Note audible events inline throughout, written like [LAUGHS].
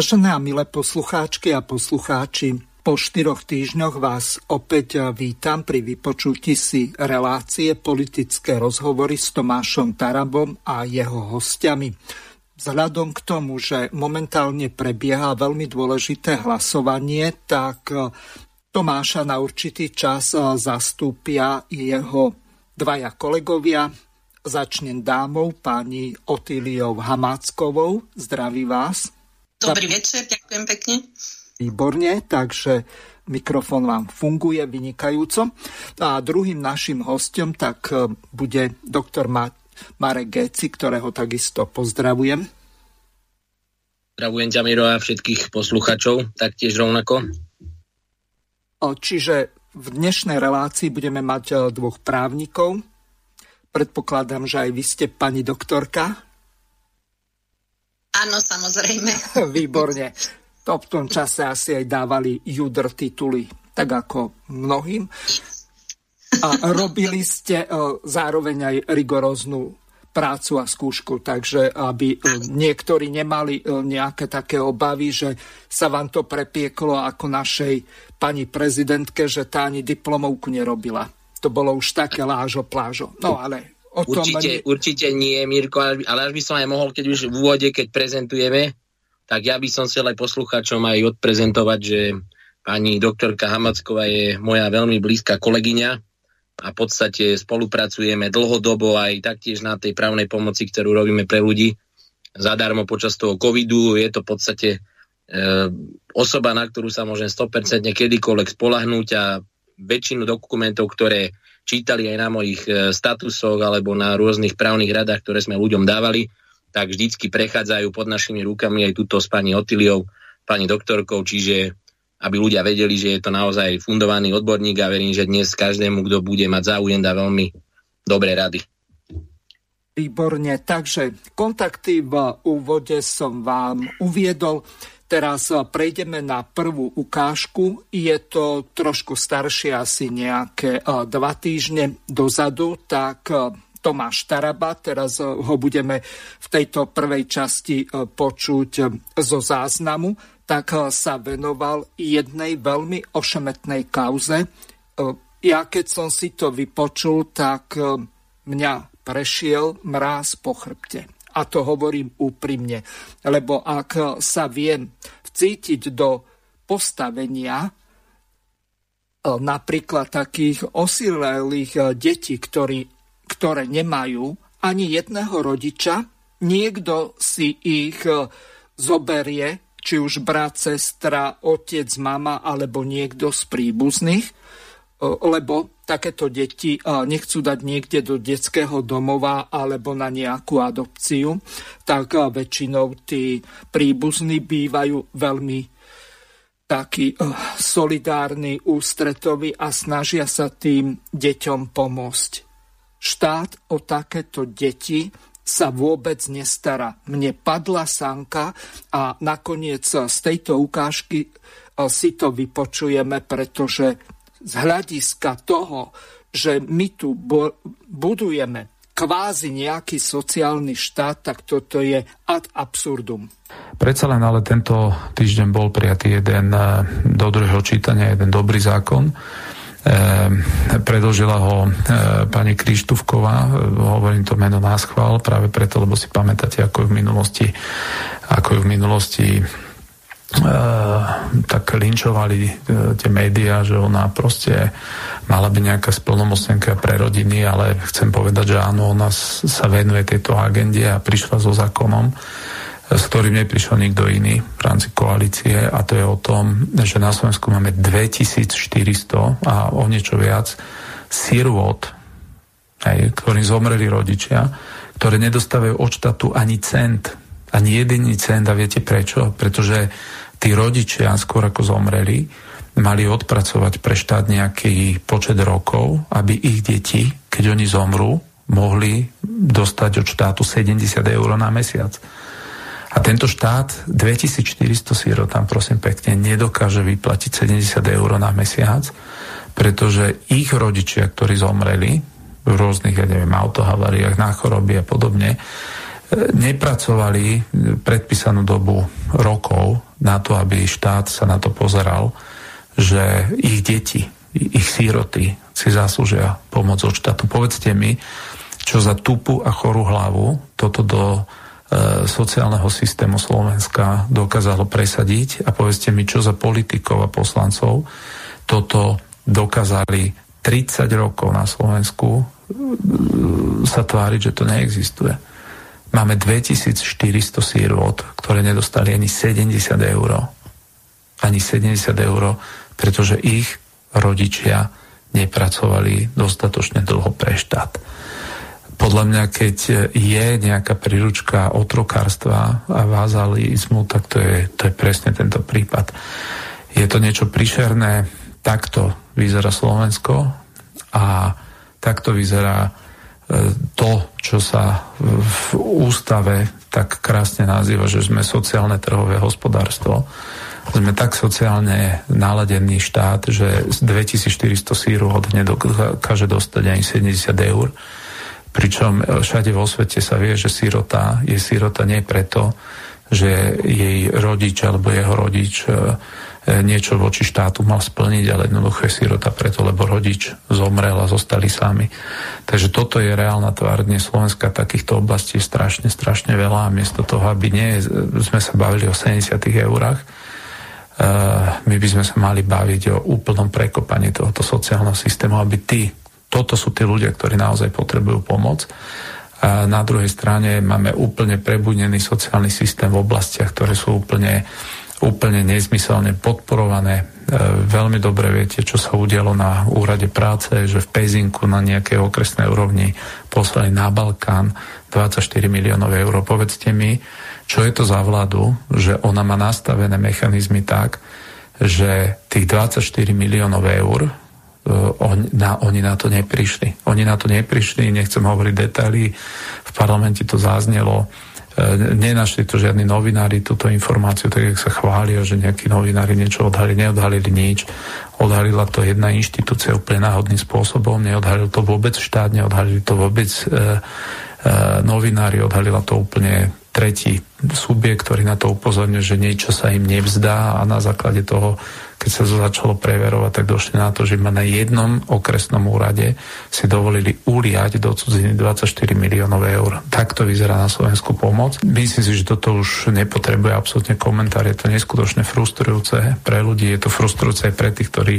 Vážené a milé poslucháčky a poslucháči, po štyroch týždňoch vás opäť vítam pri vypočutí si relácie politické rozhovory s Tomášom Tarabom a jeho hostiami. Vzhľadom k tomu, že momentálne prebieha veľmi dôležité hlasovanie, tak Tomáša na určitý čas zastúpia jeho dvaja kolegovia. Začnem dámou, pani Otíliou Hamáckovou. Zdraví vás. Dobrý večer, ďakujem pekne. Výborne, takže mikrofón vám funguje vynikajúco. A druhým našim hostom tak e, bude doktor Ma- Marek Geci, ktorého takisto pozdravujem. Pozdravujem ťa, Miro, a všetkých posluchačov, taktiež rovnako. Čiže v dnešnej relácii budeme mať e, dvoch právnikov. Predpokladám, že aj vy ste pani doktorka. Áno, samozrejme. [LAUGHS] Výborne. To v tom čase asi aj dávali judr tituly, tak ako mnohým. A robili ste e, zároveň aj rigoróznu prácu a skúšku, takže aby e, niektorí nemali e, nejaké také obavy, že sa vám to prepieklo ako našej pani prezidentke, že tá ani diplomovku nerobila. To bolo už také lážo plážo. No ale O tom určite, určite nie, Mirko, ale až by som aj mohol, keď už v úvode, keď prezentujeme, tak ja by som chcel aj poslucháčom aj odprezentovať, že pani doktorka Hamacková je moja veľmi blízka kolegyňa a v podstate spolupracujeme dlhodobo aj taktiež na tej právnej pomoci, ktorú robíme pre ľudí zadarmo počas toho covidu. Je to v podstate e, osoba, na ktorú sa môžem 100% kedykoľvek spolahnúť a väčšinu dokumentov, ktoré čítali aj na mojich e, statusoch alebo na rôznych právnych radách, ktoré sme ľuďom dávali, tak vždycky prechádzajú pod našimi rukami aj túto s pani Otiliou, pani doktorkou, čiže aby ľudia vedeli, že je to naozaj fundovaný odborník a verím, že dnes každému, kto bude mať záujem, dá veľmi dobré rady. Výborne, takže kontakty v úvode som vám uviedol. Teraz prejdeme na prvú ukážku. Je to trošku staršie, asi nejaké dva týždne dozadu, tak Tomáš Taraba, teraz ho budeme v tejto prvej časti počuť zo záznamu, tak sa venoval jednej veľmi ošemetnej kauze. Ja keď som si to vypočul, tak mňa prešiel mráz po chrbte. A to hovorím úprimne, lebo ak sa viem vcítiť do postavenia e, napríklad takých osilelých e, detí, ktorí, ktoré nemajú ani jedného rodiča, niekto si ich e, zoberie, či už brat, sestra, otec, mama alebo niekto z príbuzných, lebo takéto deti nechcú dať niekde do detského domova alebo na nejakú adopciu, tak väčšinou tí príbuzní bývajú veľmi takí solidárni, ústretoví a snažia sa tým deťom pomôcť. Štát o takéto deti sa vôbec nestará. Mne padla sanka a nakoniec z tejto ukážky si to vypočujeme, pretože z hľadiska toho, že my tu budujeme kvázi nejaký sociálny štát, tak toto je ad absurdum. Predsa len ale tento týždeň bol prijatý jeden eh, do druhého čítania, jeden dobrý zákon. E, predložila ho e, pani Krištúvková, hovorím to meno na schvál, práve preto, lebo si pamätáte, ako v minulosti, ako ju v minulosti tak linčovali eh, tie médiá, že ona proste mala byť nejaká splnomocnenka pre rodiny, ale chcem povedať, že áno, ona sa venuje tejto agende a prišla so zákonom, s ktorým neprišiel nikto iný v rámci koalície a to je o tom, že na Slovensku máme 2400 a o niečo viac sirvot, aj, ktorým zomreli rodičia, ktoré nedostávajú od štátu ani cent, ani jediný cent a viete prečo? Pretože tí rodičia skôr ako zomreli, mali odpracovať pre štát nejaký počet rokov, aby ich deti, keď oni zomrú, mohli dostať od štátu 70 eur na mesiac. A tento štát 2400 sírotám, prosím pekne, nedokáže vyplatiť 70 eur na mesiac, pretože ich rodičia, ktorí zomreli v rôznych, ja neviem, autohavariách, na choroby a podobne, nepracovali predpísanú dobu rokov na to, aby štát sa na to pozeral, že ich deti, ich síroty si zaslúžia pomoc od štátu. Povedzte mi, čo za tupu a chorú hlavu toto do E, sociálneho systému Slovenska dokázalo presadiť a povedzte mi, čo za politikov a poslancov toto dokázali 30 rokov na Slovensku e, sa tváriť, že to neexistuje. Máme 2400 sírot, ktoré nedostali ani 70 eur. Ani 70 eur, pretože ich rodičia nepracovali dostatočne dlho pre štát podľa mňa, keď je nejaká príručka otrokárstva a vázalizmu, tak to je, to je presne tento prípad. Je to niečo prišerné, takto vyzerá Slovensko a takto vyzerá to, čo sa v ústave tak krásne nazýva, že sme sociálne trhové hospodárstvo. Sme tak sociálne naladený štát, že z 2400 síru od nedokáže dostať ani 70 eur Pričom všade vo svete sa vie, že sirota je sirota nie preto, že jej rodič alebo jeho rodič niečo voči štátu mal splniť, ale jednoducho je sirota preto, lebo rodič zomrel a zostali sami. Takže toto je reálna tvár dnes Slovenska. Takýchto oblastí je strašne, strašne veľa a miesto toho, aby nie sme sa bavili o 70 eurách, my by sme sa mali baviť o úplnom prekopaní tohoto sociálneho systému, aby tí, toto sú tí ľudia, ktorí naozaj potrebujú pomoc. A na druhej strane máme úplne prebudený sociálny systém v oblastiach, ktoré sú úplne, úplne nezmyselne podporované. E, veľmi dobre viete, čo sa udialo na úrade práce, že v Pezinku na nejakej okresnej úrovni poslali na Balkán 24 miliónov eur. Povedzte mi, čo je to za vládu, že ona má nastavené mechanizmy tak, že tých 24 miliónov eur E, on, na, oni na to neprišli. Oni na to neprišli, nechcem hovoriť detaily, v parlamente to zaznelo, nenašli to žiadni novinári túto informáciu, tak jak sa chvália, že nejakí novinári niečo odhalili, neodhalili nič. Odhalila to jedna inštitúcia úplne náhodným spôsobom, neodhalil to vôbec štát, neodhalili to vôbec e, e, novinári, odhalila to úplne tretí subjekt, ktorý na to upozorňuje, že niečo sa im nevzdá a na základe toho keď sa to začalo preverovať, tak došli na to, že ma na jednom okresnom úrade si dovolili uliať do cudziny 24 miliónov eur. Takto vyzerá na Slovensku pomoc. Myslím si, že toto už nepotrebuje absolútne komentár. Je to neskutočne frustrujúce pre ľudí, je to frustrujúce aj pre tých, ktorí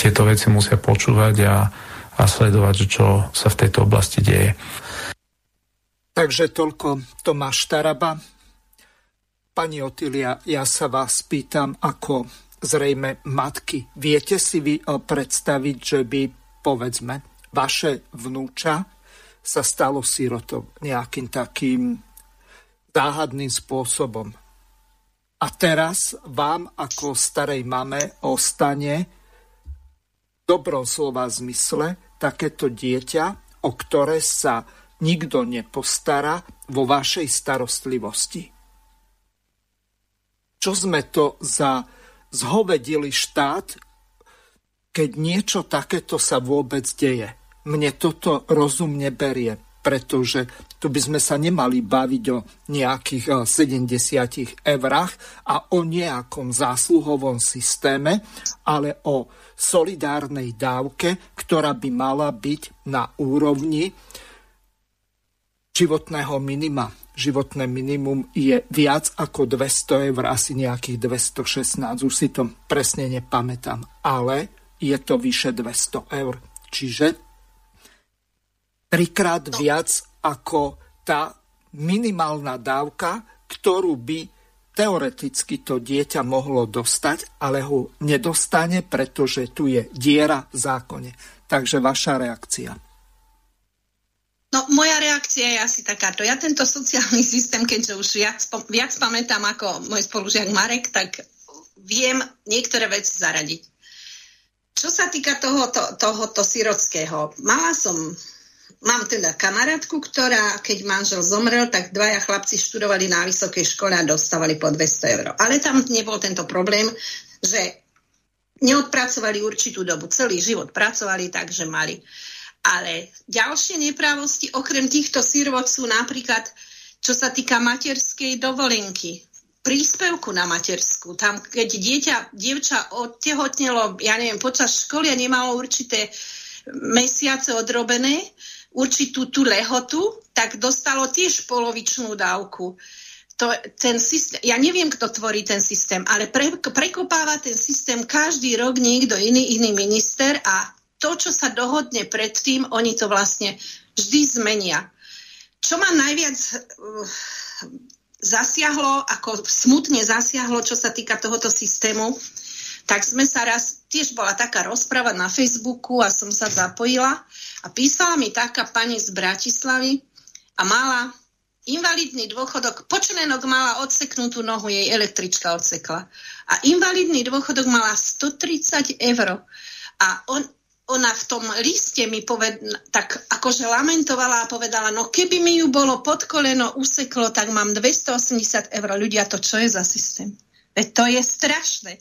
tieto veci musia počúvať a, a sledovať, čo sa v tejto oblasti deje. Takže toľko Tomáš Taraba. Pani Otilia, ja sa vás pýtam ako zrejme matky. Viete si vy eh, predstaviť, že by, povedzme, vaše vnúča sa stalo sirotou nejakým takým záhadným spôsobom. A teraz vám ako starej mame ostane dobrom slova zmysle takéto dieťa, o ktoré sa nikto nepostará vo vašej starostlivosti. Čo sme to za zhovedili štát, keď niečo takéto sa vôbec deje. Mne toto rozumne berie, pretože tu by sme sa nemali baviť o nejakých 70 eh, eurách a o nejakom zásluhovom systéme, ale o solidárnej dávke, ktorá by mala byť na úrovni životného minima životné minimum je viac ako 200 eur, asi nejakých 216, už si to presne nepamätám, ale je to vyše 200 eur. Čiže trikrát viac ako tá minimálna dávka, ktorú by teoreticky to dieťa mohlo dostať, ale ho nedostane, pretože tu je diera v zákone. Takže vaša reakcia. No, moja reakcia je asi takáto. Ja tento sociálny [LAUGHS] systém, keďže už viac, viac pamätám ako môj spolužiak Marek, tak viem niektoré veci zaradiť. Čo sa týka tohoto, tohoto sirockého, mala som Mám teda kamarátku, ktorá, keď manžel zomrel, tak dvaja chlapci študovali na vysokej škole a dostávali po 200 eur. Ale tam nebol tento problém, že neodpracovali určitú dobu. Celý život pracovali, takže mali. Ale ďalšie nepravosti, okrem týchto sírvot sú napríklad, čo sa týka materskej dovolenky, príspevku na matersku. Tam, keď dieťa, dievča odtehotnelo, ja neviem, počas školy a nemalo určité mesiace odrobené, určitú tú lehotu, tak dostalo tiež polovičnú dávku. To, ten systém, ja neviem, kto tvorí ten systém, ale pre, prekopáva ten systém každý rok niekto iný, iný minister a to, čo sa dohodne predtým, oni to vlastne vždy zmenia. Čo ma najviac uh, zasiahlo, ako smutne zasiahlo, čo sa týka tohoto systému, tak sme sa raz, tiež bola taká rozpráva na Facebooku a som sa zapojila a písala mi taká pani z Bratislavy a mala invalidný dôchodok, počlenok mala odseknutú nohu, jej električka odsekla. A invalidný dôchodok mala 130 eur. A on, ona v tom liste mi povedala, tak akože lamentovala a povedala, no keby mi ju bolo pod koleno useklo, tak mám 280 eur. Ľudia, to čo je za systém? Veď to je strašné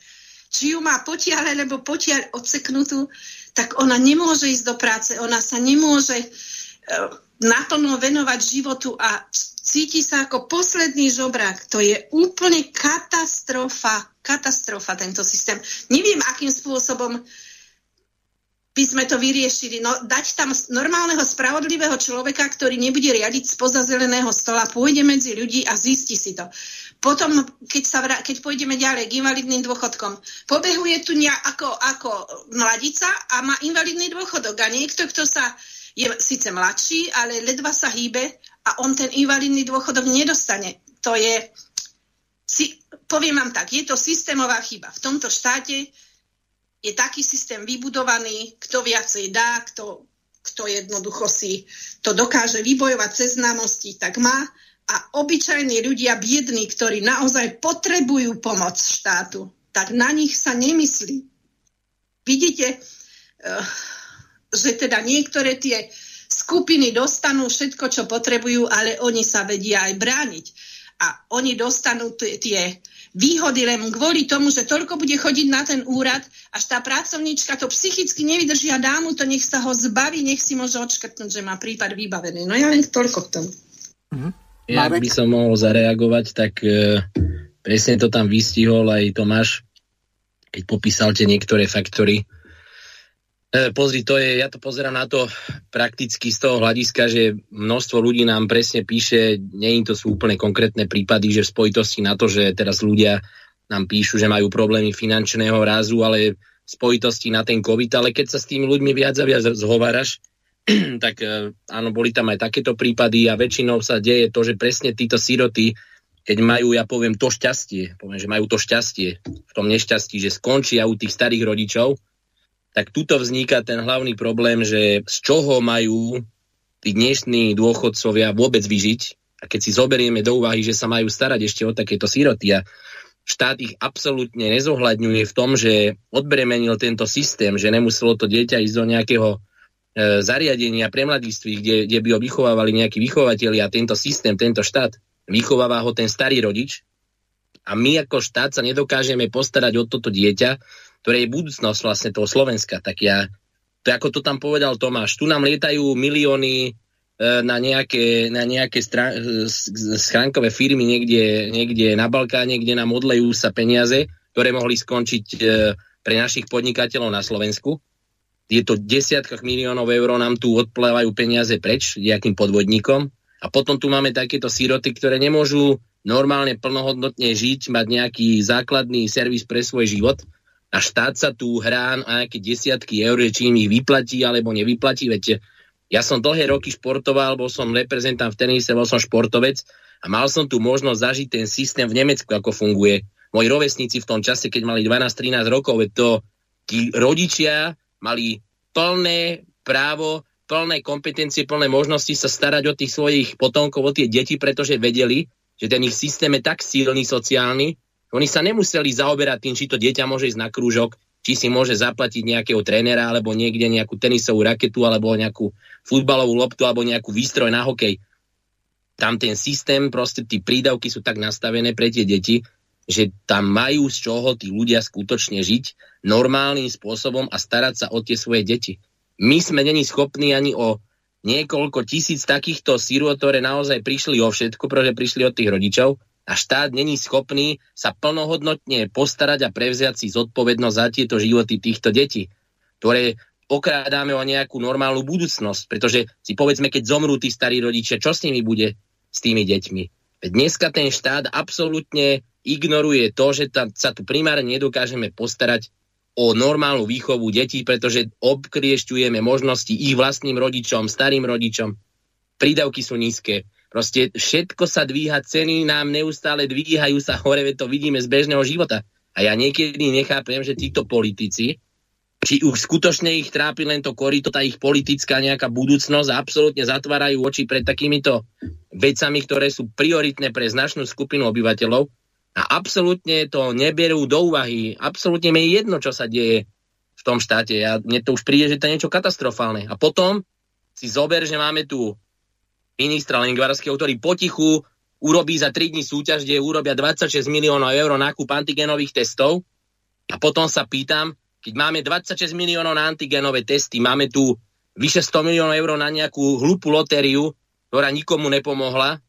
či ju má potiaľ alebo potiaľ odseknutú, tak ona nemôže ísť do práce, ona sa nemôže uh, naplno venovať životu a cíti sa ako posledný žobrák. To je úplne katastrofa, katastrofa tento systém. Neviem, akým spôsobom by sme to vyriešili. No, dať tam normálneho, spravodlivého človeka, ktorý nebude riadiť spoza zeleného stola, pôjde medzi ľudí a zistí si to. Potom, keď, sa vrá, keď pôjdeme ďalej k invalidným dôchodkom, pobehuje tu nia, ako, ako mladica a má invalidný dôchodok. A niekto, kto sa je síce mladší, ale ledva sa hýbe a on ten invalidný dôchodok nedostane. To je, si, poviem vám tak, je to systémová chyba. V tomto štáte je taký systém vybudovaný, kto viacej dá, kto, kto jednoducho si to dokáže vybojovať cez známosti, tak má a obyčajní ľudia biední, ktorí naozaj potrebujú pomoc štátu, tak na nich sa nemyslí. Vidíte, eh, že teda niektoré tie skupiny dostanú všetko, čo potrebujú, ale oni sa vedia aj brániť. A oni dostanú tie výhody len kvôli tomu, že toľko bude chodiť na ten úrad, až tá pracovníčka to psychicky nevydrží a dá mu to, nech sa ho zbaví, nech si môže odškrtnúť, že má prípad vybavený. No ja len toľko k tomu. Mm-hmm. Ja by som mohol zareagovať, tak e, presne to tam vystihol aj Tomáš, keď popísal tie niektoré faktory. E, pozri, to je, ja to pozerám na to prakticky z toho hľadiska, že množstvo ľudí nám presne píše, nie to sú úplne konkrétne prípady, že v spojitosti na to, že teraz ľudia nám píšu, že majú problémy finančného rázu, ale v spojitosti na ten COVID, ale keď sa s tými ľuďmi viac a viac zhováraš, [CLEARS THROAT] tak e, áno, boli tam aj takéto prípady a väčšinou sa deje to, že presne títo síroty, keď majú, ja poviem, to šťastie, poviem, že majú to šťastie v tom nešťastí, že skončia u tých starých rodičov, tak tuto vzniká ten hlavný problém, že z čoho majú tí dnešní dôchodcovia vôbec vyžiť. A keď si zoberieme do úvahy, že sa majú starať ešte o takéto síroty a štát ich absolútne nezohľadňuje v tom, že odbremenil tento systém, že nemuselo to dieťa ísť do nejakého E, zariadenia pre mladistvých, kde, kde by ho vychovávali nejakí vychovateľi a tento systém, tento štát, vychováva ho ten starý rodič a my ako štát sa nedokážeme postarať o toto dieťa, ktoré je budúcnosť vlastne toho Slovenska. Tak ja, to ako to tam povedal Tomáš, tu nám lietajú milióny e, na nejaké, na nejaké strán, schránkové firmy niekde, niekde na Balkáne, kde nám odlejú sa peniaze, ktoré mohli skončiť e, pre našich podnikateľov na Slovensku je to desiatkách miliónov eur nám tu odplávajú peniaze preč nejakým podvodníkom a potom tu máme takéto síroty, ktoré nemôžu normálne plnohodnotne žiť, mať nejaký základný servis pre svoj život a štát sa tu hrá na nejaké desiatky eur, či im ich vyplatí alebo nevyplatí. Veď ja som dlhé roky športoval, bol som reprezentant v tenise, bol som športovec a mal som tu možnosť zažiť ten systém v Nemecku, ako funguje. Moji rovesníci v tom čase, keď mali 12-13 rokov, to tí rodičia mali plné právo, plné kompetencie, plné možnosti sa starať o tých svojich potomkov, o tie deti, pretože vedeli, že ten ich systém je tak silný sociálny, oni sa nemuseli zaoberať tým, či to dieťa môže ísť na krúžok, či si môže zaplatiť nejakého trénera, alebo niekde nejakú tenisovú raketu, alebo nejakú futbalovú loptu, alebo nejakú výstroj na hokej. Tam ten systém, proste tí prídavky sú tak nastavené pre tie deti, že tam majú z čoho tí ľudia skutočne žiť normálnym spôsobom a starať sa o tie svoje deti. My sme není schopní ani o niekoľko tisíc takýchto sírov, ktoré naozaj prišli o všetko, pretože prišli od tých rodičov a štát není schopný sa plnohodnotne postarať a prevziať si zodpovednosť za tieto životy týchto detí, ktoré okrádame o nejakú normálnu budúcnosť, pretože si povedzme, keď zomrú tí starí rodičia, čo s nimi bude s tými deťmi? Dneska ten štát absolútne ignoruje to, že tam sa tu primárne nedokážeme postarať o normálnu výchovu detí, pretože obkriešťujeme možnosti ich vlastným rodičom, starým rodičom. Prídavky sú nízke. Proste všetko sa dvíha, ceny nám neustále dvíhajú sa hore, to vidíme z bežného života. A ja niekedy nechápem, že títo politici, či už skutočne ich trápi len to korito, tá ich politická nejaká budúcnosť absolútne zatvárajú oči pred takýmito vecami, ktoré sú prioritné pre značnú skupinu obyvateľov, a absolútne to neberú do úvahy. Absolútne mi je jedno, čo sa deje v tom štáte. Ja, mne to už príde, že to je niečo katastrofálne. A potom si zober, že máme tu ministra Lengvarského, ktorý potichu urobí za 3 dní súťaž, kde urobia 26 miliónov eur nákup antigenových testov. A potom sa pýtam, keď máme 26 miliónov na antigenové testy, máme tu vyše 100 miliónov eur na nejakú hlupú lotériu, ktorá nikomu nepomohla,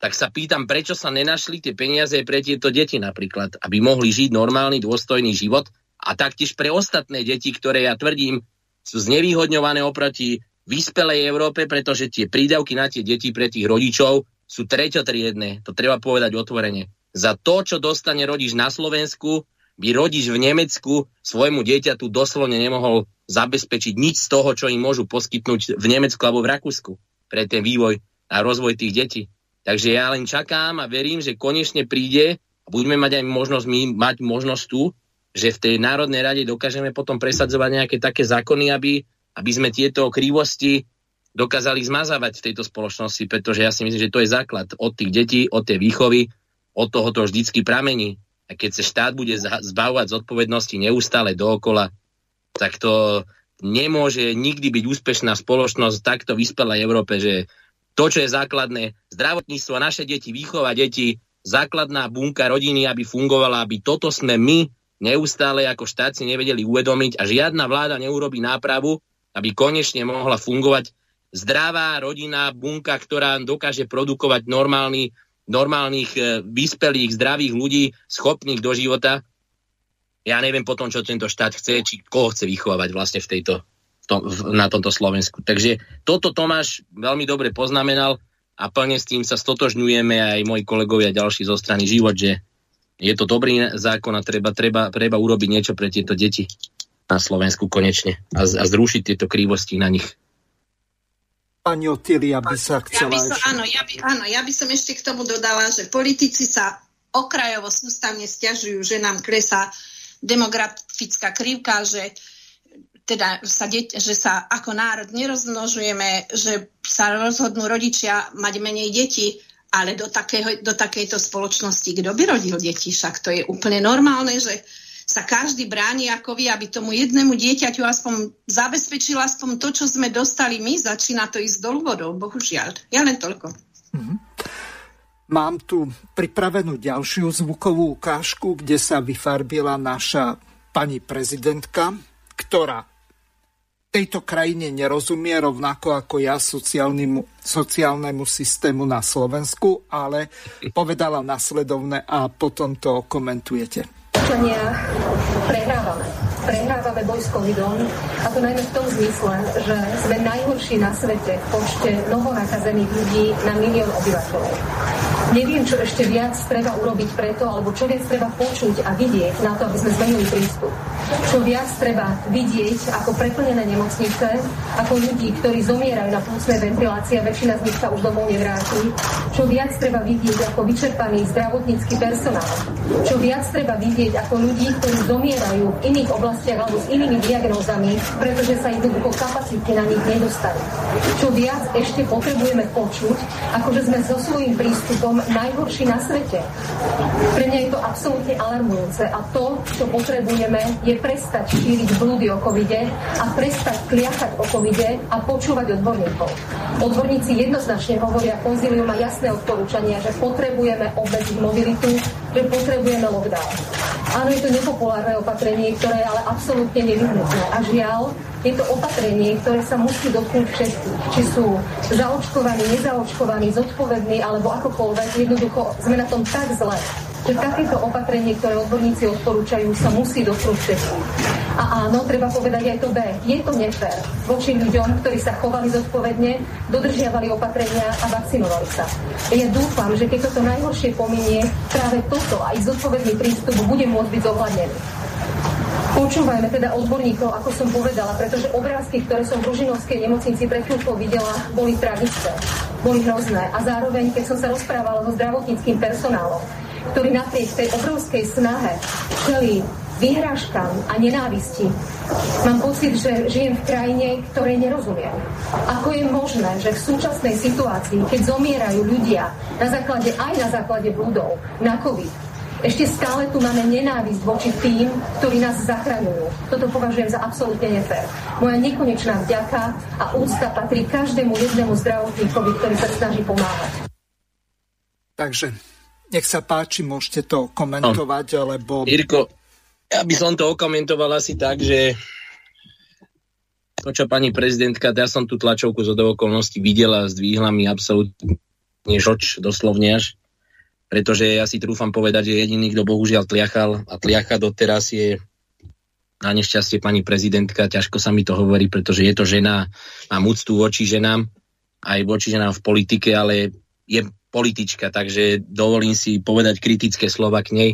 tak sa pýtam, prečo sa nenašli tie peniaze pre tieto deti napríklad, aby mohli žiť normálny, dôstojný život a taktiež pre ostatné deti, ktoré ja tvrdím, sú znevýhodňované oproti vyspelej Európe, pretože tie prídavky na tie deti pre tých rodičov sú treťotriedné, to treba povedať otvorene. Za to, čo dostane rodič na Slovensku, by rodič v Nemecku svojmu dieťaťu doslovne nemohol zabezpečiť nič z toho, čo im môžu poskytnúť v Nemecku alebo v Rakúsku pre ten vývoj a rozvoj tých detí. Takže ja len čakám a verím, že konečne príde a budeme mať aj možnosť my mať možnosť tu, že v tej Národnej rade dokážeme potom presadzovať nejaké také zákony, aby, aby sme tieto krivosti dokázali zmazávať v tejto spoločnosti, pretože ja si myslím, že to je základ od tých detí, od tej výchovy, od toho to vždycky pramení. A keď sa štát bude zbavovať zodpovednosti neustále dookola, tak to nemôže nikdy byť úspešná spoločnosť takto vyspelej Európe, že to, čo je základné, zdravotníctvo, naše deti, výchova deti, základná bunka rodiny, aby fungovala, aby toto sme my neustále ako štát si nevedeli uvedomiť a žiadna vláda neurobi nápravu, aby konečne mohla fungovať zdravá rodina, bunka, ktorá dokáže produkovať normálny, normálnych, e, vyspelých, zdravých ľudí, schopných do života. Ja neviem potom, čo tento štát chce, či koho chce vychovávať vlastne v tejto, to, na tomto Slovensku. Takže toto Tomáš veľmi dobre poznamenal a plne s tým sa stotožňujeme aj moji kolegovia ďalší zo strany život, že je to dobrý zákon a treba, treba, treba urobiť niečo pre tieto deti na Slovensku konečne a, a zrušiť tieto krivosti na nich. Pani Otília by sa chcela... Ja by som, áno, ja by, áno, ja by som ešte k tomu dodala, že politici sa okrajovo sústavne stiažujú, že nám klesá demografická krivka, že teda sa deť, že sa ako národ nerozmnožujeme, že sa rozhodnú rodičia mať menej detí, ale do, takého, do takejto spoločnosti, kto by rodil deti, však to je úplne normálne, že sa každý bráni ako vy, aby tomu jednému dieťaťu aspoň zabezpečil aspoň to, čo sme dostali my, začína to ísť dolu vodou, bohužiaľ. Ja len toľko. Mm-hmm. Mám tu pripravenú ďalšiu zvukovú ukážku, kde sa vyfarbila naša pani prezidentka, ktorá tejto krajine nerozumie rovnako ako ja sociálnemu, sociálnemu systému na Slovensku, ale povedala nasledovne a potom to komentujete. Občania prehrávame. Prehrávame boj s covidom a to najmä v tom zmysle, že sme najhorší na svete v počte novonakazených ľudí na milión obyvateľov. Neviem, čo ešte viac treba urobiť preto, alebo čo viac treba počuť a vidieť na to, aby sme zmenili prístup. Čo viac treba vidieť ako preplnené nemocnice, ako ľudí, ktorí zomierajú na plúcnej ventilácii a väčšina z nich sa už domov nevráti. Čo viac treba vidieť ako vyčerpaný zdravotnícky personál. Čo viac treba vidieť ako ľudí, ktorí zomierajú v iných oblastiach alebo s inými diagnózami, pretože sa jednoducho kapacity na nich nedostali. Čo viac ešte potrebujeme počuť, ako že sme so svojím prístupom najhorší na svete. Pre mňa je to absolútne alarmujúce a to, čo potrebujeme, je prestať šíriť blúdy o covide a prestať kliachať o covide a počúvať odborníkov. Odborníci jednoznačne hovoria, konzilium má jasné odporúčania, že potrebujeme obmedziť mobilitu, že potrebujeme lockdown. Áno, je to nepopulárne opatrenie, ktoré je ale absolútne nevyhnutné. A žiaľ, je to opatrenie, ktoré sa musí dotknúť všetkých. Či sú zaočkovaní, nezaočkovaní, zodpovední alebo akokoľvek. Jednoducho sme na tom tak zle, že takéto opatrenie, ktoré odborníci odporúčajú, sa musí dotknúť všetkých. A áno, treba povedať aj to B. Je to nefér voči ľuďom, ktorí sa chovali zodpovedne, dodržiavali opatrenia a vakcinovali sa. Ja dúfam, že keď toto najhoršie pominie, práve toto aj zodpovedný prístup bude môcť byť zohľadnený. Počúvajme teda odborníkov, ako som povedala, pretože obrázky, ktoré som v Ružinovskej nemocnici pred chvíľkou videla, boli tragické, boli hrozné. A zároveň, keď som sa rozprávala so zdravotníckým personálom, ktorý napriek tej obrovskej snahe čelí vyhrážkam a nenávisti. Mám pocit, že žijem v krajine, ktorej nerozumiem. Ako je možné, že v súčasnej situácii, keď zomierajú ľudia na základe, aj na základe blúdov, na COVID, ešte stále tu máme nenávisť voči tým, ktorí nás zachraňujú. Toto považujem za absolútne nefér. Moja nekonečná vďaka a úcta patrí každému jednému zdravotníkovi, ktorý sa snaží pomáhať. Takže nech sa páči, môžete to komentovať, no. alebo... Irko, ja by som to okomentoval asi tak, že to, čo pani prezidentka, ja som tú tlačovku z okolností videla, zdvihla mi absolútne žoč, doslovne až pretože ja si trúfam povedať, že jediný, kto bohužiaľ tliachal a tliacha doteraz je na nešťastie pani prezidentka, ťažko sa mi to hovorí, pretože je to žena, mám úctu voči ženám, aj voči ženám v politike, ale je politička, takže dovolím si povedať kritické slova k nej.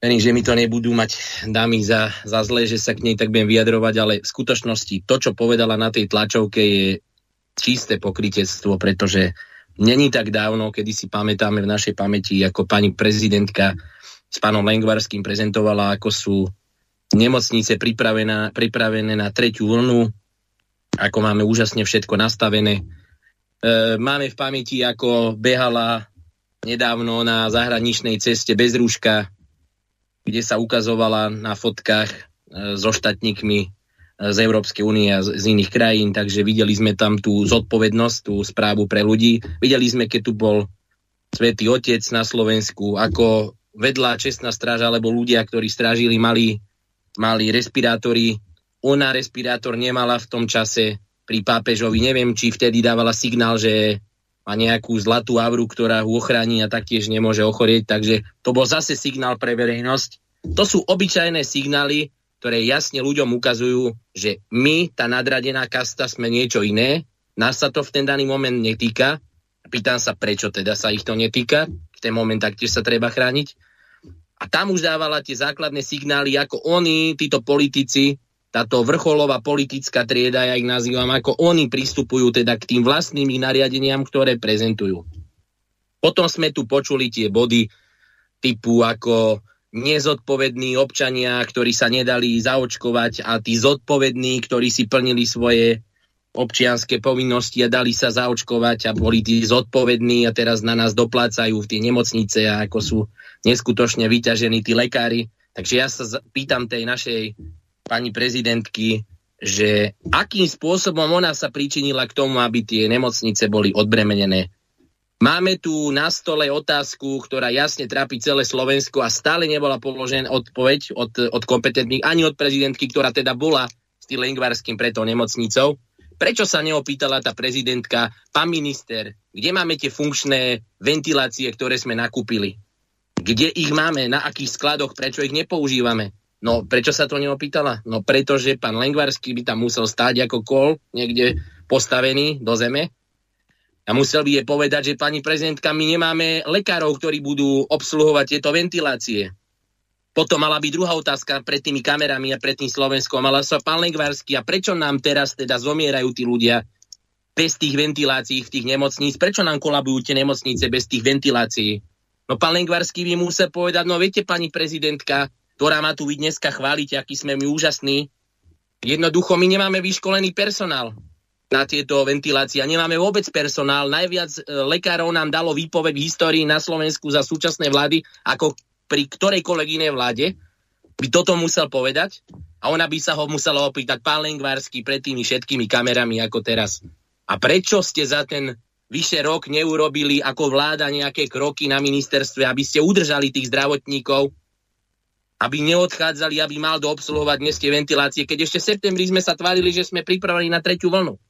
Verím, že mi to nebudú mať dámy za, za zlé, že sa k nej tak budem vyjadrovať, ale v skutočnosti to, čo povedala na tej tlačovke, je čisté pokrytectvo, pretože Není tak dávno, kedy si pamätáme v našej pamäti, ako pani prezidentka s pánom Lengvarským prezentovala, ako sú nemocnice pripravené na tretiu vlnu, ako máme úžasne všetko nastavené. E, máme v pamäti, ako behala nedávno na zahraničnej ceste bez rúška, kde sa ukazovala na fotkách e, so štatníkmi z Európskej únie a z, iných krajín, takže videli sme tam tú zodpovednosť, tú správu pre ľudí. Videli sme, keď tu bol Svetý Otec na Slovensku, ako vedla čestná stráža, alebo ľudia, ktorí strážili, mali, mali respirátory. Ona respirátor nemala v tom čase pri pápežovi. Neviem, či vtedy dávala signál, že má nejakú zlatú avru, ktorá ho ochráni a taktiež nemôže ochorieť. Takže to bol zase signál pre verejnosť. To sú obyčajné signály, ktoré jasne ľuďom ukazujú, že my, tá nadradená kasta, sme niečo iné, nás sa to v ten daný moment netýka. Pýtam sa, prečo teda sa ich to netýka. V ten moment taktiež sa treba chrániť. A tam už dávala tie základné signály, ako oni, títo politici, táto vrcholová politická trieda, ja ich nazývam, ako oni pristupujú teda k tým vlastným nariadeniam, ktoré prezentujú. Potom sme tu počuli tie body typu ako nezodpovední občania, ktorí sa nedali zaočkovať a tí zodpovední, ktorí si plnili svoje občianské povinnosti a dali sa zaočkovať a boli tí zodpovední a teraz na nás doplácajú v tie nemocnice a ako sú neskutočne vyťažení tí lekári. Takže ja sa pýtam tej našej pani prezidentky, že akým spôsobom ona sa pričinila k tomu, aby tie nemocnice boli odbremenené Máme tu na stole otázku, ktorá jasne trápi celé Slovensko a stále nebola položená odpoveď od, od kompetentných, ani od prezidentky, ktorá teda bola s tým Lengvarským preto nemocnicou. Prečo sa neopýtala tá prezidentka, pán minister, kde máme tie funkčné ventilácie, ktoré sme nakúpili? Kde ich máme, na akých skladoch, prečo ich nepoužívame? No, prečo sa to neopýtala? No, pretože pán Lengvarský by tam musel stáť ako kol niekde postavený do zeme a musel by je povedať, že pani prezidentka, my nemáme lekárov, ktorí budú obsluhovať tieto ventilácie. Potom mala byť druhá otázka pred tými kamerami a pred tým Slovenskom. Mala sa pán Lengvarsky, a prečo nám teraz teda zomierajú tí ľudia bez tých ventilácií v tých nemocníc? Prečo nám kolabujú tie nemocnice bez tých ventilácií? No pán Lengvarský by musel povedať, no viete pani prezidentka, ktorá má tu vy dneska chváliť, aký sme my úžasní, jednoducho my nemáme vyškolený personál na tieto ventilácie. Nemáme vôbec personál. Najviac e, lekárov nám dalo výpoveď v histórii na Slovensku za súčasnej vlády ako pri ktorejkoľvek inej vláde. By toto musel povedať a ona by sa ho musela opýtať pán Lengvarský pred tými všetkými kamerami ako teraz. A prečo ste za ten vyše rok neurobili ako vláda nejaké kroky na ministerstve, aby ste udržali tých zdravotníkov, aby neodchádzali, aby mal do obsluhovať dnes tie ventilácie, keď ešte v septembri sme sa tvárili, že sme pripravili na tretiu vlnu.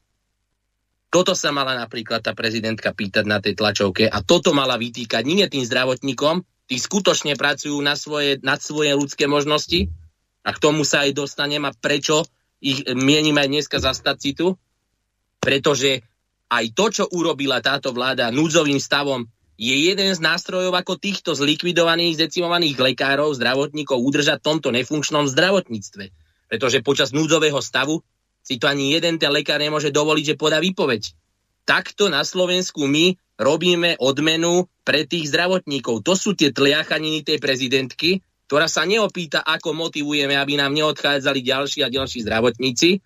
Toto sa mala napríklad tá prezidentka pýtať na tej tlačovke a toto mala vytýkať nie tým zdravotníkom, tí skutočne pracujú na svoje, nad svoje ľudské možnosti a k tomu sa aj dostanem a prečo ich mienim aj dneska zastať si tu, pretože aj to, čo urobila táto vláda núdzovým stavom, je jeden z nástrojov ako týchto zlikvidovaných, zdecimovaných lekárov, zdravotníkov udržať v tomto nefunkčnom zdravotníctve. Pretože počas núdzového stavu si to ani jeden ten lekár nemôže dovoliť, že podá výpoveď. Takto na Slovensku my robíme odmenu pre tých zdravotníkov. To sú tie tliachaniny tej prezidentky, ktorá sa neopýta, ako motivujeme, aby nám neodchádzali ďalší a ďalší zdravotníci,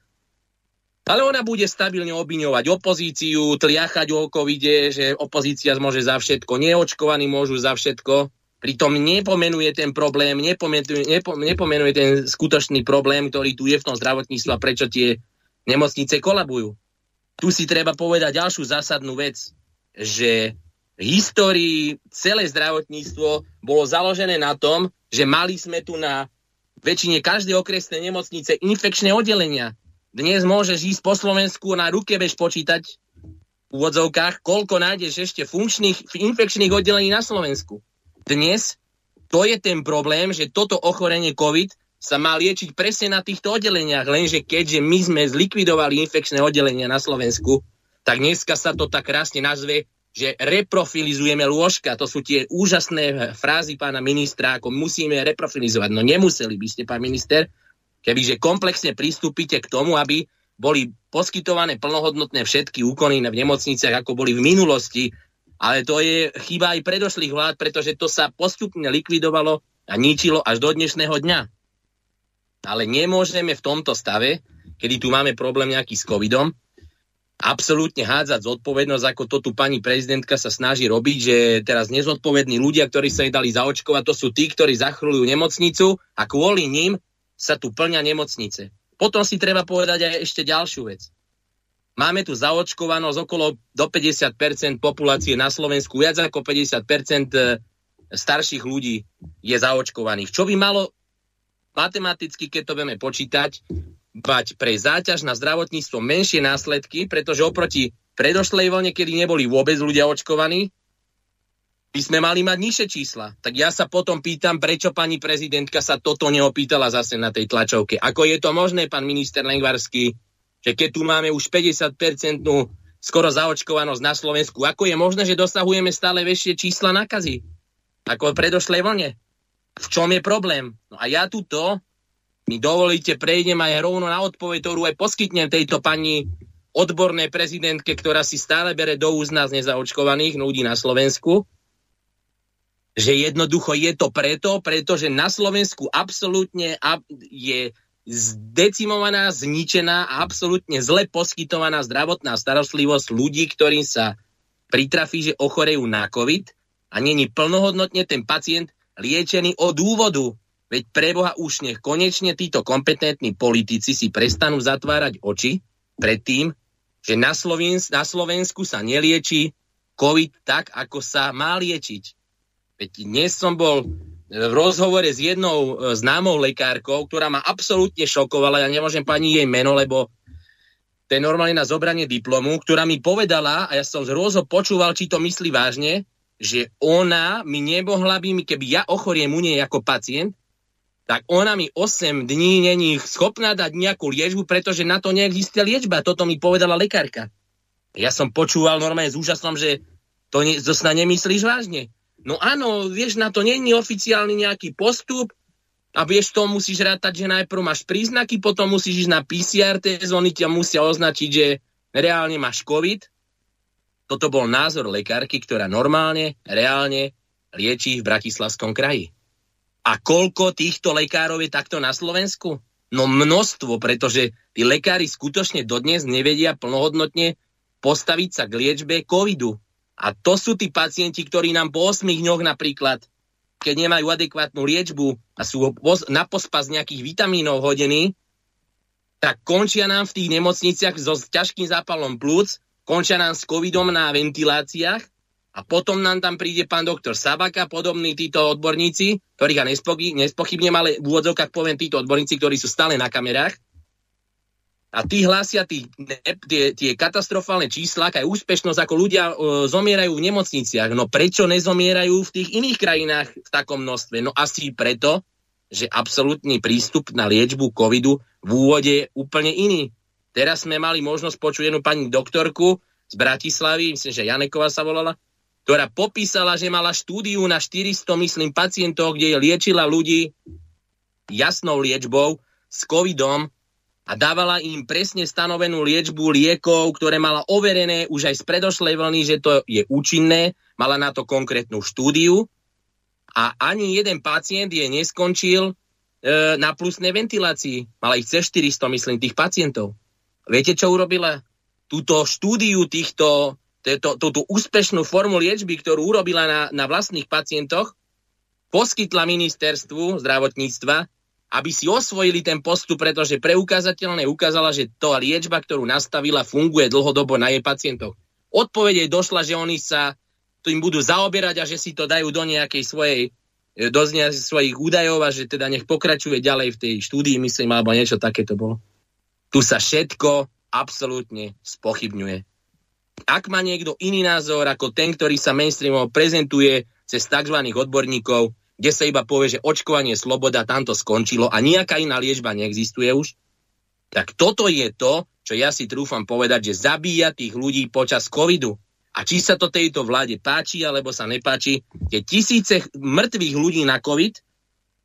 ale ona bude stabilne obviňovať opozíciu, tliachať o covide, že opozícia môže za všetko, neočkovaní môžu za všetko. Pritom nepomenuje ten problém, nepomenuje, nepo, nepomenuje ten skutočný problém, ktorý tu je v tom zdravotníctve a prečo tie nemocnice kolabujú. Tu si treba povedať ďalšiu zásadnú vec, že v histórii celé zdravotníctvo bolo založené na tom, že mali sme tu na väčšine každej okresnej nemocnice infekčné oddelenia. Dnes môžeš ísť po Slovensku na ruke bež počítať v úvodzovkách, koľko nájdeš ešte funkčných infekčných oddelení na Slovensku. Dnes to je ten problém, že toto ochorenie COVID sa má liečiť presne na týchto oddeleniach, lenže keďže my sme zlikvidovali infekčné oddelenia na Slovensku, tak dneska sa to tak krásne nazve, že reprofilizujeme lôžka. To sú tie úžasné frázy pána ministra, ako musíme reprofilizovať. No nemuseli by ste, pán minister, kebyže komplexne pristúpite k tomu, aby boli poskytované plnohodnotné všetky úkony v nemocniciach, ako boli v minulosti, ale to je chyba aj predošlých vlád, pretože to sa postupne likvidovalo a ničilo až do dnešného dňa. Ale nemôžeme v tomto stave, kedy tu máme problém nejaký s covidom, absolútne hádzať zodpovednosť, ako to tu pani prezidentka sa snaží robiť, že teraz nezodpovední ľudia, ktorí sa jej dali zaočkovať, to sú tí, ktorí zachrulujú nemocnicu a kvôli ním sa tu plňa nemocnice. Potom si treba povedať aj ešte ďalšiu vec. Máme tu zaočkovanosť okolo do 50% populácie na Slovensku, viac ako 50% e, starších ľudí je zaočkovaných. Čo by malo matematicky, keď to budeme počítať, bať pre záťaž na zdravotníctvo menšie následky, pretože oproti predošlej vlne, kedy neboli vôbec ľudia očkovaní, by sme mali mať nižšie čísla. Tak ja sa potom pýtam, prečo pani prezidentka sa toto neopýtala zase na tej tlačovke. Ako je to možné, pán minister Lengvarský, že keď tu máme už 50-percentnú skoro zaočkovanosť na Slovensku, ako je možné, že dosahujeme stále väčšie čísla nakazy? Ako predošlej vlne? V čom je problém? No a ja tuto, mi dovolíte, prejdem aj rovno na odpoveď, ktorú aj poskytnem tejto pani odbornej prezidentke, ktorá si stále bere do úst nás nezaočkovaných ľudí na Slovensku, že jednoducho je to preto, pretože na Slovensku absolútne je zdecimovaná, zničená a absolútne zle poskytovaná zdravotná starostlivosť ľudí, ktorým sa pritrafí, že ochorejú na COVID a není plnohodnotne ten pacient liečený od dôvodu. Veď preboha už nech konečne títo kompetentní politici si prestanú zatvárať oči pred tým, že na, Slovensku, na Slovensku sa nelieči COVID tak, ako sa má liečiť. Veď dnes som bol v rozhovore s jednou e, známou lekárkou, ktorá ma absolútne šokovala, ja nemôžem pani jej meno, lebo to je normálne na zobranie diplomu, ktorá mi povedala, a ja som z rôzo počúval, či to myslí vážne, že ona mi nemohla by keby ja ochoriem u nej ako pacient, tak ona mi 8 dní není schopná dať nejakú liečbu, pretože na to neexistuje liečba. Toto mi povedala lekárka. Ja som počúval normálne s úžasom, že to, ne, to nemyslíš vážne. No áno, vieš, na to není oficiálny nejaký postup, a vieš, to musíš rátať, že najprv máš príznaky, potom musíš ísť na PCR test, oni ťa musia označiť, že reálne máš COVID. Toto bol názor lekárky, ktorá normálne, reálne liečí v Bratislavskom kraji. A koľko týchto lekárov je takto na Slovensku? No množstvo, pretože tí lekári skutočne dodnes nevedia plnohodnotne postaviť sa k liečbe covidu. A to sú tí pacienti, ktorí nám po 8 dňoch napríklad keď nemajú adekvátnu liečbu a sú na pospas nejakých vitamínov hodení, tak končia nám v tých nemocniciach so ťažkým zápalom plúc, končia nám s covidom na ventiláciách a potom nám tam príde pán doktor Sabaka, podobní títo odborníci, ktorých ja nespochybnem, ale v úvodzovkách poviem títo odborníci, ktorí sú stále na kamerách, a tí hlásia tí, tie, tie katastrofálne čísla, aj úspešnosť, ako ľudia e, zomierajú v nemocniciach. No prečo nezomierajú v tých iných krajinách v takom množstve? No asi preto, že absolútny prístup na liečbu covidu v úvode je úplne iný. Teraz sme mali možnosť počuť jednu pani doktorku z Bratislavy, myslím, že Janeková sa volala, ktorá popísala, že mala štúdiu na 400, myslím, pacientov, kde liečila ľudí jasnou liečbou s covidom a dávala im presne stanovenú liečbu liekov, ktoré mala overené už aj z predošlej vlny, že to je účinné, mala na to konkrétnu štúdiu a ani jeden pacient je neskončil e, na plusnej ventilácii. Mala ich cez 400, myslím, tých pacientov. Viete, čo urobila? Túto štúdiu týchto, túto úspešnú formu liečby, ktorú urobila na, na vlastných pacientoch, poskytla ministerstvu zdravotníctva aby si osvojili ten postup, pretože preukázateľne ukázala, že to liečba, ktorú nastavila, funguje dlhodobo na jej pacientoch. Odpovede došla, že oni sa tým budú zaoberať a že si to dajú do nejakej svojej e, do svojich údajov a že teda nech pokračuje ďalej v tej štúdii, myslím, alebo niečo také to bolo. Tu sa všetko absolútne spochybňuje. Ak má niekto iný názor ako ten, ktorý sa mainstreamovo prezentuje cez tzv. odborníkov, kde sa iba povie, že očkovanie sloboda, tamto skončilo a nejaká iná liečba neexistuje už, tak toto je to, čo ja si trúfam povedať, že zabíja tých ľudí počas covidu. A či sa to tejto vláde páči, alebo sa nepáči, tie tisíce mŕtvych ľudí na covid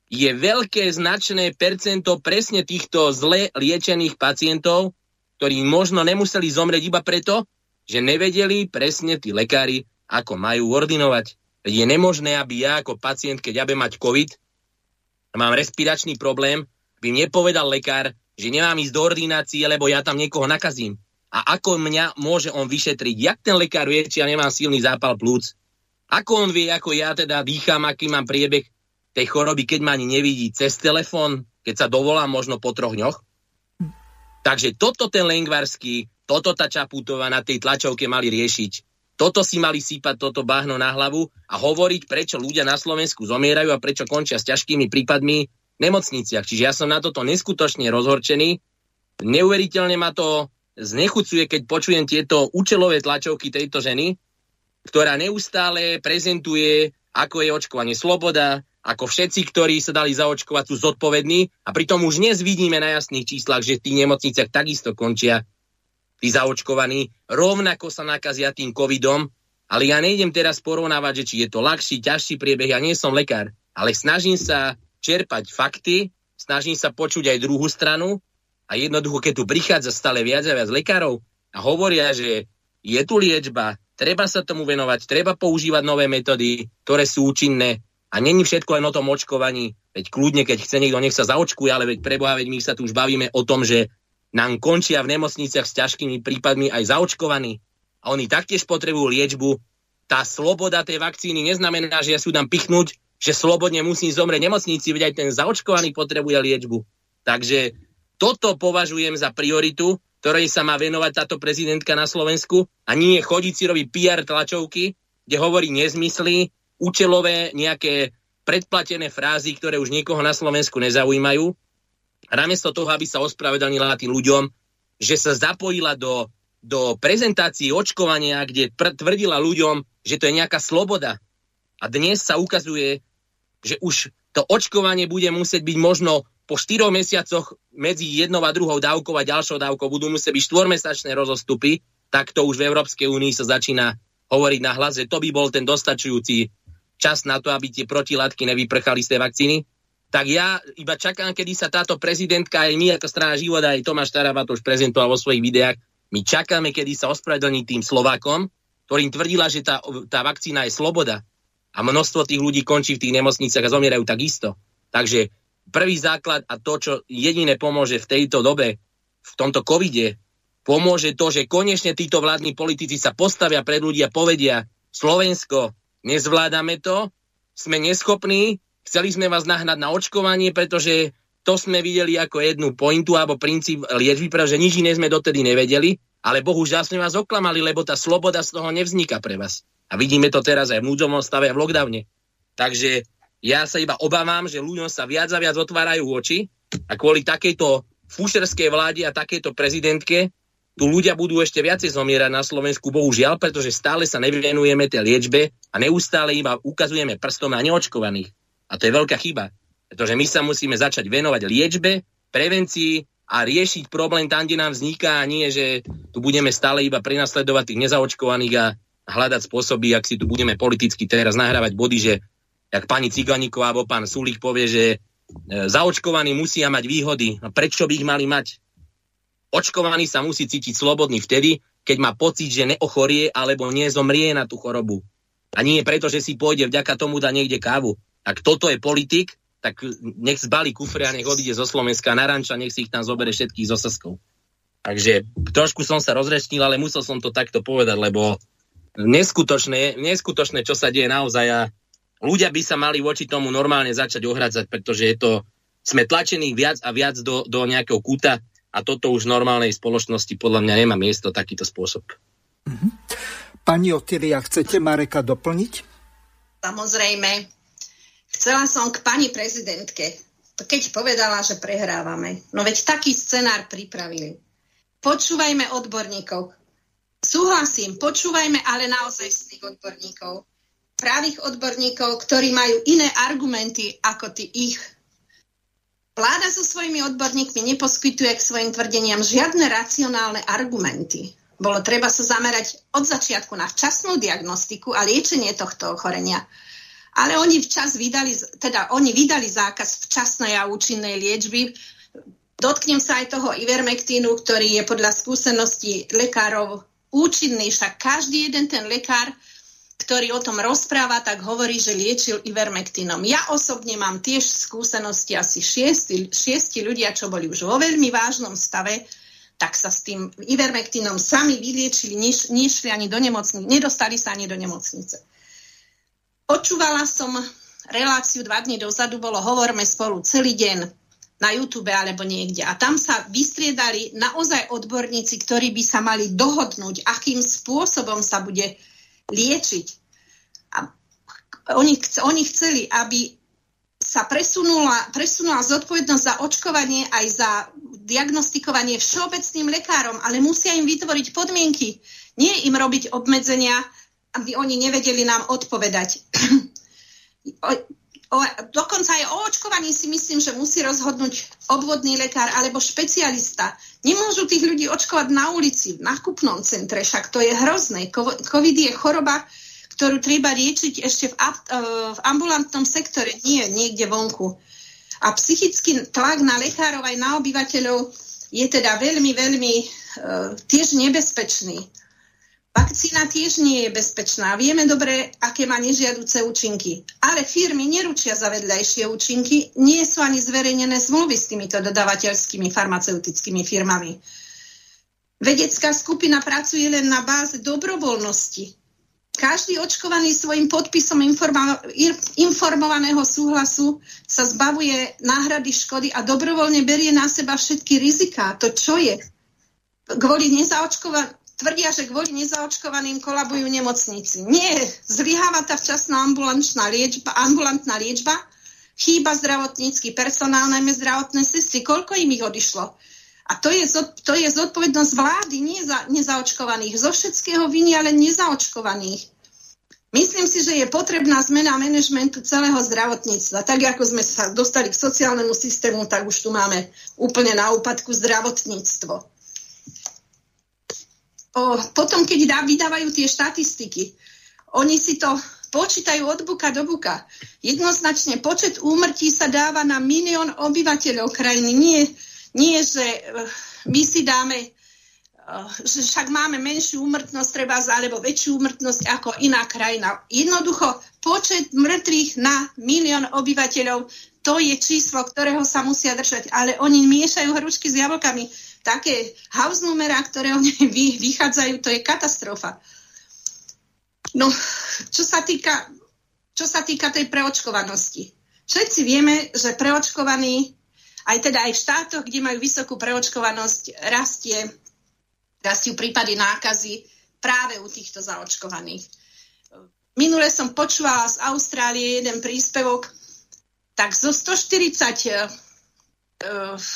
je veľké značné percento presne týchto zle liečených pacientov, ktorí možno nemuseli zomrieť iba preto, že nevedeli presne tí lekári, ako majú ordinovať. Je nemožné, aby ja ako pacient, keď ja budem mať COVID mám respiračný problém, by mne povedal lekár, že nemám ísť do ordinácie, lebo ja tam niekoho nakazím. A ako mňa môže on vyšetriť? Jak ten lekár vie, či ja nemám silný zápal plúc? Ako on vie, ako ja teda dýcham, aký mám priebeh tej choroby, keď ma ani nevidí cez telefón, keď sa dovolám možno po troch dňoch? Takže toto ten Lengvarský, toto tá Čaputová na tej tlačovke mali riešiť. Toto si mali sípať toto bahno na hlavu a hovoriť, prečo ľudia na Slovensku zomierajú a prečo končia s ťažkými prípadmi v nemocniciach. Čiže ja som na toto neskutočne rozhorčený. Neuveriteľne ma to znechucuje, keď počujem tieto účelové tlačovky tejto ženy, ktorá neustále prezentuje, ako je očkovanie sloboda, ako všetci, ktorí sa dali zaočkovať, sú zodpovední a pritom už dnes vidíme na jasných číslach, že v tých nemocniciach takisto končia tí zaočkovaní, rovnako sa nakazia tým covidom, ale ja nejdem teraz porovnávať, že či je to ľahší, ťažší priebeh, ja nie som lekár, ale snažím sa čerpať fakty, snažím sa počuť aj druhú stranu a jednoducho, keď tu prichádza stále viac a viac lekárov a hovoria, že je tu liečba, treba sa tomu venovať, treba používať nové metódy, ktoré sú účinné a není všetko len o tom očkovaní, veď kľudne, keď chce niekto, nech sa zaočkuje, ale veď preboha, veď my sa tu už bavíme o tom, že nám končia v nemocniciach s ťažkými prípadmi aj zaočkovaní a oni taktiež potrebujú liečbu. Tá sloboda tej vakcíny neznamená, že ja si dám pichnúť, že slobodne musím zomrieť v nemocnici, veď aj ten zaočkovaný potrebuje liečbu. Takže toto považujem za prioritu, ktorej sa má venovať táto prezidentka na Slovensku a nie chodiť si robiť PR tlačovky, kde hovorí nezmysly, účelové nejaké predplatené frázy, ktoré už nikoho na Slovensku nezaujímajú namiesto toho, aby sa ospravedlnila tým ľuďom, že sa zapojila do, do prezentácií očkovania, kde pr- tvrdila ľuďom, že to je nejaká sloboda. A dnes sa ukazuje, že už to očkovanie bude musieť byť možno po 4 mesiacoch medzi jednou a druhou dávkou a ďalšou dávkou budú musieť byť štvormesačné rozostupy, tak to už v Európskej únii sa začína hovoriť na hlas, že to by bol ten dostačujúci čas na to, aby tie protilátky nevyprchali z tej vakcíny. Tak ja iba čakám, kedy sa táto prezidentka, aj my ako strana život, aj Tomáš Taraba to už prezentoval vo svojich videách, my čakáme, kedy sa ospravedlní tým Slovákom, ktorým tvrdila, že tá, tá vakcína je sloboda. A množstvo tých ľudí končí v tých nemocniciach a zomierajú takisto. Takže prvý základ a to, čo jediné pomôže v tejto dobe, v tomto covide, pomôže to, že konečne títo vládni politici sa postavia pred ľudí a povedia Slovensko, nezvládame to, sme neschopní, chceli sme vás nahnať na očkovanie, pretože to sme videli ako jednu pointu alebo princíp liečby, pretože nič iné sme dotedy nevedeli ale bohužiaľ sme vás oklamali, lebo tá sloboda z toho nevzniká pre vás. A vidíme to teraz aj v núdzovom stave a v lockdowne. Takže ja sa iba obávam, že ľuďom sa viac a viac otvárajú oči a kvôli takejto fušerskej vláde a takejto prezidentke tu ľudia budú ešte viacej zomierať na Slovensku, bohužiaľ, pretože stále sa nevenujeme tej liečbe a neustále iba ukazujeme prstom na neočkovaných. A to je veľká chyba, pretože my sa musíme začať venovať liečbe, prevencii a riešiť problém tam, kde nám vzniká a nie, že tu budeme stále iba prenasledovať tých nezaočkovaných a hľadať spôsoby, ak si tu budeme politicky teraz nahrávať body, že jak pani Ciganíková alebo pán Sulík povie, že e, zaočkovaní musia mať výhody. A prečo by ich mali mať? Očkovaný sa musí cítiť slobodný vtedy, keď má pocit, že neochorie alebo nezomrie na tú chorobu. A nie preto, že si pôjde vďaka tomu dať niekde kávu. Ak toto je politik, tak nech zbalí kufre a nech odíde zo Slovenska na ranča, nech si ich tam zobere všetkých zo Saskou. Takže trošku som sa rozrečnil, ale musel som to takto povedať, lebo neskutočné, neskutočné, čo sa deje naozaj a ľudia by sa mali voči tomu normálne začať ohradzať, pretože je to, sme tlačení viac a viac do, do nejakého kúta a toto už v normálnej spoločnosti podľa mňa nemá miesto takýto spôsob. Mhm. Pani Otilia, chcete Mareka doplniť? Samozrejme. Chcela som k pani prezidentke, keď povedala, že prehrávame. No veď taký scenár pripravili. Počúvajme odborníkov. Súhlasím, počúvajme ale naozaj tých odborníkov. Právých odborníkov, ktorí majú iné argumenty ako tí ich. Vláda so svojimi odborníkmi neposkytuje k svojim tvrdeniam žiadne racionálne argumenty. Bolo treba sa zamerať od začiatku na včasnú diagnostiku a liečenie tohto ochorenia ale oni včas vydali, teda oni vydali zákaz včasnej a účinnej liečby. Dotknem sa aj toho ivermektínu, ktorý je podľa skúseností lekárov účinný, však každý jeden ten lekár, ktorý o tom rozpráva, tak hovorí, že liečil ivermektínom. Ja osobne mám tiež skúsenosti asi šiesti, šiesti ľudia, čo boli už vo veľmi vážnom stave, tak sa s tým ivermektínom sami vyliečili, nešli ani do nemocnice, nedostali sa ani do nemocnice. Počúvala som reláciu dva dní dozadu, bolo Hovorme spolu celý deň na YouTube alebo niekde. A tam sa vystriedali naozaj odborníci, ktorí by sa mali dohodnúť, akým spôsobom sa bude liečiť. A oni, oni chceli, aby sa presunula, presunula zodpovednosť za očkovanie aj za diagnostikovanie všeobecným lekárom, ale musia im vytvoriť podmienky. Nie im robiť obmedzenia, aby oni nevedeli nám odpovedať. [CLEARS THROAT] o, o, dokonca aj o očkovaní si myslím, že musí rozhodnúť obvodný lekár alebo špecialista. Nemôžu tých ľudí očkovať na ulici, v nákupnom centre, však to je hrozné. COVID je choroba, ktorú treba riečiť ešte v, e, v ambulantnom sektore, nie niekde vonku. A psychický tlak na lekárov aj na obyvateľov je teda veľmi, veľmi uh, tiež nebezpečný. Vakcína tiež nie je bezpečná. Vieme dobre, aké má nežiaduce účinky. Ale firmy neručia za vedľajšie účinky, nie sú ani zverejnené zmluvy s týmito dodavateľskými farmaceutickými firmami. Vedecká skupina pracuje len na báze dobrovoľnosti. Každý očkovaný svojim podpisom informovaného súhlasu sa zbavuje náhrady škody a dobrovoľne berie na seba všetky riziká. To čo je? Kvôli nezaočkovaným tvrdia, že kvôli nezaočkovaným kolabujú nemocnici. Nie, zlyháva tá včasná ambulantná liečba, ambulantná liečba, chýba zdravotnícky personál, najmä zdravotné sestry. Koľko im ich odišlo? A to je, to je zodpovednosť vlády, nie za nezaočkovaných. Zo všetkého viní, ale nezaočkovaných. Myslím si, že je potrebná zmena manažmentu celého zdravotníctva. Tak ako sme sa dostali k sociálnemu systému, tak už tu máme úplne na úpadku zdravotníctvo o, potom, keď dá, vydávajú tie štatistiky, oni si to spočítajú od buka do buka. Jednoznačne počet úmrtí sa dáva na milión obyvateľov krajiny. Nie, nie že eh, my si dáme eh, že však máme menšiu úmrtnosť treba alebo väčšiu úmrtnosť ako iná krajina. Jednoducho počet mŕtvych na milión obyvateľov to je číslo, ktorého sa musia držať. Ale oni miešajú hručky s jablkami. Také house numerá, ktoré oni vychádzajú, to je katastrofa. No, čo sa týka, čo sa týka tej preočkovanosti. Všetci vieme, že preočkovaní, aj teda aj v štátoch, kde majú vysokú preočkovanosť, rastie, rastie prípady nákazy práve u týchto zaočkovaných. Minule som počúvala z Austrálie jeden príspevok, tak zo 140 e,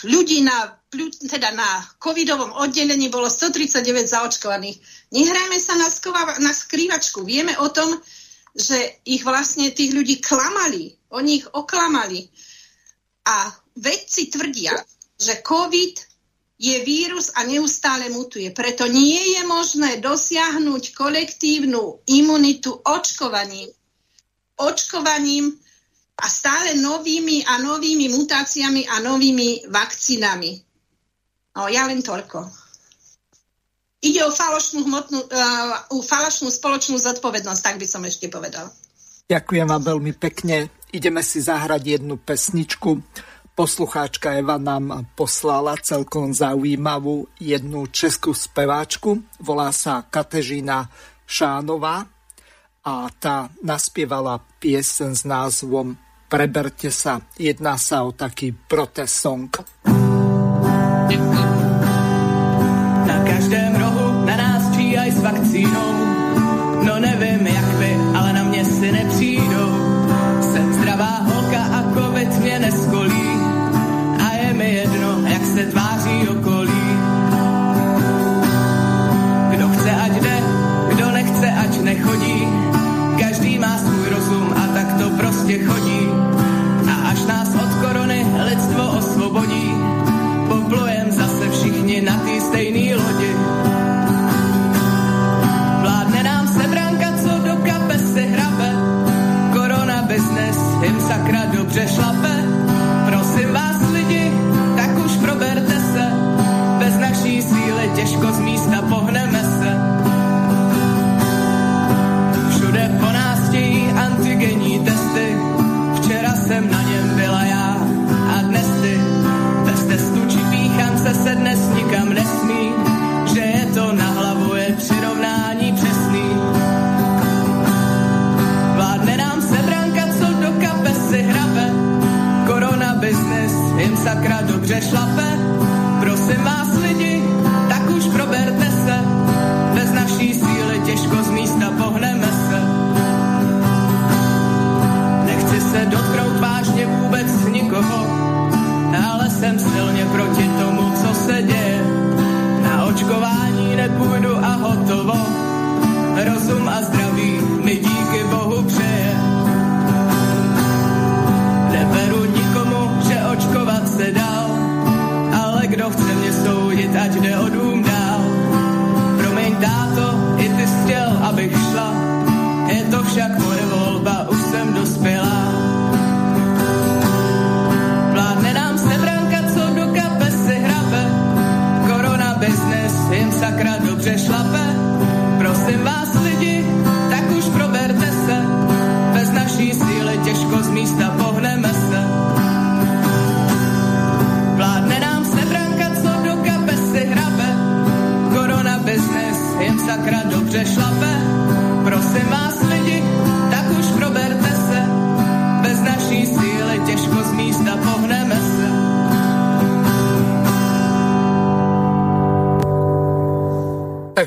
ľudí na, teda na covidovom oddelení bolo 139 zaočkovaných. Nehrajme sa na, skova, na skrývačku. Vieme o tom, že ich vlastne tých ľudí klamali. Oni ich oklamali. A vedci tvrdia, že COVID je vírus a neustále mutuje. Preto nie je možné dosiahnuť kolektívnu imunitu očkovaním. Očkovaním a stále novými a novými mutáciami a novými vakcínami. No, ja len toľko. Ide o falošnú, hmotnú, uh, falošnú spoločnú zodpovednosť, tak by som ešte povedal. Ďakujem vám veľmi pekne. Ideme si zahrať jednu pesničku. Poslucháčka Eva nám poslala celkom zaujímavú jednu českú speváčku. Volá sa Katežina Šánová a tá naspievala piesen s názvom Preberte sa. Jedná sa o taký protest song. Na každém sakra dobře šlape. Prosím vás lidi, tak už proberte se, bez naší síly těžko z místa pohneme se. Nechci se dotknout vážně vůbec nikoho, ale jsem silně proti tomu, co se děje. Na očkování nepůjdu a hotovo, rozum a zdraví mi díky Bohu přeje. Očkovat se dál, ale kdo chce mě soudit, ať jde o dům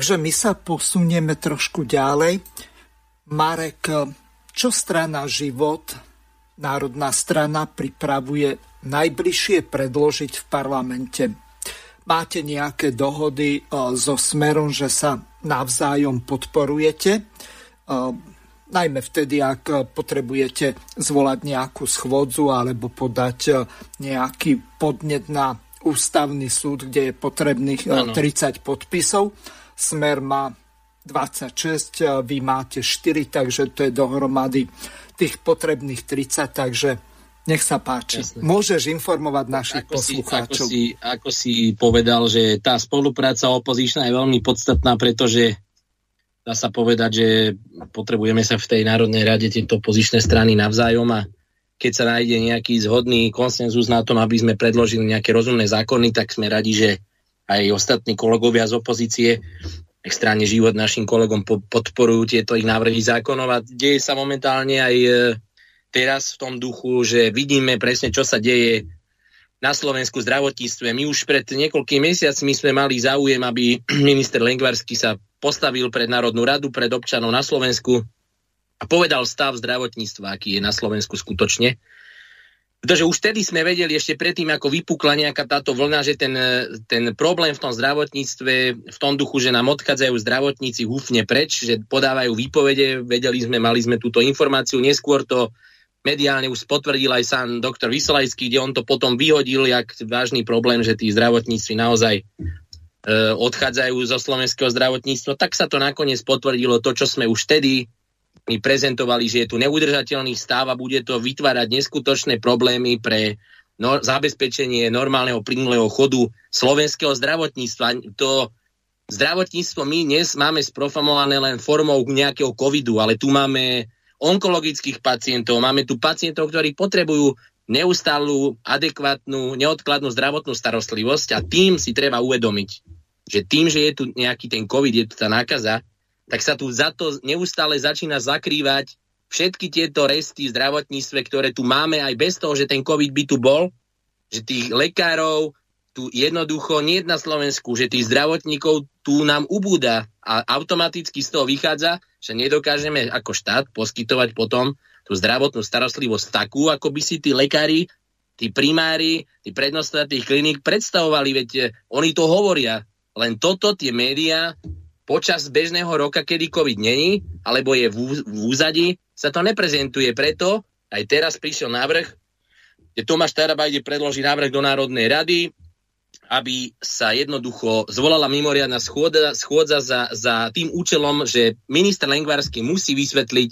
Takže my sa posunieme trošku ďalej. Marek, čo strana Život, Národná strana, pripravuje najbližšie predložiť v parlamente? Máte nejaké dohody e, so Smerom, že sa navzájom podporujete? E, najmä vtedy, ak potrebujete zvolať nejakú schôdzu alebo podať nejaký podnet na ústavný súd, kde je potrebných ano. 30 podpisov. Smer má 26, vy máte 4, takže to je dohromady tých potrebných 30, takže nech sa páči. Jasne. Môžeš informovať našich ako poslucháčov. Si, ako, si, ako si povedal, že tá spolupráca opozičná je veľmi podstatná, pretože dá sa povedať, že potrebujeme sa v tej Národnej rade tieto opozičné strany navzájom a keď sa nájde nejaký zhodný konsenzus na tom, aby sme predložili nejaké rozumné zákony, tak sme radi, že aj ostatní kolegovia z opozície extrémne život našim kolegom podporujú tieto ich návrhy zákonov a deje sa momentálne aj e, teraz v tom duchu, že vidíme presne, čo sa deje na Slovensku zdravotníctve. My už pred niekoľkými mesiacmi sme mali záujem, aby [CLEARS THROAT] minister Lengvarsky sa postavil pred Národnú radu, pred občanov na Slovensku a povedal stav zdravotníctva, aký je na Slovensku skutočne. Pretože už vtedy sme vedeli ešte predtým, ako vypukla nejaká táto vlna, že ten, ten problém v tom zdravotníctve, v tom duchu, že nám odchádzajú zdravotníci húfne preč, že podávajú výpovede, vedeli sme, mali sme túto informáciu, neskôr to mediálne už potvrdil aj sám doktor Vysolajský, kde on to potom vyhodil, jak vážny problém, že tí zdravotníci naozaj e, odchádzajú zo slovenského zdravotníctva, tak sa to nakoniec potvrdilo to, čo sme už vtedy my prezentovali, že je tu neudržateľný stav a bude to vytvárať neskutočné problémy pre no, zabezpečenie normálneho plynulého chodu slovenského zdravotníctva. To zdravotníctvo my dnes máme sprofamované len formou nejakého covidu, ale tu máme onkologických pacientov, máme tu pacientov, ktorí potrebujú neustálú, adekvátnu, neodkladnú zdravotnú starostlivosť a tým si treba uvedomiť, že tým, že je tu nejaký ten COVID, je tu tá nákaza, tak sa tu za to neustále začína zakrývať všetky tieto resty v zdravotníctve, ktoré tu máme aj bez toho, že ten COVID by tu bol, že tých lekárov tu jednoducho nie na Slovensku, že tých zdravotníkov tu nám ubúda a automaticky z toho vychádza, že nedokážeme ako štát poskytovať potom tú zdravotnú starostlivosť takú, ako by si tí lekári, tí primári, tí prednostovia tých kliník predstavovali, veď eh, oni to hovoria. Len toto tie médiá počas bežného roka, kedy COVID není, alebo je v, v úzadi, sa to neprezentuje. Preto aj teraz prišiel návrh, že Tomáš Taraba ide predložiť návrh do Národnej rady, aby sa jednoducho zvolala mimoriadna schôdza, schôdza za, za tým účelom, že minister Lengvarsky musí vysvetliť,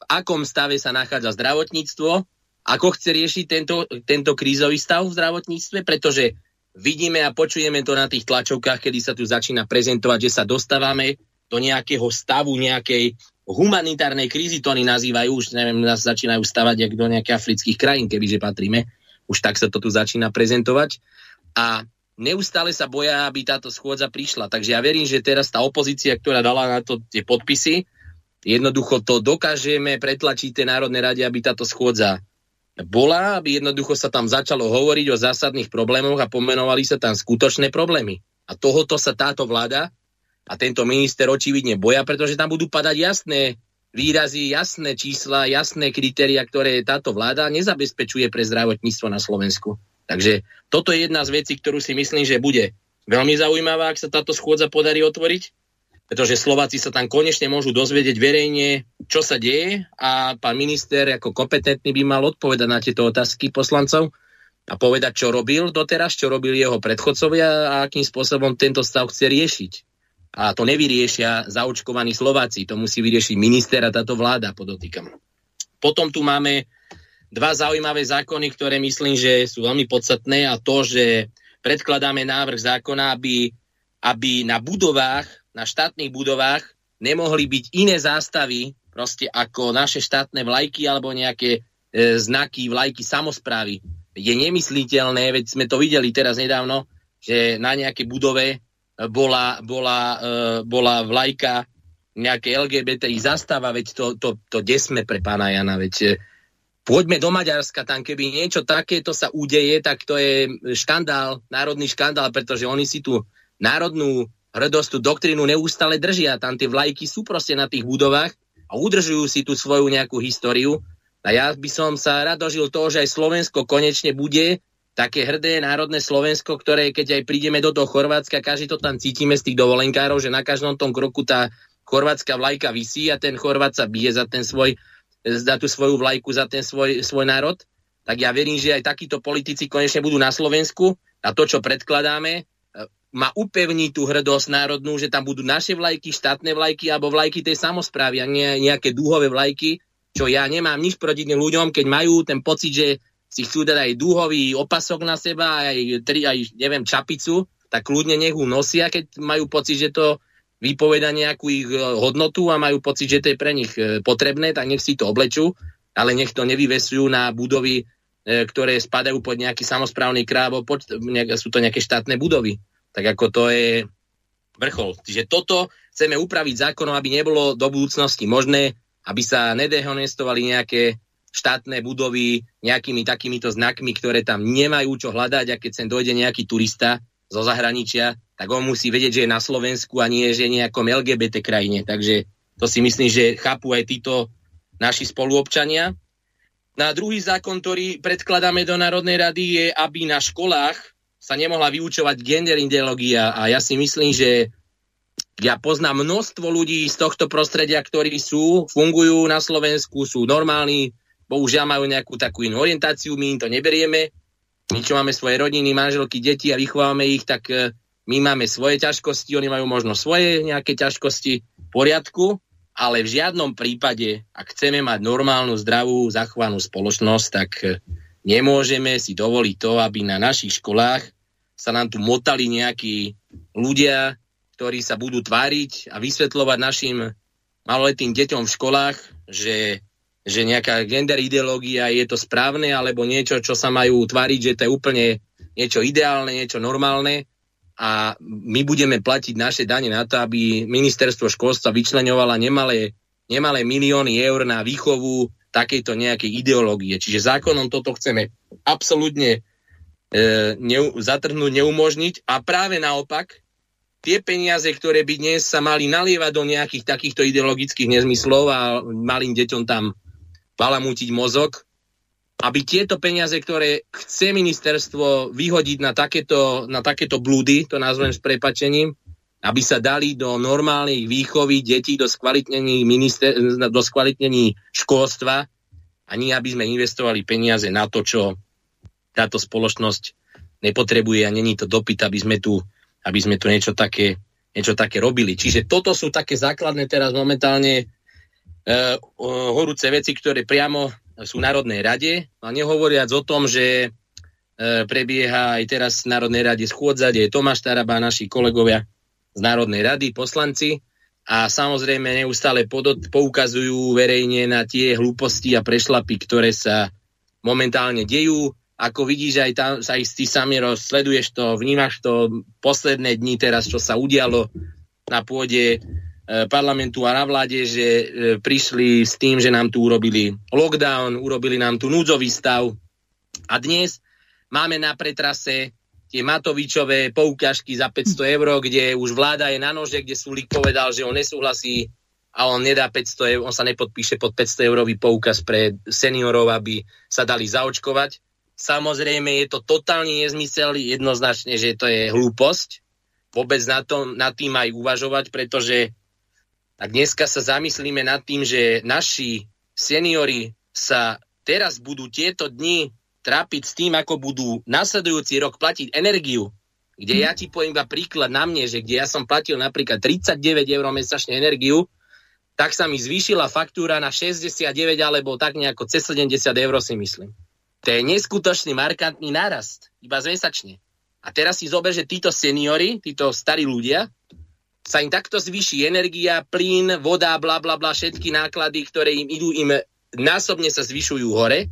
v akom stave sa nachádza zdravotníctvo, ako chce riešiť tento, tento krízový stav v zdravotníctve, pretože vidíme a počujeme to na tých tlačovkách, kedy sa tu začína prezentovať, že sa dostávame do nejakého stavu, nejakej humanitárnej krízy, to oni nazývajú, už neviem, nás začínajú stavať jak do nejakých afrických krajín, kebyže patríme. Už tak sa to tu začína prezentovať. A neustále sa boja, aby táto schôdza prišla. Takže ja verím, že teraz tá opozícia, ktorá dala na to tie podpisy, jednoducho to dokážeme pretlačiť tej Národnej rade, aby táto schôdza bola, aby jednoducho sa tam začalo hovoriť o zásadných problémoch a pomenovali sa tam skutočné problémy. A tohoto sa táto vláda a tento minister očividne boja, pretože tam budú padať jasné výrazy, jasné čísla, jasné kritéria, ktoré táto vláda nezabezpečuje pre zdravotníctvo na Slovensku. Takže toto je jedna z vecí, ktorú si myslím, že bude veľmi zaujímavá, ak sa táto schôdza podarí otvoriť, pretože Slováci sa tam konečne môžu dozvedieť verejne, čo sa deje a pán minister ako kompetentný by mal odpovedať na tieto otázky poslancov a povedať, čo robil doteraz, čo robili jeho predchodcovia a akým spôsobom tento stav chce riešiť. A to nevyriešia zaočkovaní Slováci, to musí vyriešiť minister a táto vláda, podotýkam. Potom tu máme dva zaujímavé zákony, ktoré myslím, že sú veľmi podstatné a to, že predkladáme návrh zákona, aby, aby na budovách, na štátnych budovách nemohli byť iné zástavy, proste ako naše štátne vlajky alebo nejaké e, znaky, vlajky samozprávy. Je nemysliteľné, veď sme to videli teraz nedávno, že na nejakej budove bola, bola, e, bola vlajka nejaké LGBTI zastáva, veď to, to, to desme pre pána Jana, veď e, Poďme do Maďarska, tam keby niečo takéto sa udeje, tak to je škandál, národný škandál, pretože oni si tú národnú hrdosť, tú doktrínu neustále držia. Tam tie vlajky sú proste na tých budovách a udržujú si tú svoju nejakú históriu. A ja by som sa rád dožil toho, že aj Slovensko konečne bude také hrdé národné Slovensko, ktoré keď aj prídeme do toho Chorvátska, každý to tam cítime z tých dovolenkárov, že na každom tom kroku tá chorvátska vlajka vysí a ten Chorvát sa bije za ten svoj zdá tú svoju vlajku za ten svoj, svoj národ, tak ja verím, že aj takíto politici konečne budú na Slovensku a to, čo predkladáme, má upevniť tú hrdosť národnú, že tam budú naše vlajky, štátne vlajky alebo vlajky tej samozprávy a nie nejaké dúhové vlajky, čo ja nemám nič proti tým ľuďom, keď majú ten pocit, že si chcú dať aj dúhový opasok na seba, aj, tri, aj neviem, čapicu, tak kľudne nech ju nosia, keď majú pocit, že to vypoveda nejakú ich e, hodnotu a majú pocit, že to je pre nich e, potrebné, tak nech si to oblečú, ale nech to nevyvesujú na budovy, e, ktoré spadajú pod nejaký samozprávny krávo, pod, sú to nejaké štátne budovy. Tak ako to je vrchol. Čiže toto chceme upraviť zákonom, aby nebolo do budúcnosti možné, aby sa nedehonestovali nejaké štátne budovy nejakými takýmito znakmi, ktoré tam nemajú čo hľadať a keď sem dojde nejaký turista zo zahraničia, tak on musí vedieť, že je na Slovensku a nie, že je nejakom LGBT krajine. Takže to si myslím, že chápu aj títo naši spoluobčania. Na druhý zákon, ktorý predkladáme do Národnej rady, je, aby na školách sa nemohla vyučovať gender ideológia a ja si myslím, že ja poznám množstvo ľudí z tohto prostredia, ktorí sú, fungujú na Slovensku, sú normálni, bohužiaľ majú nejakú takú inú orientáciu, my im to neberieme. My, čo máme svoje rodiny, manželky, deti a vychovávame ich, tak e, my máme svoje ťažkosti, oni majú možno svoje nejaké ťažkosti v poriadku, ale v žiadnom prípade, ak chceme mať normálnu, zdravú, zachovanú spoločnosť, tak e, nemôžeme si dovoliť to, aby na našich školách sa nám tu motali nejakí ľudia, ktorí sa budú tváriť a vysvetľovať našim maloletým deťom v školách, že že nejaká gender ideológia je to správne, alebo niečo, čo sa majú tváriť, že to je úplne niečo ideálne, niečo normálne a my budeme platiť naše dane na to, aby ministerstvo školstva vyčleňovalo nemalé, nemalé milióny eur na výchovu takejto nejakej ideológie. Čiže zákonom toto chceme absolútne e, zatrhnúť, neumožniť. A práve naopak tie peniaze, ktoré by dnes sa mali nalievať do nejakých takýchto ideologických nezmyslov a malým deťom tam balamútiť mozog, aby tieto peniaze, ktoré chce ministerstvo vyhodiť na takéto, na takéto blúdy, to nazvem s prepačením, aby sa dali do normálnej výchovy detí, do skvalitnení, minister, do skvalitnení školstva a nie, aby sme investovali peniaze na to, čo táto spoločnosť nepotrebuje a není to dopyt, aby sme tu, aby sme tu niečo také, niečo také robili. Čiže toto sú také základné teraz momentálne uh, horúce veci, ktoré priamo sú v Národnej rade. A nehovoriac o tom, že uh, prebieha aj teraz v Národnej rade schôdza, kde je Tomáš Taraba naši kolegovia z Národnej rady, poslanci. A samozrejme neustále podot, poukazujú verejne na tie hlúposti a prešlapy, ktoré sa momentálne dejú. Ako vidíš, aj tam sa ty sami sleduješ to, vnímaš to posledné dni teraz, čo sa udialo na pôde E, parlamentu a na vláde, že e, prišli s tým, že nám tu urobili lockdown, urobili nám tu núdzový stav a dnes máme na pretrase tie Matovičové poukážky za 500 eur, kde už vláda je na nože, kde Sulik povedal, že on nesúhlasí a on nedá 500 eur, on sa nepodpíše pod 500 eurový poukaz pre seniorov, aby sa dali zaočkovať. Samozrejme je to totálny nezmysel, jednoznačne, že to je hlúposť. Vôbec na, tom, na tým aj uvažovať, pretože tak dneska sa zamyslíme nad tým, že naši seniori sa teraz budú tieto dni trápiť s tým, ako budú nasledujúci rok platiť energiu, kde ja ti poviem iba príklad na mne, že kde ja som platil napríklad 39 eur mesačne energiu, tak sa mi zvýšila faktúra na 69 alebo tak nejako cez 70 eur si myslím. To je neskutočný markantný nárast, iba mesačne. A teraz si zober, že títo seniory, títo starí ľudia, sa im takto zvýši energia, plyn, voda, bla bla bla, všetky náklady, ktoré im idú, im násobne sa zvyšujú hore.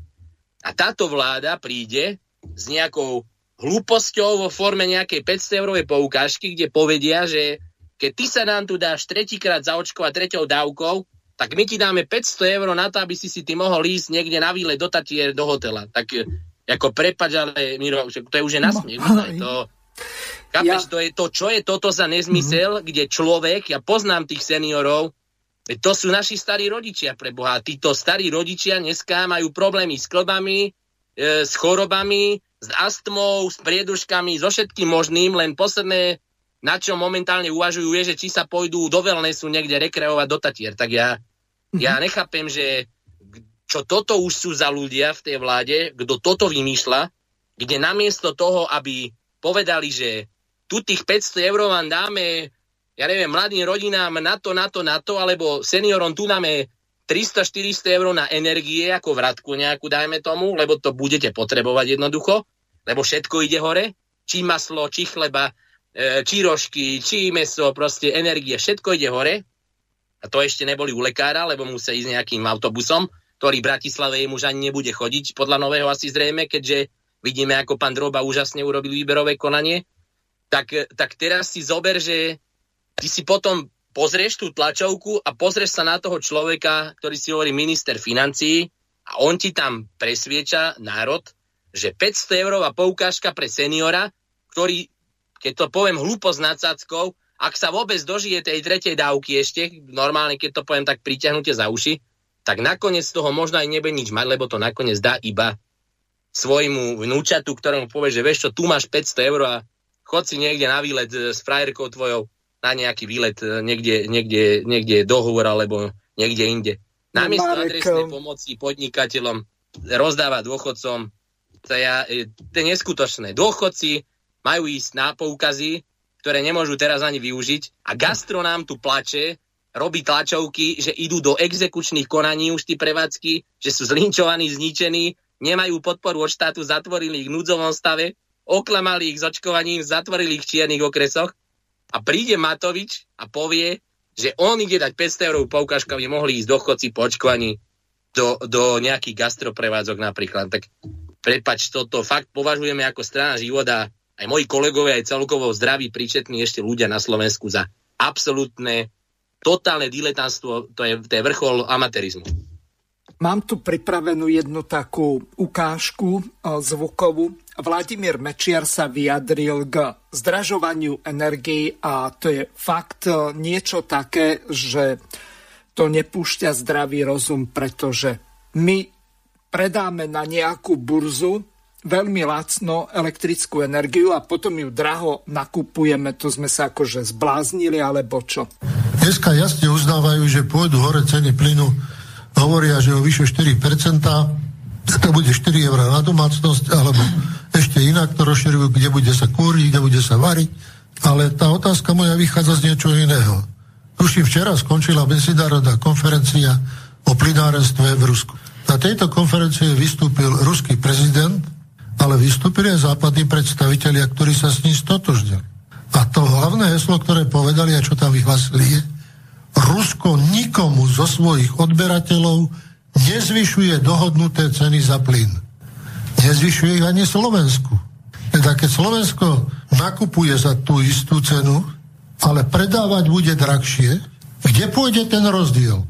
A táto vláda príde s nejakou hlúposťou vo forme nejakej 500 eurovej poukážky, kde povedia, že keď ty sa nám tu dáš tretíkrát zaočkovať treťou dávkou, tak my ti dáme 500 eur na to, aby si si ty mohol ísť niekde na výle do Tatier, do hotela. Tak ako prepač, ale Miro, to je už je nasmiech. To, Kapeš, ja... to je to, čo je toto za nezmysel, mm-hmm. kde človek, ja poznám tých seniorov, to sú naši starí rodičia pre Boha. Títo starí rodičia dneska majú problémy s klbami, e, s chorobami, s astmou, s prieduškami, so všetkým možným, len posledné, na čo momentálne uvažujú, je, že či sa pôjdu do wellnessu niekde rekreovať do Tatier. Tak ja. Ja nechápem, že čo toto už sú za ľudia v tej vláde, kto toto vymýšľa, kde namiesto toho, aby povedali, že tu tých 500 eur vám dáme, ja neviem, mladým rodinám na to, na to, na to, alebo seniorom tu dáme 300-400 eur na energie, ako vratku nejakú, dajme tomu, lebo to budete potrebovať jednoducho, lebo všetko ide hore, či maslo, či chleba, e, či rožky, či meso, proste energie, všetko ide hore. A to ešte neboli u lekára, lebo musia ísť nejakým autobusom, ktorý v Bratislave už ani nebude chodiť, podľa nového asi zrejme, keďže vidíme, ako pán Droba úžasne urobil výberové konanie. Tak, tak teraz si zober, že ty si potom pozrieš tú tlačovku a pozrieš sa na toho človeka, ktorý si hovorí minister financií a on ti tam presvieča národ, že 500 eurová poukážka pre seniora, ktorý, keď to poviem hlúpo s nadsackou, ak sa vôbec dožije tej tretej dávky ešte, normálne keď to poviem tak priťahnutie za uši, tak nakoniec z toho možno aj nebe nič mať, lebo to nakoniec dá iba svojmu vnúčatu, ktorému povie, že vieš čo, tu máš 500 eur a chod si niekde na výlet s frajerkou tvojou na nejaký výlet e, niekde, niekde, niekde dohovor alebo niekde inde. Namiesto adresnej pomoci podnikateľom rozdáva dôchodcom, to je, to je neskutočné. Dôchodci majú ísť na poukazy, ktoré nemôžu teraz ani využiť a gastronám tu plače, robí tlačovky, že idú do exekučných konaní už tí prevádzky, že sú zlinčovaní, zničení, nemajú podporu od štátu, zatvorili ich v núdzovom stave, oklamali ich s očkovaním, zatvorili ich v čiernych okresoch a príde Matovič a povie, že on ide dať 500 eur poukážku, aby mohli ísť dochodci po očkovaní do, do nejakých gastroprevádzok napríklad. Tak prepač, toto fakt považujeme ako strana života aj moji kolegovia, aj celkovo zdraví, príčetní ešte ľudia na Slovensku za absolútne, totálne diletánstvo, to je, to je vrchol amatérizmu. Mám tu pripravenú jednu takú ukážku e, zvukovú. Vladimír Mečiar sa vyjadril k zdražovaniu energii a to je fakt e, niečo také, že to nepúšťa zdravý rozum, pretože my predáme na nejakú burzu veľmi lacno elektrickú energiu a potom ju draho nakupujeme. To sme sa akože zbláznili, alebo čo? Dneska jasne uznávajú, že pôjdu hore ceny plynu. Hovoria, že o vyše 4%, to bude 4 eur na domácnosť, alebo ešte inak to rozširujú, kde bude sa kúriť, kde bude sa variť. Ale tá otázka moja vychádza z niečo iného. Tuším, včera skončila medzinárodná konferencia o plynárenstve v Rusku. Na tejto konferencii vystúpil ruský prezident, ale vystúpili aj západní predstavitelia, ktorí sa s ním stotožnili. A to hlavné heslo, ktoré povedali a čo tam vyhlasili je, Rusko nikomu zo svojich odberateľov nezvyšuje dohodnuté ceny za plyn. Nezvyšuje ich ani Slovensku. Teda keď Slovensko nakupuje za tú istú cenu, ale predávať bude drahšie, kde pôjde ten rozdiel?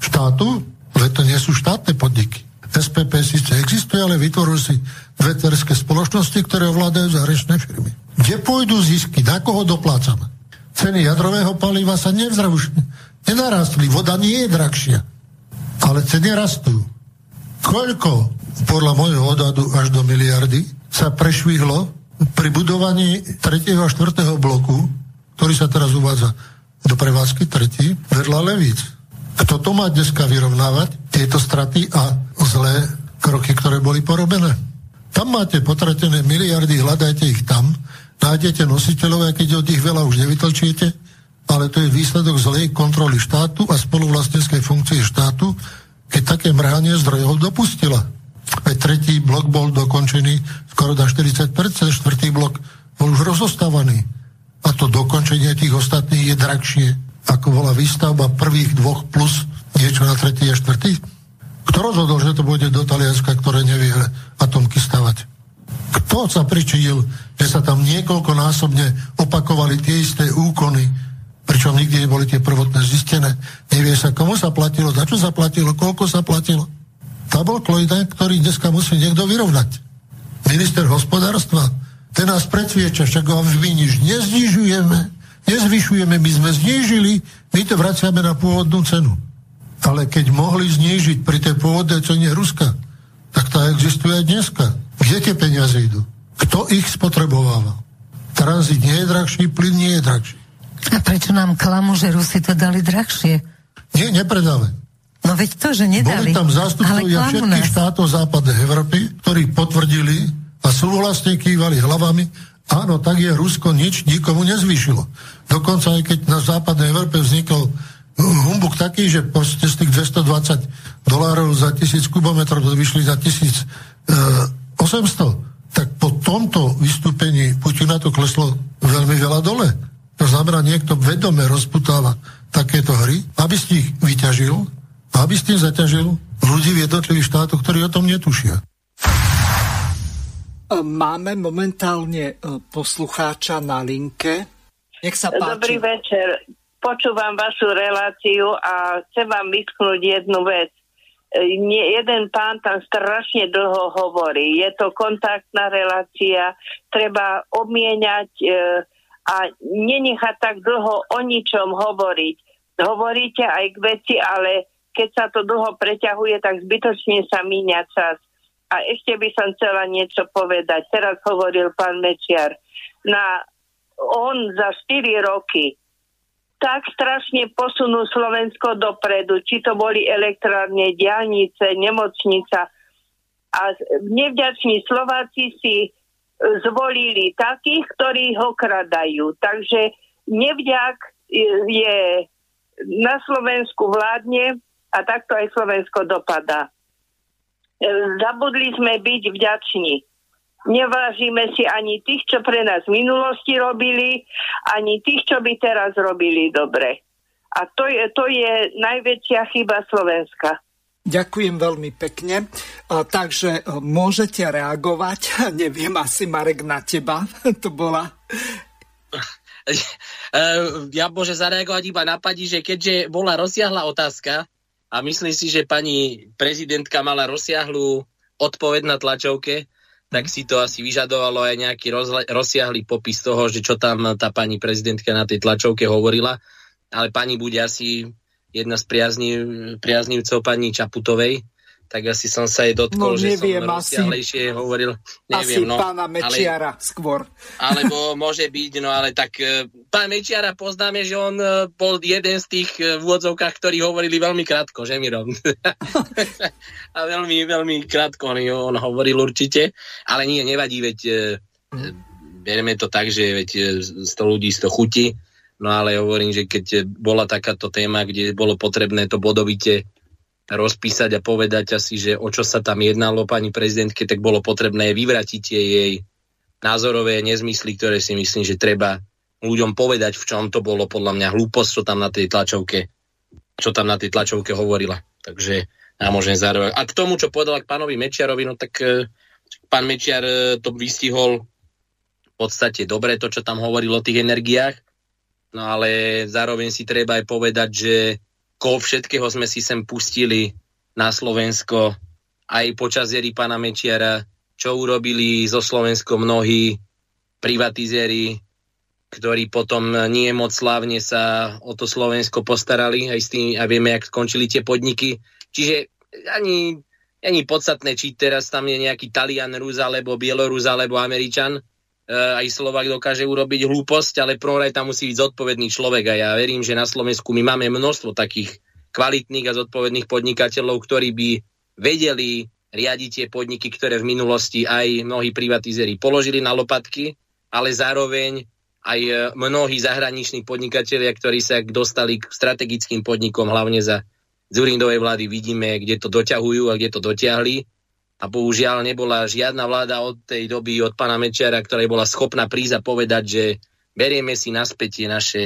Štátu? Ale to nie sú štátne podniky. SPP síce existuje, ale vytvorili si dve terské spoločnosti, ktoré ovládajú zahraničné firmy. Kde pôjdu zisky? Na koho doplácame? Ceny jadrového paliva sa nevzravušne. Nenarastli. Voda nie je drahšia. Ale ceny rastú. Koľko, podľa môjho odhadu až do miliardy, sa prešvihlo pri budovaní 3. a 4. bloku, ktorý sa teraz uvádza do prevádzky tretí, vedľa Levíc. Kto to má dneska vyrovnávať? Tieto straty a zlé kroky, ktoré boli porobené. Tam máte potratené miliardy, hľadajte ich tam, nájdete nositeľov, a keď od nich veľa už nevytlčiete, ale to je výsledok zlej kontroly štátu a spoluvlastneckej funkcie štátu, keď také mrhanie zdrojov dopustila. Veď tretí blok bol dokončený skoro na 40%, štvrtý blok bol už rozostávaný. A to dokončenie tých ostatných je drahšie ako bola výstavba prvých dvoch plus niečo na tretí a štvrtý? Kto rozhodol, že to bude do Talianska, ktoré nevie atomky stavať? Kto sa pričinil, že sa tam niekoľkonásobne opakovali tie isté úkony, pričom nikdy neboli tie prvotné zistené. Nevie sa, komu sa platilo, za čo sa platilo, koľko sa platilo. Tabulkoiden, ktorý dneska musí niekto vyrovnať. Minister hospodárstva, ten nás predsvieča, však ho my nič neznižujeme, nezvyšujeme, my sme znížili, my to vraciame na pôvodnú cenu. Ale keď mohli znížiť pri tej pôvodnej cene Ruska, tak tá existuje aj dneska. Kde tie peniaze idú? Kto ich spotrebováva? Tranzit nie je drahší, plyn nie je drahší. A prečo nám klamu, že Rusi to dali drahšie? Nie, nepredáme. No veď to, že nedali. Boli tam zástupcovia všetkých nás. štátov západnej Európy, ktorí potvrdili a súhlasne kývali hlavami áno, tak je Rusko nič nikomu nezvýšilo. Dokonca aj keď na západnej Európe vznikol humbuk taký, že proste z tých 220 dolárov za tisíc kubometrov to vyšli za 1800, tak po tomto vystúpení Putina to kleslo veľmi veľa dole. To znamená, niekto vedome rozputáva takéto hry, aby si ich vyťažil, aby s tým zaťažil ľudí v jednotlivých štátoch, ktorí o tom netušia. Máme momentálne e, poslucháča na linke. Nech sa páči. Dobrý večer. Počúvam vašu reláciu a chcem vám vytknúť jednu vec. E, nie, jeden pán tam strašne dlho hovorí. Je to kontaktná relácia, treba obmieniať e, a nenechať tak dlho o ničom hovoriť. Hovoríte aj k veci, ale keď sa to dlho preťahuje, tak zbytočne sa míňa čas. A ešte by som chcela niečo povedať. Teraz hovoril pán Mečiar. Na, on za 4 roky tak strašne posunul Slovensko dopredu, či to boli elektrárne, diálnice, nemocnica. A nevďační Slováci si zvolili takých, ktorí ho kradajú. Takže nevďak je na Slovensku vládne a takto aj Slovensko dopadá. E, zabudli sme byť vďační. Nevážime si ani tých, čo pre nás v minulosti robili, ani tých, čo by teraz robili dobre. A to je, to je najväčšia chyba Slovenska. Ďakujem veľmi pekne. Takže e, môžete reagovať. [LAUGHS] Neviem, asi Marek na teba. [LAUGHS] to bola... [LAUGHS] E, ja môžem zareagovať iba na pani, že keďže bola rozsiahla otázka, a myslím si, že pani prezidentka mala rozsiahlu odpoveď na tlačovke, tak si to asi vyžadovalo aj nejaký rozle- rozsiahly popis toho, že čo tam tá pani prezidentka na tej tlačovke hovorila. Ale pani bude asi jedna z priazniv, priaznivcov pani Čaputovej, tak asi som sa jej dotkol, no, neviem, že som asi, hovoril. Neviem, asi no, pána Mečiara ale, skôr. Alebo môže byť, no ale tak e, pán Mečiara poznáme, že on e, bol jeden z tých e, v úvodzovkách, ktorí hovorili veľmi krátko, že Miro? [LAUGHS] A veľmi, veľmi krátko on, on hovoril určite, ale nie, nevadí, veď bereme to tak, že veď 100 ľudí 100 chutí, no ale hovorím, že keď bola takáto téma, kde bolo potrebné to bodovite rozpísať a povedať asi, že o čo sa tam jednalo pani prezidentke, tak bolo potrebné vyvratiť tie jej názorové nezmysly, ktoré si myslím, že treba ľuďom povedať, v čom to bolo podľa mňa hlúposť, čo tam na tej tlačovke, čo tam na tej tlačovke hovorila. Takže ja môžem zároveň. A k tomu, čo povedala k pánovi Mečiarovi, no tak e, pán Mečiar e, to vystihol v podstate dobre, to, čo tam hovoril o tých energiách, no ale zároveň si treba aj povedať, že koho všetkého sme si sem pustili na Slovensko, aj počas jery pána Mečiara, čo urobili zo Slovensko mnohí privatizéri, ktorí potom nie moc slávne sa o to Slovensko postarali aj s tým, a vieme, jak skončili tie podniky. Čiže ani, ani podstatné, či teraz tam je nejaký Talian, Rus, alebo Bielorus, alebo Američan, aj Slovak dokáže urobiť hlúposť, ale prvoraj tam musí byť zodpovedný človek a ja verím, že na Slovensku my máme množstvo takých kvalitných a zodpovedných podnikateľov, ktorí by vedeli riadiť tie podniky, ktoré v minulosti aj mnohí privatizeri položili na lopatky, ale zároveň aj e, mnohí zahraniční podnikatelia, ktorí sa dostali k strategickým podnikom, hlavne za Zurindovej vlády vidíme, kde to doťahujú a kde to dotiahli a bohužiaľ nebola žiadna vláda od tej doby, od pána Mečiara, ktorá bola schopná prísť a povedať, že berieme si naspäť tie naše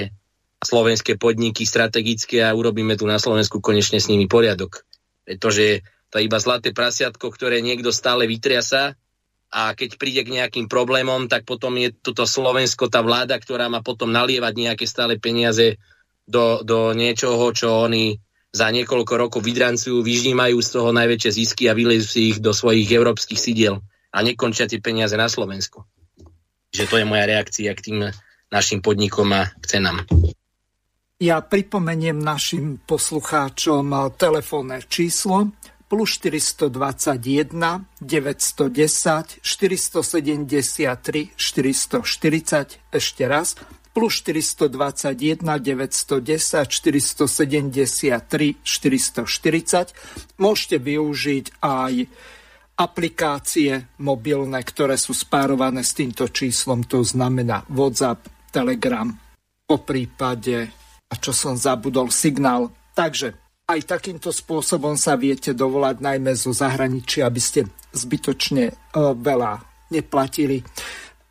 slovenské podniky strategické a urobíme tu na Slovensku konečne s nimi poriadok. Pretože to je iba zlaté prasiatko, ktoré niekto stále vytriasa a keď príde k nejakým problémom, tak potom je toto Slovensko, tá vláda, ktorá má potom nalievať nejaké stále peniaze do, do niečoho, čo oni za niekoľko rokov vydrancujú, vyžímajú z toho najväčšie zisky a vylezú si ich do svojich európskych sídiel a nekončia tie peniaze na Slovensku. Že to je moja reakcia k tým našim podnikom a cenám. Ja pripomeniem našim poslucháčom telefónne číslo plus 421 910 473 440 ešte raz plus 421 910 473 440. Môžete využiť aj aplikácie mobilné, ktoré sú spárované s týmto číslom, to znamená WhatsApp, Telegram, po prípade, a čo som zabudol, signál. Takže aj takýmto spôsobom sa viete dovolať najmä zo zahraničia, aby ste zbytočne e, veľa neplatili.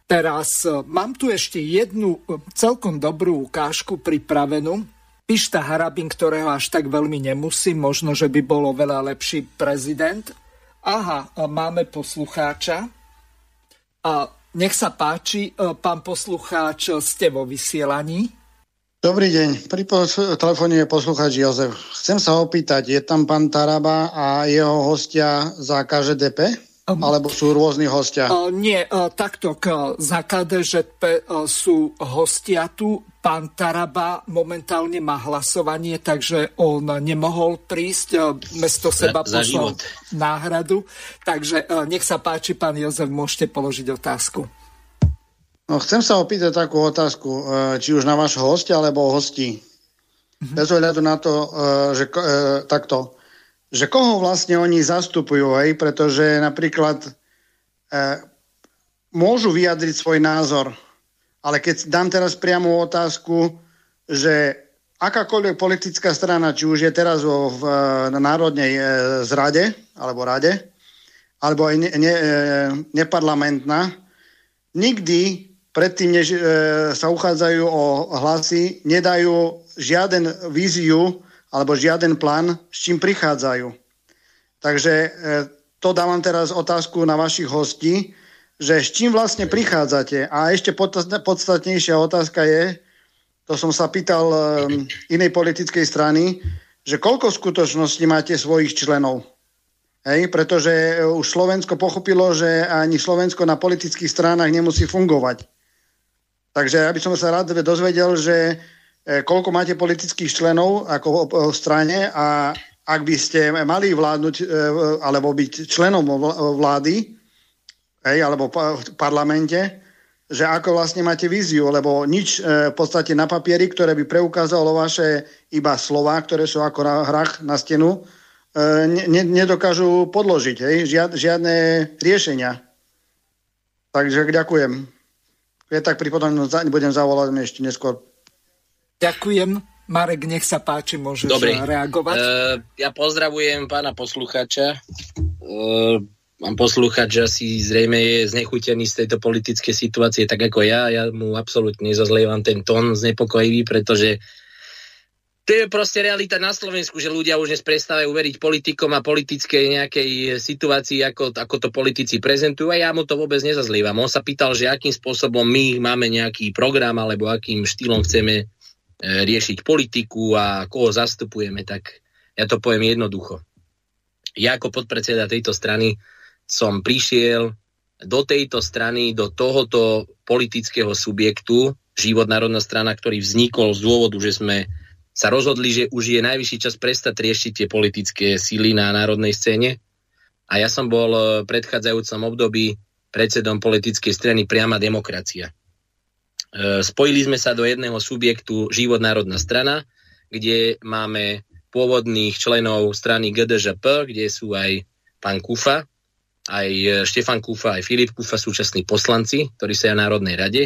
Teraz e, mám tu ešte jednu e, celkom dobrú ukážku pripravenú. Pišta Harabin, ktorého až tak veľmi nemusím, možno, že by bolo veľa lepší prezident, Aha, máme poslucháča. A nech sa páči, e, pán poslucháč, ste vo vysielaní. Dobrý deň, pri telefóne je poslucháč Jozef. Chcem sa opýtať, je tam pán Taraba a jeho hostia za KŽDP? Alebo sú rôzni hostia? Nie, takto uh, za KDŽP sú hostia tu. Pán Taraba momentálne má hlasovanie, takže on nemohol prísť. Mesto seba za, poslal za náhradu. Takže nech sa páči, pán Jozef, môžete položiť otázku. No, chcem sa opýtať takú otázku, uh, či už na vášho hostia, alebo hostí. Mm-hmm. Bez ohľadu na to, uh, že uh, takto že koho vlastne oni zastupujú, hej? pretože napríklad e, môžu vyjadriť svoj názor, ale keď dám teraz priamu otázku, že akákoľvek politická strana, či už je teraz vo, v, na národnej e, zrade, alebo rade, alebo aj ne, ne, e, neparlamentná, nikdy predtým, než e, sa uchádzajú o hlasy, nedajú žiaden víziu alebo žiaden plán, s čím prichádzajú. Takže e, to dávam teraz otázku na vašich hostí, že s čím vlastne prichádzate. A ešte podstatnejšia otázka je, to som sa pýtal e, inej politickej strany, že koľko v skutočnosti máte svojich členov. Hej, pretože už Slovensko pochopilo, že ani Slovensko na politických stránach nemusí fungovať. Takže ja by som sa rád dozvedel, že E, koľko máte politických členov ako v strane a ak by ste mali vládnuť e, alebo byť členom vlády hej, alebo v parlamente, že ako vlastne máte víziu, lebo nič e, v podstate na papieri, ktoré by preukázalo vaše iba slova, ktoré sú ako na hrách na stenu, ne, nedokážu podložiť, hej, žiad, žiadne riešenia. Takže ďakujem. Ja tak pripodom budem zavolať ešte neskôr. Ďakujem. Marek, nech sa páči, môžeš Dobre. reagovať. Uh, ja pozdravujem pána poslucháča. Uh, pán posluchač asi zrejme je znechutený z tejto politickej situácie, tak ako ja. Ja mu absolútne nezazlievam ten tón znepokojivý, pretože to je proste realita na Slovensku, že ľudia už dnes prestávajú veriť politikom a politickej nejakej situácii, ako, ako to politici prezentujú a ja mu to vôbec nezazlievam. On sa pýtal, že akým spôsobom my máme nejaký program alebo akým štýlom chceme riešiť politiku a koho zastupujeme, tak ja to poviem jednoducho. Ja ako podpredseda tejto strany som prišiel do tejto strany, do tohoto politického subjektu, Život národná strana, ktorý vznikol z dôvodu, že sme sa rozhodli, že už je najvyšší čas prestať riešiť tie politické síly na národnej scéne. A ja som bol v predchádzajúcom období predsedom politickej strany Priama demokracia. E, spojili sme sa do jedného subjektu Život národná strana, kde máme pôvodných členov strany GDŽP, kde sú aj pán Kufa, aj Štefan Kufa, aj Filip Kufa, súčasní poslanci, ktorí sa v Národnej rade.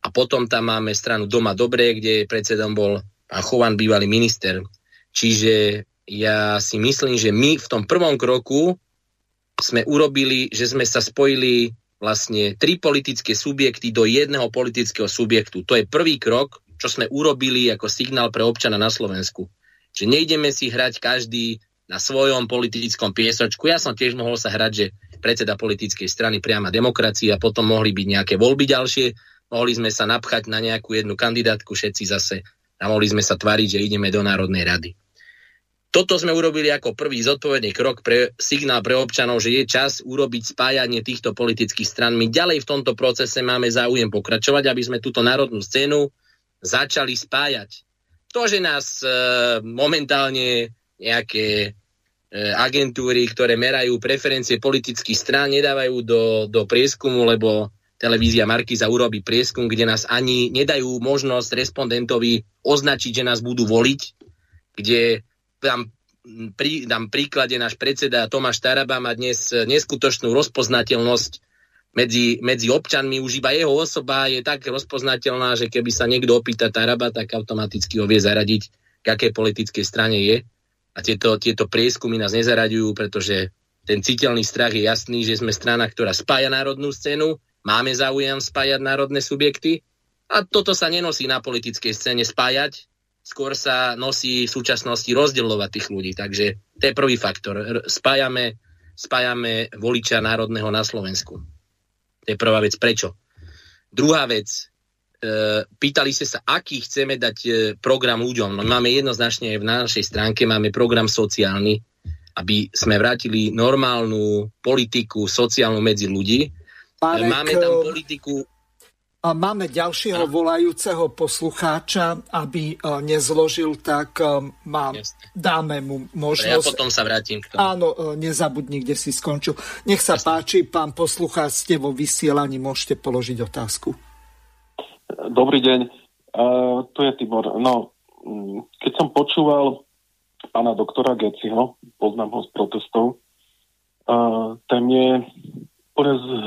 A potom tam máme stranu Doma Dobré, kde predsedom bol pán Chovan, bývalý minister. Čiže ja si myslím, že my v tom prvom kroku sme urobili, že sme sa spojili vlastne tri politické subjekty do jedného politického subjektu. To je prvý krok, čo sme urobili ako signál pre občana na Slovensku. Že nejdeme si hrať každý na svojom politickom piesočku. Ja som tiež mohol sa hrať, že predseda politickej strany priama demokracia, potom mohli byť nejaké voľby ďalšie, mohli sme sa napchať na nejakú jednu kandidátku všetci zase a mohli sme sa tváriť, že ideme do Národnej rady. Toto sme urobili ako prvý zodpovedný krok pre signál pre občanov, že je čas urobiť spájanie týchto politických stran. My ďalej v tomto procese máme záujem pokračovať, aby sme túto národnú scénu začali spájať. To, že nás e, momentálne nejaké e, agentúry, ktoré merajú preferencie politických strán, nedávajú do, do prieskumu, lebo televízia Markiza urobí prieskum, kde nás ani nedajú možnosť respondentovi označiť, že nás budú voliť, kde tam pri, dám príklade, náš predseda Tomáš Taraba má dnes neskutočnú rozpoznateľnosť medzi, medzi občanmi. Už iba jeho osoba je tak rozpoznateľná, že keby sa niekto opýta Taraba, tak automaticky ho vie zaradiť, k akej politickej strane je. A tieto, tieto prieskumy nás nezaraďujú, pretože ten citeľný strach je jasný, že sme strana, ktorá spája národnú scénu, máme záujem spájať národné subjekty a toto sa nenosí na politickej scéne spájať, skôr sa nosí v súčasnosti rozdeľovať tých ľudí. Takže to je prvý faktor. Spájame, spájame voliča národného na Slovensku. To je prvá vec. Prečo? Druhá vec. E, pýtali ste sa, aký chceme dať e, program ľuďom. No, máme jednoznačne v našej stránke, máme program sociálny, aby sme vrátili normálnu politiku sociálnu medzi ľudí. Marek, máme tam politiku a máme ďalšieho volajúceho poslucháča, aby e, nezložil, tak e, mám, dáme mu možnosť. Ja potom sa vrátim k tomu. Áno, e, nezabudni, kde si skončil. Nech sa Jasne. páči, pán poslucháč, ste vo vysielaní, môžete položiť otázku. Dobrý deň, uh, tu je Tibor. No, mm, keď som počúval pána doktora Geciho, poznám ho z protestov, uh, ten je,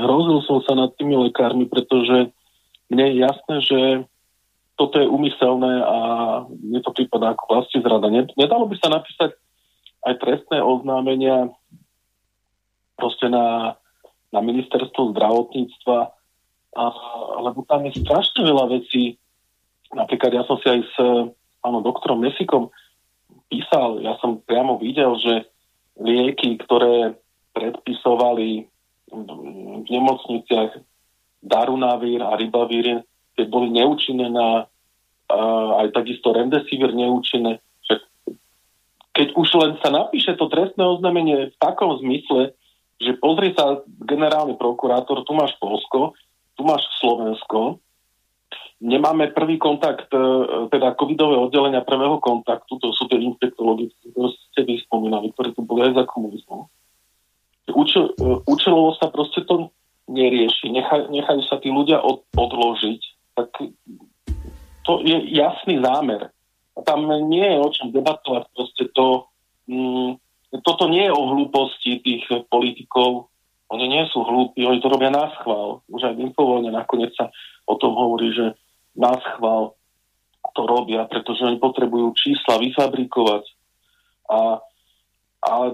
zhrozil som sa nad tými lekármi, pretože mne je jasné, že toto je umyselné a mne to prípada ako vlasti zrada. Nedalo by sa napísať aj trestné oznámenia proste na, na ministerstvo zdravotníctva, a, lebo tam je strašne veľa vecí. Napríklad ja som si aj s pánom doktorom Mesikom písal, ja som priamo videl, že lieky, ktoré predpisovali v nemocniciach Darunavír a Ribavír, keď boli neúčinné na aj takisto Remdesivir neúčinné. Keď už len sa napíše to trestné oznámenie v takom zmysle, že pozri sa generálny prokurátor, tu máš Polsko, tu máš Slovensko, nemáme prvý kontakt, e, teda covidové oddelenia prvého kontaktu, to sú tie infektologické, ktoré ste vy spomínali, ktoré tu boli aj za komunizmu. Účel, e, sa proste to nerieši, nechaj, nechajú sa tí ľudia od, odložiť, tak to je jasný zámer. A tam nie je o čom debatovať, proste to, mm, toto nie je o hlúposti tých politikov, oni nie sú hlúpi, oni to robia na schvál. Už aj v nakoniec sa o tom hovorí, že na schvál to robia, pretože oni potrebujú čísla vyfabrikovať. A, a e,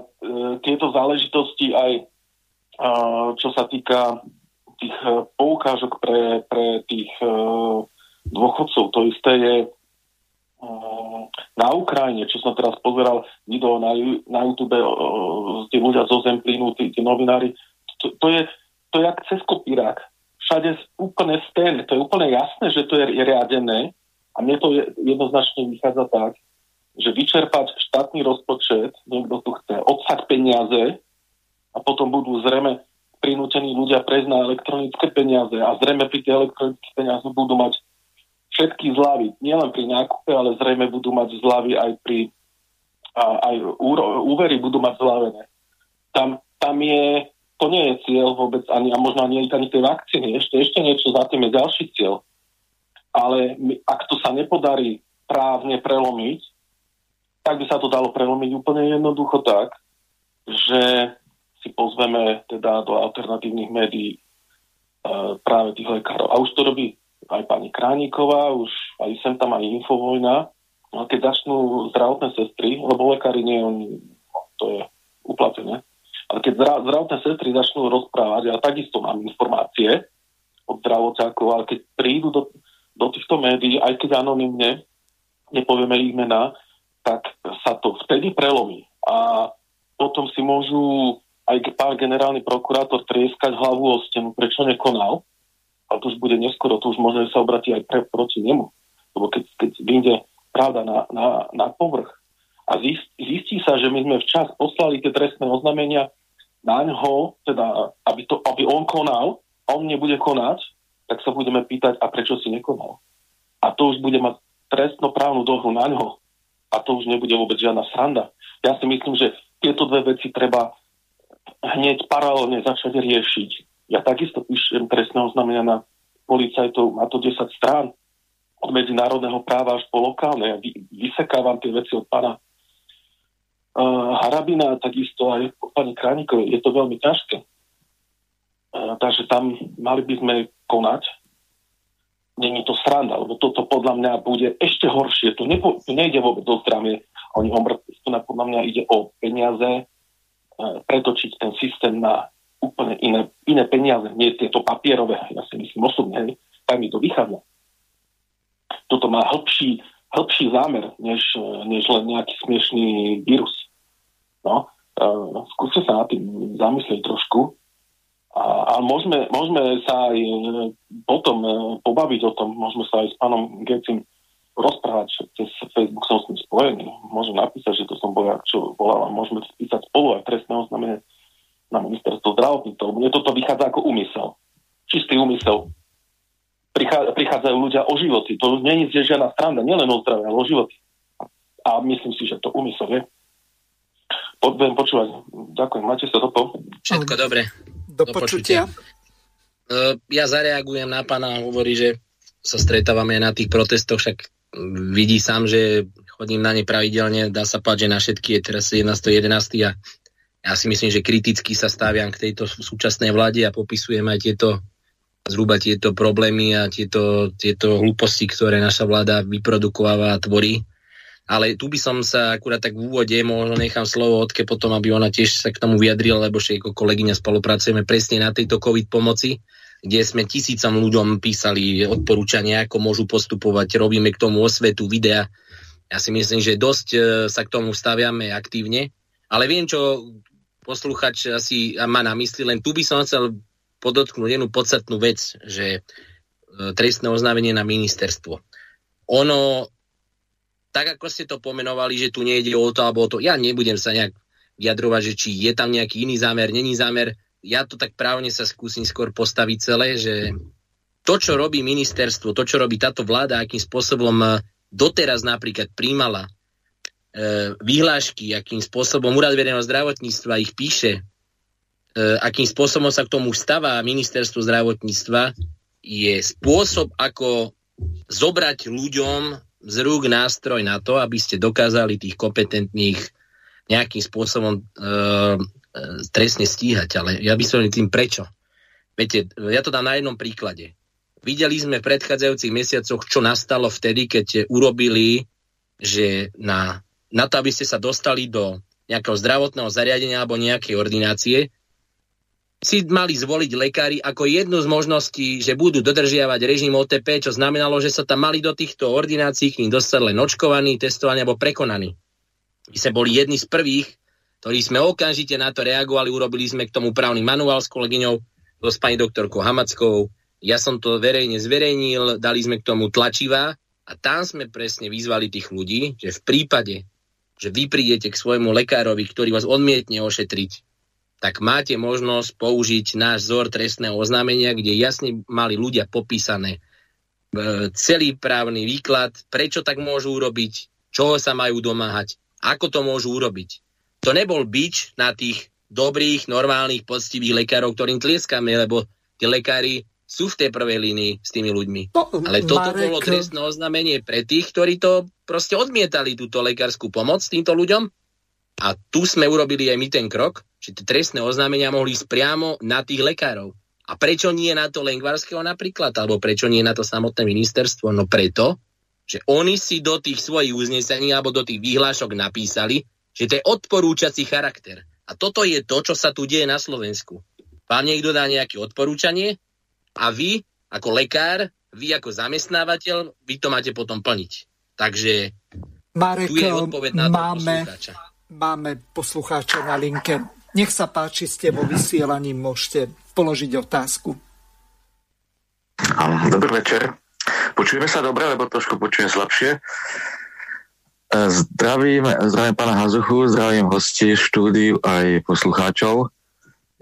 tieto záležitosti aj čo sa týka tých e, poukážok pre, pre tých e, dôchodcov, to isté je e, na Ukrajine, čo som teraz pozeral video na, na YouTube, tí ľudia zo Zemplínu, tí, tí novinári, to, to, je, to je jak cez kopírák. Všade úplne sten, to je úplne jasné, že to je riadené a mne to jednoznačne vychádza tak, že vyčerpať štátny rozpočet, niekto tu chce odsať peniaze, a potom budú zrejme prinútení ľudia prejsť na elektronické peniaze a zrejme pri tie elektronické peniaze budú mať všetky zľavy. Nielen pri nákupe, ale zrejme budú mať zľavy aj pri a, aj úvery budú mať zľavené. Tam, tam je, to nie je cieľ vôbec, ani, a možno ani, ani tej vakcíny. Ešte, ešte niečo za tým je ďalší cieľ. Ale my, ak to sa nepodarí právne prelomiť, tak by sa to dalo prelomiť úplne jednoducho tak, že si pozveme teda do alternatívnych médií e, práve tých lekárov. A už to robí aj pani Krániková, už aj sem tam aj Infovojna. A keď začnú zdravotné sestry, lebo lekári nie, oni, no, to je uplatené, ale keď zdravotné sestry začnú rozprávať, ja takisto mám informácie od zdravotákov, ale keď prídu do, do týchto médií, aj keď anonimne, nepovieme ich mená, tak sa to vtedy prelomí. A potom si môžu aj pán generálny prokurátor trieskať hlavu o stenu, prečo nekonal, ale to už bude neskoro, to už možno sa obratí aj pre, proti nemu. Lebo keď, keď vyjde pravda na, na, na povrch a zist, zistí sa, že my sme včas poslali tie trestné oznamenia na ňo, teda aby, to, aby on konal a on nebude konať, tak sa budeme pýtať, a prečo si nekonal. A to už bude mať trestnoprávnu dohru na ňo. A to už nebude vôbec žiadna sranda. Ja si myslím, že tieto dve veci treba hneď paralelne začať riešiť. Ja takisto píšem trestné oznámenia na policajtov, má to 10 strán, od medzinárodného práva až po lokálne. Ja vysekávam tie veci od pána uh, Harabina takisto aj pani Kránikovej, je to veľmi ťažké. Uh, takže tam mali by sme konať. Není to sranda, lebo toto podľa mňa bude ešte horšie. Tu, nepo, tu nejde vôbec o zdravie, oni tu podľa mňa ide o peniaze, pretočiť ten systém na úplne iné, iné peniaze, nie tieto papierové, ja si myslím osobne, tak mi to vychádza. Toto má hĺbší, hĺbší zámer, než, než len nejaký smiešný vírus. No, uh, skúste sa na tým zamyslieť trošku. A, a môžeme, môžeme sa aj e, potom pobaviť o tom, môžeme sa aj s pánom Gecim rozprávať, cez Facebook som s ním spojený. Môžem napísať, že to som bol ja, čo volal, môžeme spísať spolu aj trestné oznámenie na ministerstvo zdravotníctva. Mne toto vychádza ako úmysel. Čistý úmysel. Prichádzajú ľudia o životy. To nie je žiadna strana, nielen o zdravie, ale o životy. A myslím si, že to úmysel je. Budem počúvať. Ďakujem. Máte sa dopo. Všetko dobre. Do, Do počutia. Uh, ja zareagujem na pána, hovorí, že sa stretávame na tých protestoch, však vidí sám, že chodím na ne pravidelne, dá sa páť, že na všetky je teraz 11. 11. a ja si myslím, že kriticky sa staviam k tejto súčasnej vláde a popisujem aj tieto zhruba tieto problémy a tieto, tieto hlúposti, ktoré naša vláda vyprodukováva a tvorí. Ale tu by som sa akurát tak v úvode, možno nechám slovo Odke potom, aby ona tiež sa k tomu vyjadrila, lebo že ako kolegyňa spolupracujeme presne na tejto COVID pomoci, kde sme tisícom ľuďom písali odporúčania, ako môžu postupovať, robíme k tomu osvetu, videa. Ja si myslím, že dosť e, sa k tomu staviame aktívne, ale viem, čo posluchač asi má na mysli, len tu by som chcel podotknúť jednu podstatnú vec, že e, trestné oznámenie na ministerstvo. Ono tak ako ste to pomenovali, že tu nejde o to alebo o to, ja nebudem sa nejak vyjadrovať, že či je tam nejaký iný zámer, není zámer. Ja to tak právne sa skúsim skôr postaviť celé, že to, čo robí ministerstvo, to, čo robí táto vláda, akým spôsobom eh, doteraz napríklad príjmala e, vyhlášky, akým spôsobom Úrad verejného zdravotníctva ich píše, e, akým spôsobom sa k tomu stáva ministerstvo zdravotníctva, je spôsob, ako zobrať ľuďom z rúk nástroj na to, aby ste dokázali tých kompetentných nejakým spôsobom e, trestne stíhať. Ale ja by som tým prečo. Viete, ja to dám na jednom príklade. Videli sme v predchádzajúcich mesiacoch, čo nastalo vtedy, keď urobili, že na, na to, aby ste sa dostali do nejakého zdravotného zariadenia alebo nejakej ordinácie, si mali zvoliť lekári ako jednu z možností, že budú dodržiavať režim OTP, čo znamenalo, že sa tam mali do týchto ordinácií k ním dostať len očkovaní, testovaní alebo prekonaní. My sme boli jedni z prvých, ktorí sme okamžite na to reagovali, urobili sme k tomu právny manuál s kolegyňou, s pani doktorkou Hamackou. Ja som to verejne zverejnil, dali sme k tomu tlačivá a tam sme presne vyzvali tých ľudí, že v prípade, že vy prídete k svojmu lekárovi, ktorý vás odmietne ošetriť, tak máte možnosť použiť náš vzor trestného oznámenia, kde jasne mali ľudia popísané e, celý právny výklad, prečo tak môžu urobiť, čoho sa majú domáhať, ako to môžu urobiť. To nebol bič na tých dobrých, normálnych, poctivých lekárov, ktorým tlieskame, lebo tí lekári sú v tej prvej línii s tými ľuďmi. No, Ale toto Marek... bolo trestné oznámenie pre tých, ktorí to proste odmietali, túto lekárskú pomoc týmto ľuďom. A tu sme urobili aj my ten krok, že tie trestné oznámenia mohli ísť priamo na tých lekárov. A prečo nie na to Lengvarského napríklad, alebo prečo nie na to samotné ministerstvo? No preto, že oni si do tých svojich uznesení alebo do tých výhlášok napísali, že to je odporúčací charakter. A toto je to, čo sa tu deje na Slovensku. Vám niekto dá nejaké odporúčanie a vy, ako lekár, vy ako zamestnávateľ, vy to máte potom plniť. Takže Marek, tu je odpoveď na máme, máme poslucháča na linke. Nech sa páči, ste vo vysielaní, môžete položiť otázku. Dobrý večer. Počujeme sa dobre, lebo trošku počujem slabšie. Zdravím, zdravím pána Hazuchu, zdravím hosti, štúdiu aj poslucháčov.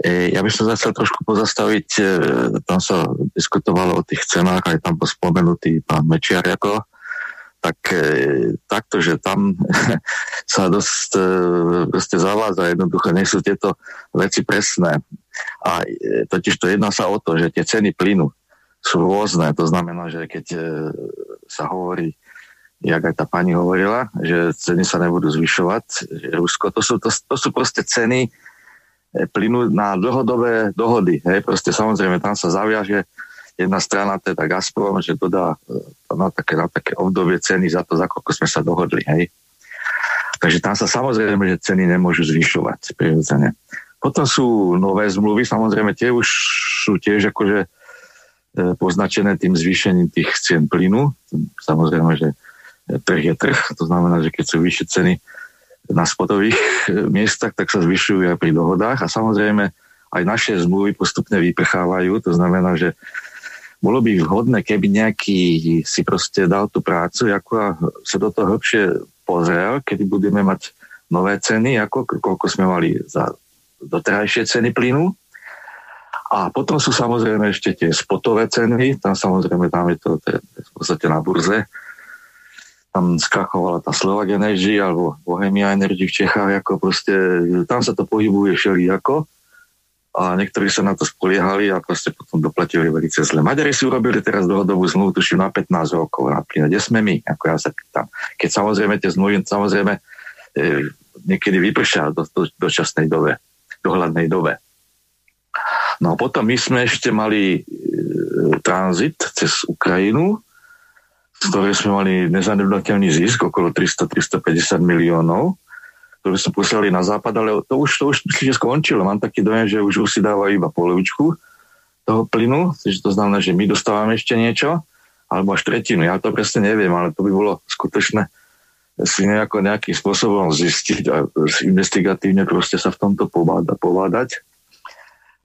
E, ja by som sa chcel trošku pozastaviť, e, tam sa diskutovalo o tých cenách, aj tam bol spomenutý pán Mečiar ako tak e, takto, že tam [LAUGHS] sa dosť proste zavádza jednoducho, nie sú tieto veci presné. A totiž to jedná sa o to, že tie ceny plynu sú rôzne, to znamená, že keď sa hovorí jak aj tá pani hovorila, že ceny sa nebudú zvyšovať. Rusko, to sú, to, to sú proste ceny e, plynu na dlhodobé dohody. Hej. Proste samozrejme tam sa zaviaže jedna strana, teda Gazprom, že dodá e, na také, na také obdobie ceny za to, za koľko sme sa dohodli. Hej. Takže tam sa samozrejme, že ceny nemôžu zvyšovať prirodzene. Potom sú nové zmluvy, samozrejme tie už sú tiež akože e, poznačené tým zvýšením tých cien plynu. Samozrejme, že trh je trh, to znamená, že keď sú vyššie ceny na spotových e, miestach, tak sa zvyšujú aj pri dohodách. A samozrejme aj naše zmluvy postupne vyprchávajú, to znamená, že bolo by vhodné, keby nejaký si proste dal tú prácu, ako sa do toho hĺbšie pozrel, kedy budeme mať nové ceny, ako koľko sme mali za doterajšie ceny plynu. A potom sú samozrejme ešte tie spotové ceny, tam samozrejme tam je to, v podstate na burze, tam skrachovala tá Slovak Energy alebo Bohemia Energy v Čechách, ako proste, tam sa to pohybuje všelijako a niektorí sa na to spoliehali a proste potom doplatili veľmi zle. Maďari si urobili teraz dlhodobú zmluvu, tuším na 15 rokov na. Kde sme my? Ako ja sa pýtam. Keď samozrejme tie zmluvy samozrejme e, niekedy vypršia do, do, do časnej dobe, dohľadnej dobe. No potom my sme ešte mali e, tranzit cez Ukrajinu, z ktorej sme mali nezanedbateľný zisk, okolo 300-350 miliónov, ktoré sme poslali na západ, ale to už, to už myslím, že skončilo. Mám taký dojem, že už, si dávajú iba polovičku toho plynu, takže to znamená, že my dostávame ešte niečo, alebo až tretinu. Ja to presne neviem, ale to by bolo skutočné si nejako nejakým spôsobom zistiť a investigatívne proste sa v tomto povádať, povádať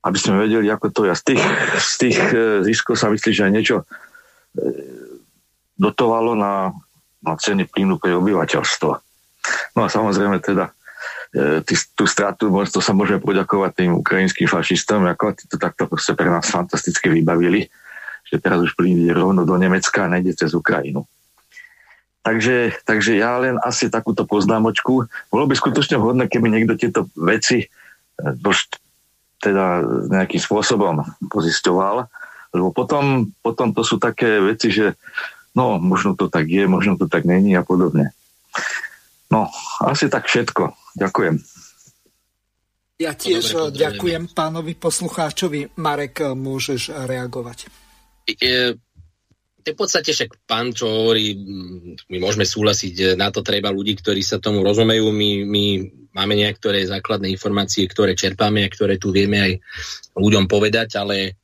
aby sme vedeli, ako to je. Z tých, z tých e, ziskov sa myslí, že aj niečo e, dotovalo na, na ceny plynu pre obyvateľstvo. No a samozrejme teda e, tý, tú stratu, to sa môže poďakovať tým ukrajinským fašistom, ako tí to takto proste pre nás fantasticky vybavili, že teraz už plyn ide rovno do Nemecka a nejde cez Ukrajinu. Takže, takže ja len asi takúto poznámočku. Bolo by skutočne vhodné, keby niekto tieto veci e, teda nejakým spôsobom pozisťoval, lebo potom, potom to sú také veci, že no, možno to tak je, možno to tak není a podobne. No, asi tak všetko. Ďakujem. Ja tiež dobre, ďakujem pánovi poslucháčovi. Marek, môžeš reagovať. Je, v podstate však pán, čo hovorí, my môžeme súhlasiť, na to treba ľudí, ktorí sa tomu rozumejú. My, my máme niektoré základné informácie, ktoré čerpáme a ktoré tu vieme aj ľuďom povedať, ale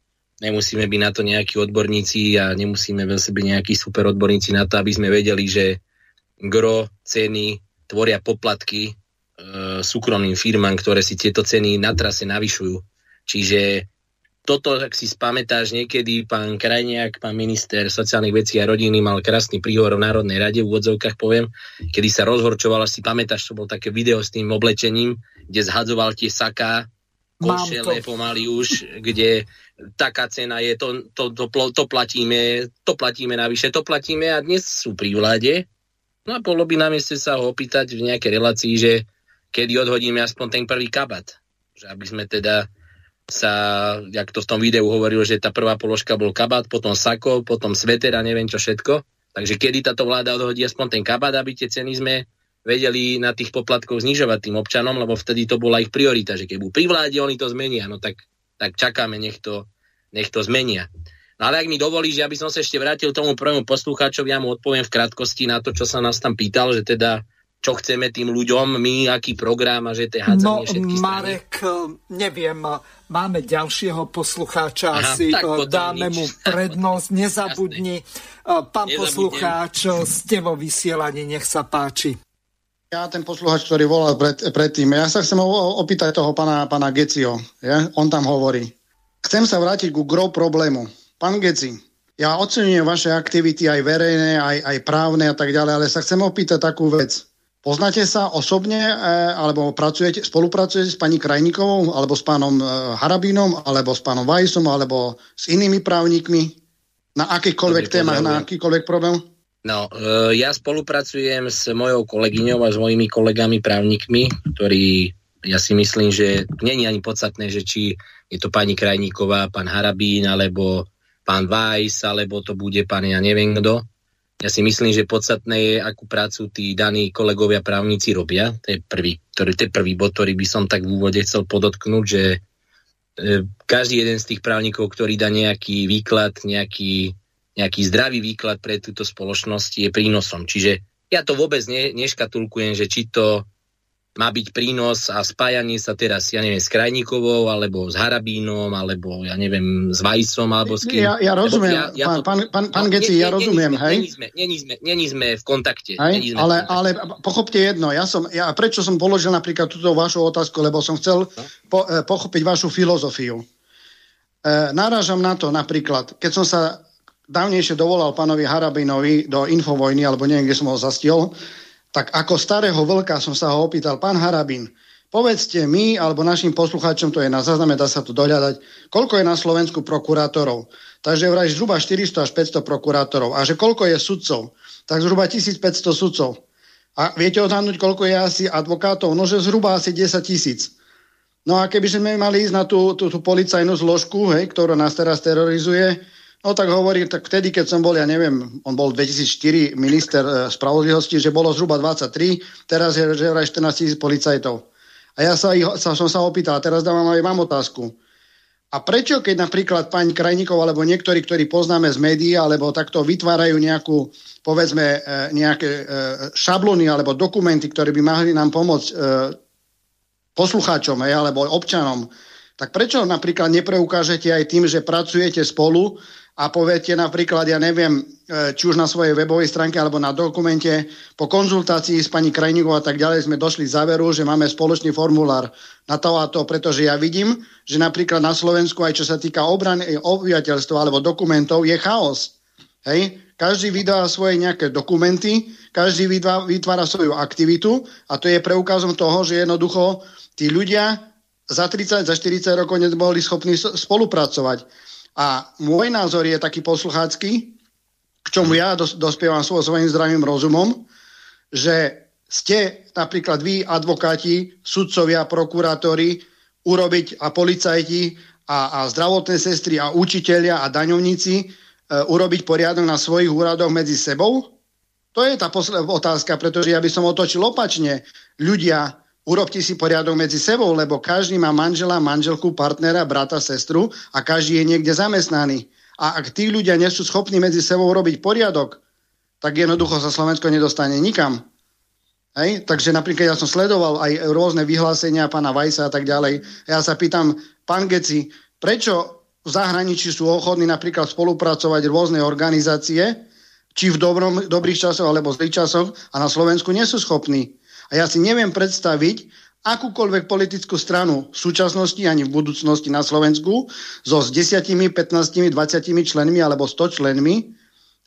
nemusíme byť na to nejakí odborníci a nemusíme byť nejakí super odborníci na to, aby sme vedeli, že gro ceny tvoria poplatky e, súkromným firmám, ktoré si tieto ceny na trase navyšujú. Čiže toto, ak si spamätáš, niekedy pán Krajniak, pán minister sociálnych vecí a rodiny mal krásny príhovor v Národnej rade, v úvodzovkách poviem, kedy sa rozhorčoval, si pamätáš, to bol také video s tým oblečením, kde zhadzoval tie saká, košele pomaly už, kde taká cena je, to, to, to, to platíme, to platíme navyše, to platíme a dnes sú pri vláde. No a bolo by na mieste sa ho opýtať v nejakej relácii, že kedy odhodíme aspoň ten prvý kabat. Že aby sme teda sa, jak to v tom videu hovoril, že tá prvá položka bol kabát, potom sako, potom sveter a neviem čo všetko. Takže kedy táto vláda odhodí aspoň ten kabát, aby tie ceny sme vedeli na tých poplatkoch znižovať tým občanom, lebo vtedy to bola ich priorita, že keď budú pri vláde, oni to zmenia, no tak, tak čakáme, nech to, nech to zmenia. No ale ak mi dovolíš, ja by som sa ešte vrátil tomu prvému poslucháčovi, ja mu odpoviem v krátkosti na to, čo sa nás tam pýtal, že teda čo chceme tým ľuďom, my, aký program a že to je hádzanie no, všetky Marek, strany. neviem, máme ďalšieho poslucháča, Aha, asi dáme nič. mu prednosť, [LAUGHS] nezabudni. Pán Nezabudnem. poslucháč, ste vo vysielaní, nech sa páči. Ja ten posluchač, ktorý volal pred, predtým, ja sa chcem opýtať toho pana, pana Gecio. Ja? On tam hovorí. Chcem sa vrátiť ku gro problému. Pán Geci, ja ocenujem vaše aktivity aj verejné, aj, aj právne a tak ďalej, ale sa chcem opýtať takú vec. Poznáte sa osobne, e, alebo pracujete, spolupracujete s pani Krajníkovou, alebo s pánom e, Harabínom, alebo s pánom Vajsom, alebo s inými právnikmi? Na akýkoľvek témach, na akýkoľvek problém? No, e, ja spolupracujem s mojou kolegyňou a s mojimi kolegami právnikmi, ktorí ja si myslím, že není ani podstatné, že či je to pani Krajníková, pán Harabín, alebo pán Vajs, alebo to bude pán ja neviem kto Ja si myslím, že podstatné je, akú prácu tí daní kolegovia právnici robia. To je prvý, ktorý, to je prvý bod, ktorý by som tak v úvode chcel podotknúť, že e, každý jeden z tých právnikov, ktorý dá nejaký výklad, nejaký, nejaký zdravý výklad pre túto spoločnosť je prínosom. Čiže ja to vôbec ne, neškatulkujem, že či to má byť prínos a spájanie sa teraz, ja neviem, s Krajníkovou, alebo s Harabínom, alebo ja neviem, s Vajsom, alebo s kým. Ja, ja rozumiem, ja, ja to, pán, pán, pán no, Geci, ja rozumiem, hej? Není sme, není, v kontakte. Hej? Ale, v kontakte. ale pochopte jedno, ja som, ja, prečo som položil napríklad túto vašu otázku, lebo som chcel no? po, eh, pochopiť vašu filozofiu. E, náražam na to napríklad, keď som sa dávnejšie dovolal pánovi Harabinovi do Infovojny, alebo neviem, kde som ho zastiel, tak ako starého vlka som sa ho opýtal, pán Harabin, povedzte mi, alebo našim poslucháčom, to je na zázname, dá sa to dohľadať, koľko je na Slovensku prokurátorov. Takže vraj zhruba 400 až 500 prokurátorov. A že koľko je sudcov? Tak zhruba 1500 sudcov. A viete odhadnúť, koľko je asi advokátov? No, že zhruba asi 10 tisíc. No a keby sme mali ísť na tú, tú, tú policajnú zložku, hej, ktorá nás teraz terorizuje, No tak hovorí, tak vtedy, keď som bol, ja neviem, on bol 2004 minister e, spravodlivosti, že bolo zhruba 23, teraz je že vraj 14 tisíc policajtov. A ja sa, sa, som sa opýtal, a teraz dávam aj vám otázku. A prečo, keď napríklad pani Krajníkov alebo niektorí, ktorí poznáme z médií, alebo takto vytvárajú nejakú, povedzme, e, nejaké e, šablony alebo dokumenty, ktoré by mohli nám pomôcť poslucháčom alebo občanom, tak prečo napríklad nepreukážete aj tým, že pracujete spolu a poviete napríklad, ja neviem, e, či už na svojej webovej stránke alebo na dokumente, po konzultácii s pani Krajníkovou a tak ďalej sme došli k záveru, že máme spoločný formulár na to a to, pretože ja vidím, že napríklad na Slovensku aj čo sa týka obrany obyvateľstva alebo dokumentov je chaos. Hej? Každý vydá svoje nejaké dokumenty, každý vytvára svoju aktivitu a to je preukazom toho, že jednoducho tí ľudia za 30, za 40 rokov neboli schopní spolupracovať. A môj názor je taký posluchácky, k čomu ja dos- dospievam svojím zdravým rozumom, že ste napríklad vy, advokáti, sudcovia, prokurátori, urobiť a policajti a, a zdravotné sestry a učitelia a daňovníci e, urobiť poriadok na svojich úradoch medzi sebou? To je tá posledná otázka, pretože ja by som otočil opačne. Ľudia, Urobte si poriadok medzi sebou, lebo každý má manžela, manželku, partnera, brata, sestru a každý je niekde zamestnaný. A ak tí ľudia nie sú schopní medzi sebou robiť poriadok, tak jednoducho sa Slovensko nedostane nikam. Hej? Takže napríklad ja som sledoval aj rôzne vyhlásenia pána Vajsa a tak ďalej. Ja sa pýtam, pán Geci, prečo v zahraničí sú ochotní napríklad spolupracovať rôzne organizácie, či v dobrom, dobrých časoch alebo zlých časoch a na Slovensku nie sú schopní. A ja si neviem predstaviť akúkoľvek politickú stranu v súčasnosti ani v budúcnosti na Slovensku so s 10, 15, 20 členmi alebo 100 členmi,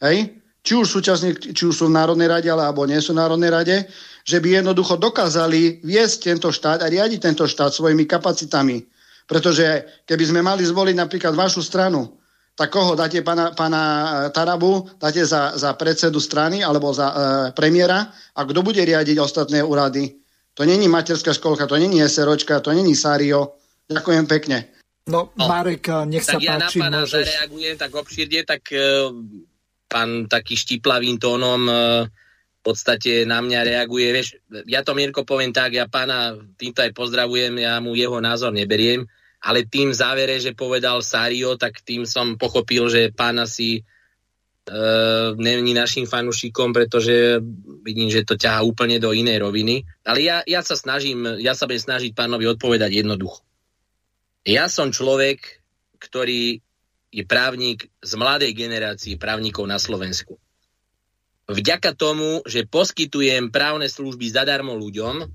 hej, či už, súčasne, či už sú v Národnej rade alebo nie sú v Národnej rade, že by jednoducho dokázali viesť tento štát a riadiť tento štát svojimi kapacitami. Pretože keby sme mali zvoliť napríklad vašu stranu, tak koho dáte pána, pána e, Tarabu, dáte za, za predsedu strany alebo za e, premiéra a kto bude riadiť ostatné úrady? To není materská školka, to není SROčka, to není Sario. Ďakujem pekne. No, no Marek, nech sa tak páči, ja na pána môžeš... zareagujem tak obšírne, tak e, pán taký štiplavým tónom e, v podstate na mňa reaguje. Vieš, ja to Mirko poviem tak, ja pána týmto aj pozdravujem, ja mu jeho názor neberiem ale tým závere, že povedal Sario, tak tým som pochopil, že pán asi e, není našim fanúšikom, pretože vidím, že to ťahá úplne do inej roviny. Ale ja, ja sa snažím, ja sa budem snažiť pánovi odpovedať jednoducho. Ja som človek, ktorý je právnik z mladej generácie právnikov na Slovensku. Vďaka tomu, že poskytujem právne služby zadarmo ľuďom,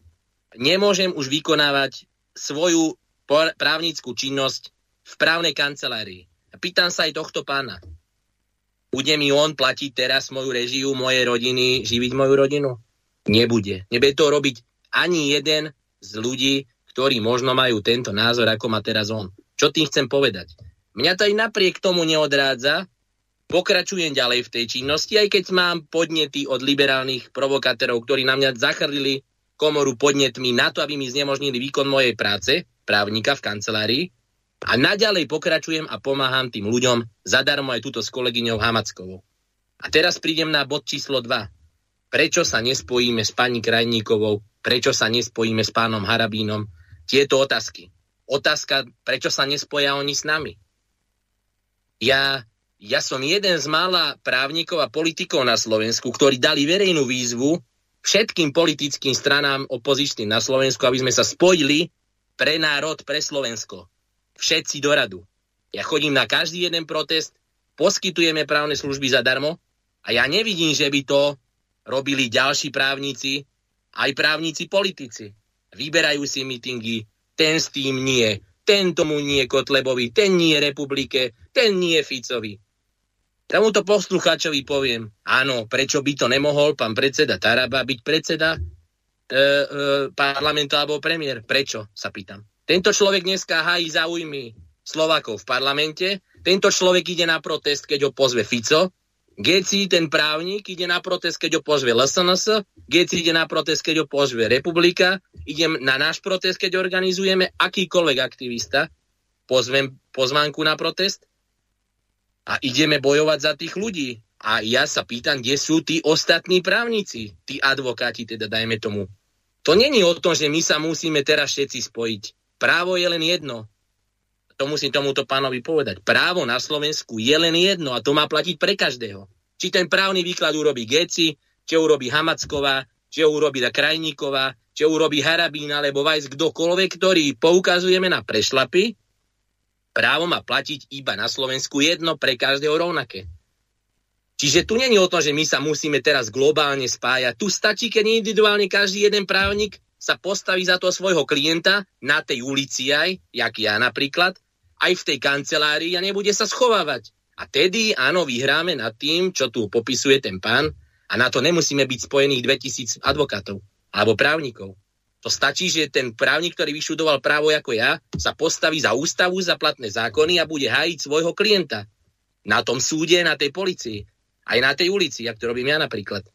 nemôžem už vykonávať svoju právnickú činnosť v právnej kancelárii. Pýtam sa aj tohto pána. Bude mi on platiť teraz moju režiu, moje rodiny, živiť moju rodinu? Nebude. Nebude to robiť ani jeden z ľudí, ktorí možno majú tento názor, ako má teraz on. Čo tým chcem povedať? Mňa to aj napriek tomu neodrádza, pokračujem ďalej v tej činnosti, aj keď mám podnety od liberálnych provokátorov, ktorí na mňa zachrlili komoru podnetmi na to, aby mi znemožnili výkon mojej práce, právnika v kancelárii a naďalej pokračujem a pomáham tým ľuďom zadarmo aj túto s kolegyňou Hamackovou. A teraz prídem na bod číslo 2. Prečo sa nespojíme s pani Krajníkovou? Prečo sa nespojíme s pánom Harabínom? Tieto otázky. Otázka, prečo sa nespoja oni s nami? Ja, ja som jeden z mála právnikov a politikov na Slovensku, ktorí dali verejnú výzvu všetkým politickým stranám opozičným na Slovensku, aby sme sa spojili pre národ, pre Slovensko. Všetci do radu. Ja chodím na každý jeden protest, poskytujeme právne služby zadarmo a ja nevidím, že by to robili ďalší právnici, aj právnici politici. Vyberajú si mítingy, ten s tým nie, ten tomu nie Kotlebovi, ten nie Republike, ten nie Ficovi. Tomuto poslucháčovi poviem, áno, prečo by to nemohol pán predseda Taraba byť predseda parlamentu alebo premiér? Prečo, sa pýtam. Tento človek dneska hájí záujmy Slovakov v parlamente, tento človek ide na protest, keď ho pozve Fico, Geci, ten právnik, ide na protest, keď ho pozve LSNS, Geci ide na protest, keď ho pozve Republika, idem na náš protest, keď organizujeme akýkoľvek aktivista, pozvem pozvánku na protest a ideme bojovať za tých ľudí. A ja sa pýtam, kde sú tí ostatní právnici, tí advokáti, teda dajme tomu. To není o tom, že my sa musíme teraz všetci spojiť. Právo je len jedno to musím tomuto pánovi povedať. Právo na Slovensku je len jedno a to má platiť pre každého. Či ten právny výklad urobí Geci, či urobí Hamacková, či ho urobí Krajníková, či urobí Harabín alebo Vajs, kdokoľvek, ktorý poukazujeme na prešlapy, právo má platiť iba na Slovensku jedno pre každého rovnaké. Čiže tu není o tom, že my sa musíme teraz globálne spájať. Tu stačí, keď individuálne každý jeden právnik sa postaví za toho svojho klienta na tej ulici aj, jak ja napríklad, aj v tej kancelárii a nebude sa schovávať. A tedy, áno, vyhráme nad tým, čo tu popisuje ten pán a na to nemusíme byť spojených 2000 advokátov alebo právnikov. To stačí, že ten právnik, ktorý vyšudoval právo ako ja, sa postaví za ústavu, za platné zákony a bude hájiť svojho klienta. Na tom súde, na tej policii. Aj na tej ulici, jak to robím ja napríklad.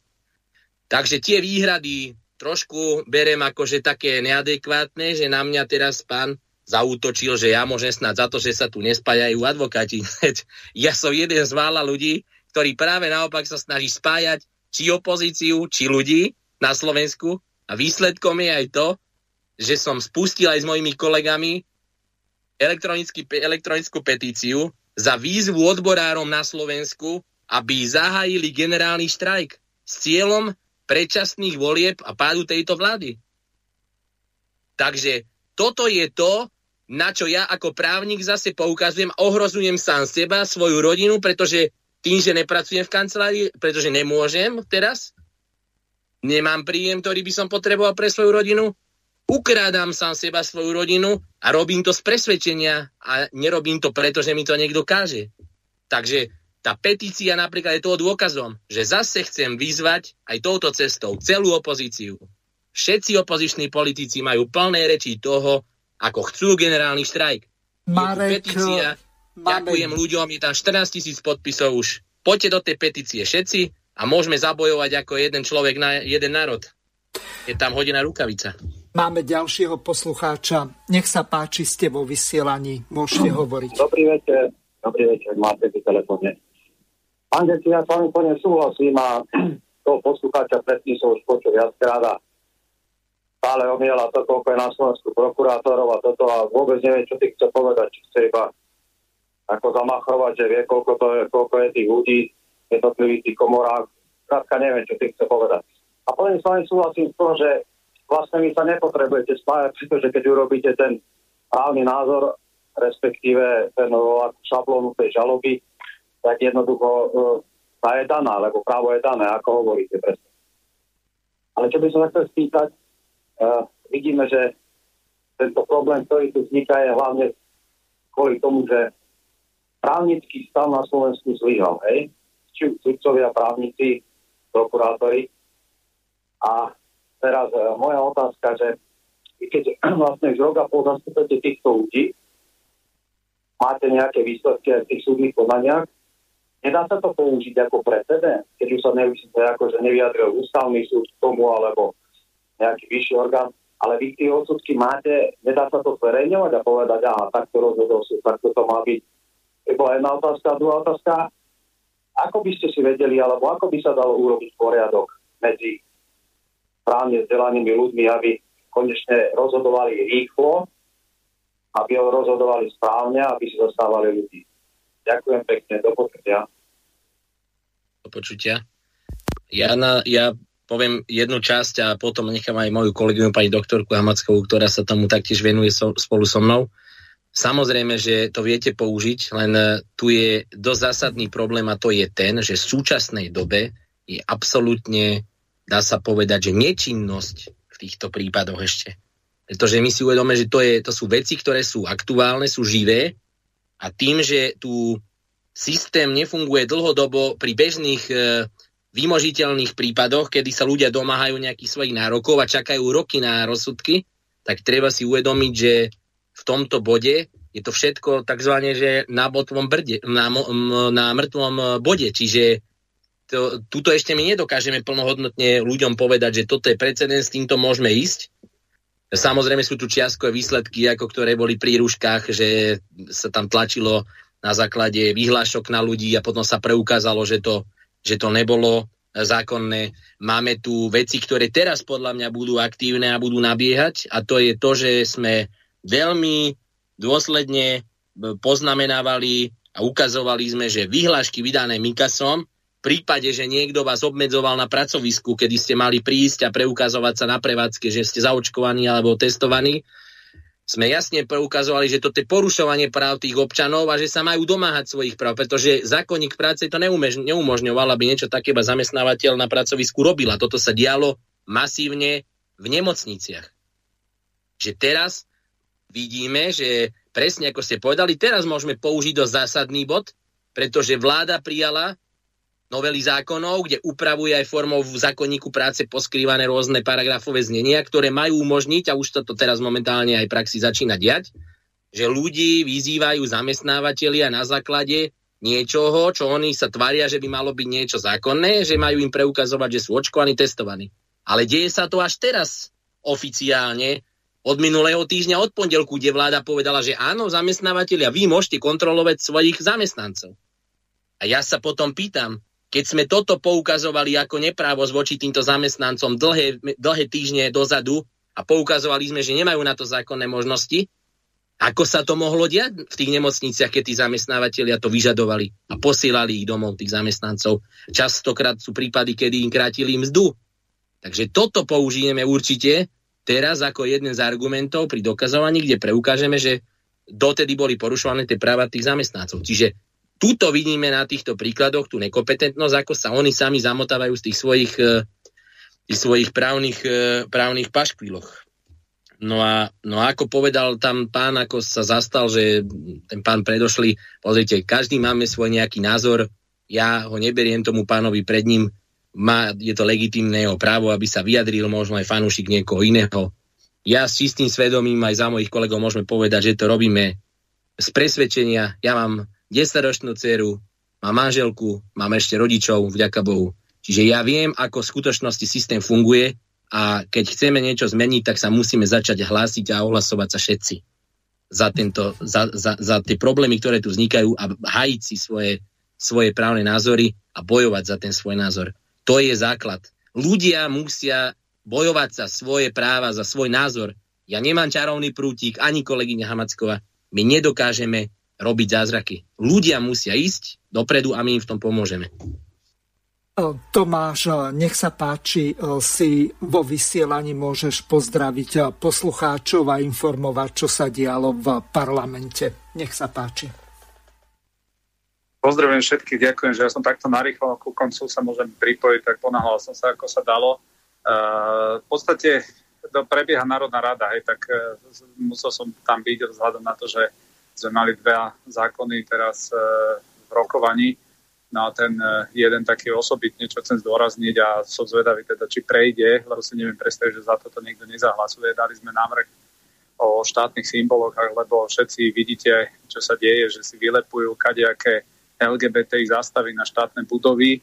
Takže tie výhrady trošku berem akože také neadekvátne, že na mňa teraz pán zautočil, že ja môžem snať za to, že sa tu nespájajú advokáti. [LAUGHS] ja som jeden z mála ľudí, ktorý práve naopak sa snaží spájať či opozíciu, či ľudí na Slovensku a výsledkom je aj to, že som spustil aj s mojimi kolegami elektronickú petíciu za výzvu odborárom na Slovensku, aby zahájili generálny štrajk s cieľom predčasných volieb a pádu tejto vlády. Takže toto je to, na čo ja ako právnik zase poukazujem, ohrozujem sám seba, svoju rodinu, pretože tým, že nepracujem v kancelárii, pretože nemôžem teraz, nemám príjem, ktorý by som potreboval pre svoju rodinu, ukrádam sám seba, svoju rodinu a robím to z presvedčenia a nerobím to preto, že mi to niekto káže. Takže tá petícia napríklad je toho dôkazom, že zase chcem vyzvať aj touto cestou celú opozíciu. Všetci opoziční politici majú plné reči toho, ako chcú generálny štrajk. Marek, petícia, máme... ďakujem ľuďom, je tam 14 tisíc podpisov už. Poďte do tej petície všetci a môžeme zabojovať ako jeden človek na jeden národ. Je tam hodina rukavica. Máme ďalšieho poslucháča. Nech sa páči, ste vo vysielaní. Môžete hovoriť. Dobrý večer. Dobrý večer, máte v telefóne. Ja s vami plne súhlasím a [CLEARS THROAT] toho poslucháča predtým som už počul viackrát a stále omiela to, koľko je na Slovensku prokurátorov a toto a vôbec neviem, čo ty chce povedať, či chce iba ako zamachrovať, že vie, koľko, to je, koľko je tých ľudí jednotlivých tých komorách. Krátka neviem, čo ty chce povedať. A plne s vami súhlasím v tom, že vlastne vy sa nepotrebujete spájať, pretože keď urobíte ten právny názor, respektíve ten šablónu tej žaloby, tak jednoducho e, tá je daná, lebo právo je dané, ako hovoríte presne. Ale čo by som chcel spýtať, uh, vidíme, že tento problém, ktorý tu vzniká, je hlavne kvôli tomu, že právnický stav na Slovensku zlyhal, hej? Či sudcovia, právnici, prokurátori. A teraz uh, moja otázka, že keď [CLEARS THROAT] vlastne už rok a pol týchto ľudí, máte nejaké výsledky aj v tých súdnych konaniach, nedá sa to použiť ako precedent, keď už sa ako, že nevyjadril ústavný súd k tomu, alebo nejaký vyšší orgán, ale vy tie odsudky máte, nedá sa to zverejňovať a povedať, aha, takto rozhodol súd, takto to má byť. To bola jedna otázka. Druhá otázka, ako by ste si vedeli, alebo ako by sa dalo urobiť poriadok medzi právne vzdelanými ľuďmi, aby konečne rozhodovali rýchlo, aby ho rozhodovali správne, aby si zastávali ľudí. Ďakujem pekne, do počutia. Do počutia. Ja, na, ja poviem jednu časť a potom nechám aj moju kolegyňu pani doktorku Hamackovú, ktorá sa tomu taktiež venuje so, spolu so mnou. Samozrejme, že to viete použiť, len e, tu je dosť zásadný problém a to je ten, že v súčasnej dobe je absolútne, dá sa povedať, že nečinnosť v týchto prípadoch ešte. Pretože my si uvedome, že to, je, to sú veci, ktoré sú aktuálne, sú živé a tým, že tu systém nefunguje dlhodobo pri bežných e, výmožiteľných prípadoch, kedy sa ľudia domáhajú nejakých svojich nárokov a čakajú roky na rozsudky, tak treba si uvedomiť, že v tomto bode je to všetko takzvané, že na, brde, na, na mŕtvom bode. Čiže to, tuto ešte my nedokážeme plnohodnotne ľuďom povedať, že toto je precedens, s týmto môžeme ísť. Samozrejme sú tu čiastkové výsledky, ako ktoré boli pri rúškach, že sa tam tlačilo na základe vyhlášok na ľudí a potom sa preukázalo, že to, že to nebolo zákonné. Máme tu veci, ktoré teraz podľa mňa budú aktívne a budú nabiehať a to je to, že sme veľmi dôsledne poznamenávali a ukazovali sme, že vyhlášky vydané Mikasom v prípade, že niekto vás obmedzoval na pracovisku, kedy ste mali prísť a preukazovať sa na prevádzke, že ste zaočkovaní alebo testovaní, sme jasne preukazovali, že toto je porušovanie práv tých občanov a že sa majú domáhať svojich práv, pretože zákonník práce to neumožňoval, aby niečo také zamestnávateľ na pracovisku robil. A toto sa dialo masívne v nemocniciach. Že teraz vidíme, že presne ako ste povedali, teraz môžeme použiť do zásadný bod, pretože vláda prijala novely zákonov, kde upravuje aj formou v zákonníku práce poskrývané rôzne paragrafové znenia, ktoré majú umožniť, a už to teraz momentálne aj praxi začína diať, že ľudí vyzývajú zamestnávateľia na základe niečoho, čo oni sa tvária, že by malo byť niečo zákonné, že majú im preukazovať, že sú očkovaní, testovaní. Ale deje sa to až teraz oficiálne od minulého týždňa, od pondelku, kde vláda povedala, že áno, zamestnávateľia, vy môžete kontrolovať svojich zamestnancov. A ja sa potom pýtam, keď sme toto poukazovali ako neprávosť voči týmto zamestnancom dlhé, dlhé týždne dozadu a poukazovali sme, že nemajú na to zákonné možnosti, ako sa to mohlo diať v tých nemocniciach, keď tí zamestnávateľia to vyžadovali a posielali ich domov, tých zamestnancov. Častokrát sú prípady, kedy im krátili mzdu. Takže toto použijeme určite teraz ako jeden z argumentov pri dokazovaní, kde preukážeme, že dotedy boli porušované tie práva tých zamestnancov. Čiže tuto vidíme na týchto príkladoch tú nekompetentnosť, ako sa oni sami zamotávajú z tých svojich, e, tých svojich právnych, e, právnych paškviloch. No a, no a ako povedal tam pán, ako sa zastal, že ten pán predošli, pozrite, každý máme svoj nejaký názor, ja ho neberiem tomu pánovi pred ním, má, je to legitimné jeho právo, aby sa vyjadril možno aj fanúšik niekoho iného. Ja s čistým svedomím aj za mojich kolegov môžeme povedať, že to robíme z presvedčenia. Ja mám 10-ročnú dceru, mám manželku, mám ešte rodičov, vďaka Bohu. Čiže ja viem, ako v skutočnosti systém funguje a keď chceme niečo zmeniť, tak sa musíme začať hlásiť a ohlasovať sa všetci za, tento, za, za, za tie problémy, ktoré tu vznikajú a hajiť si svoje, svoje právne názory a bojovať za ten svoj názor. To je základ. Ľudia musia bojovať za svoje práva, za svoj názor. Ja nemám čarovný prútik, ani kolegyňa Hamacková. My nedokážeme robiť zázraky. Ľudia musia ísť dopredu a my im v tom pomôžeme. Tomáš, nech sa páči, si vo vysielaní môžeš pozdraviť poslucháčov a informovať, čo sa dialo v parlamente. Nech sa páči. Pozdravujem všetkých, ďakujem, že ja som takto narýchlo ku koncu sa môžem pripojiť, tak ponáhľal som sa, ako sa dalo. Uh, v podstate to prebieha Národná rada, hej, tak uh, musel som tam byť vzhľadom na to, že sme mali dva zákony teraz uh, v rokovaní. No a ten uh, jeden taký osobitne, čo chcem zdôrazniť a som zvedavý teda, či prejde, lebo si neviem predstaviť, že za toto niekto nezahlasuje. Dali sme návrh o štátnych symboloch, lebo všetci vidíte, čo sa deje, že si vylepujú kadejaké LGBTI zástavy na štátne budovy. E,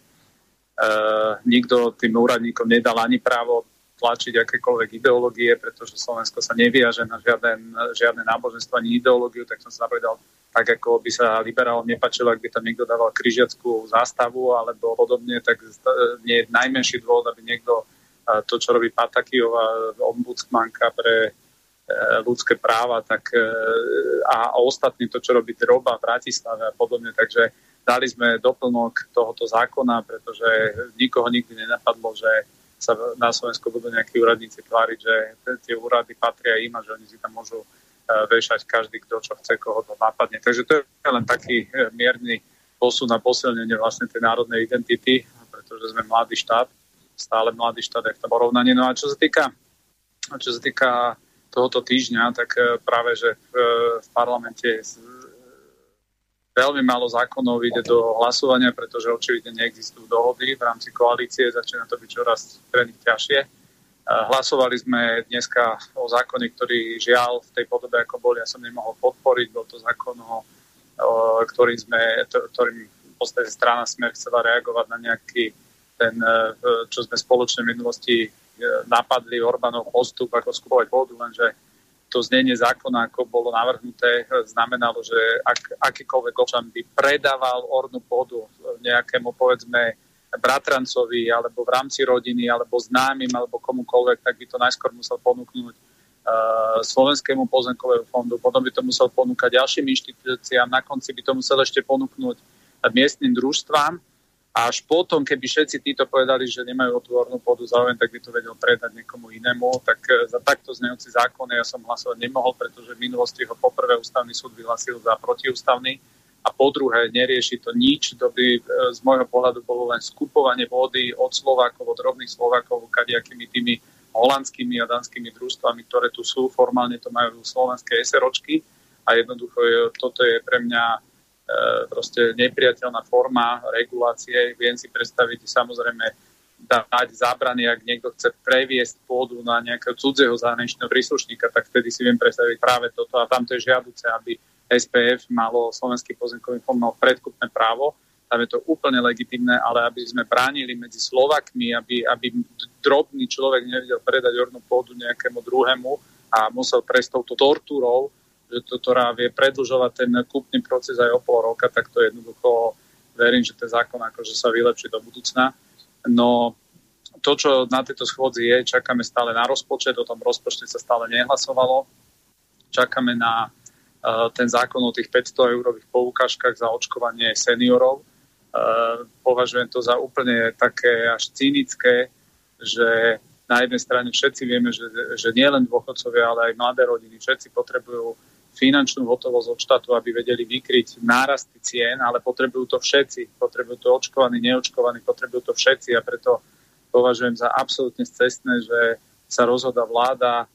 nikto tým úradníkom nedal ani právo tlačiť akékoľvek ideológie, pretože Slovensko sa neviaže na žiadne, žiadne náboženstvo ani ideológiu, tak som sa povedal, tak ako by sa liberálom nepačilo, ak by tam niekto dával križiackú zástavu alebo podobne, tak nie je najmenší dôvod, aby niekto to, čo robí Patakijová, ombudsmanka pre ľudské práva tak, a ostatní to, čo robí Droba v Bratislave a podobne. Takže dali sme doplnok tohoto zákona, pretože nikoho nikdy nenapadlo, že sa na Slovensku budú nejakí úradníci tváriť, že tie úrady patria im a že oni si tam môžu e, vešať každý, kto čo chce, koho to napadne. Takže to je len taký e, mierny posun na posilnenie vlastne tej národnej identity, pretože sme mladý štát, stále mladý štát, ak to porovnanie. No a čo sa týka, čo sa týka tohoto týždňa, tak e, práve, že v, v parlamente veľmi málo zákonov ide do hlasovania, pretože očividne neexistujú dohody v rámci koalície, začína to byť čoraz pre nich ťažšie. Hlasovali sme dneska o zákone, ktorý žiaľ v tej podobe, ako bol, ja som nemohol podporiť. Bol to zákon, ktorým, sme, ktorým v podstate strana Smer chcela reagovať na nejaký ten, e, čo sme spoločne v minulosti e, napadli Orbánov postup, ako skupovať vodu, lenže to znenie zákona, ako bolo navrhnuté, znamenalo, že ak akýkoľvek občan by predával ornú pôdu nejakému, povedzme, bratrancovi, alebo v rámci rodiny, alebo známym, alebo komukoľvek, tak by to najskôr musel ponúknuť uh, Slovenskému pozemkovému fondu, potom by to musel ponúkať ďalším inštitúciám, na konci by to musel ešte ponúknuť miestnym družstvám až potom, keby všetci títo povedali, že nemajú otvornú pôdu záujem, tak by to vedel predať niekomu inému. Tak e, za takto znejúci zákon ja som hlasovať nemohol, pretože v minulosti ho poprvé ústavný súd vyhlasil za protiústavný a po druhé nerieši to nič. To by e, z môjho pohľadu bolo len skupovanie vody od Slovákov, od rovných Slovákov, kadejakými tými holandskými a danskými družstvami, ktoré tu sú. Formálne to majú slovenské SROčky a jednoducho je, toto je pre mňa proste nepriateľná forma regulácie. Viem si predstaviť samozrejme dať zábrany, ak niekto chce previesť pôdu na nejakého cudzieho zahraničného príslušníka, tak vtedy si viem predstaviť práve toto a tam to je žiaduce, aby SPF malo Slovenský pozemkový fond mal predkupné právo, tam je to úplne legitimné, ale aby sme bránili medzi Slovakmi, aby, aby drobný človek nevedel predať ornú pôdu nejakému druhému a musel prejsť touto tortúrou, ktorá vie predlžovať ten kúpny proces aj o pol roka, tak to jednoducho verím, že ten zákon akože sa vylepší do budúcna. No to, čo na tejto schôdzi je, čakáme stále na rozpočet, o tom rozpočte sa stále nehlasovalo. Čakáme na uh, ten zákon o tých 500 eurových poukážkach za očkovanie seniorov. Uh, považujem to za úplne také až cynické, že na jednej strane všetci vieme, že, že nielen dôchodcovia, ale aj mladé rodiny, všetci potrebujú finančnú hotovosť od štátu, aby vedeli vykryť nárasty cien, ale potrebujú to všetci. Potrebujú to očkovaní, neočkovaní, potrebujú to všetci a preto považujem za absolútne cestné, že sa rozhoda vláda e,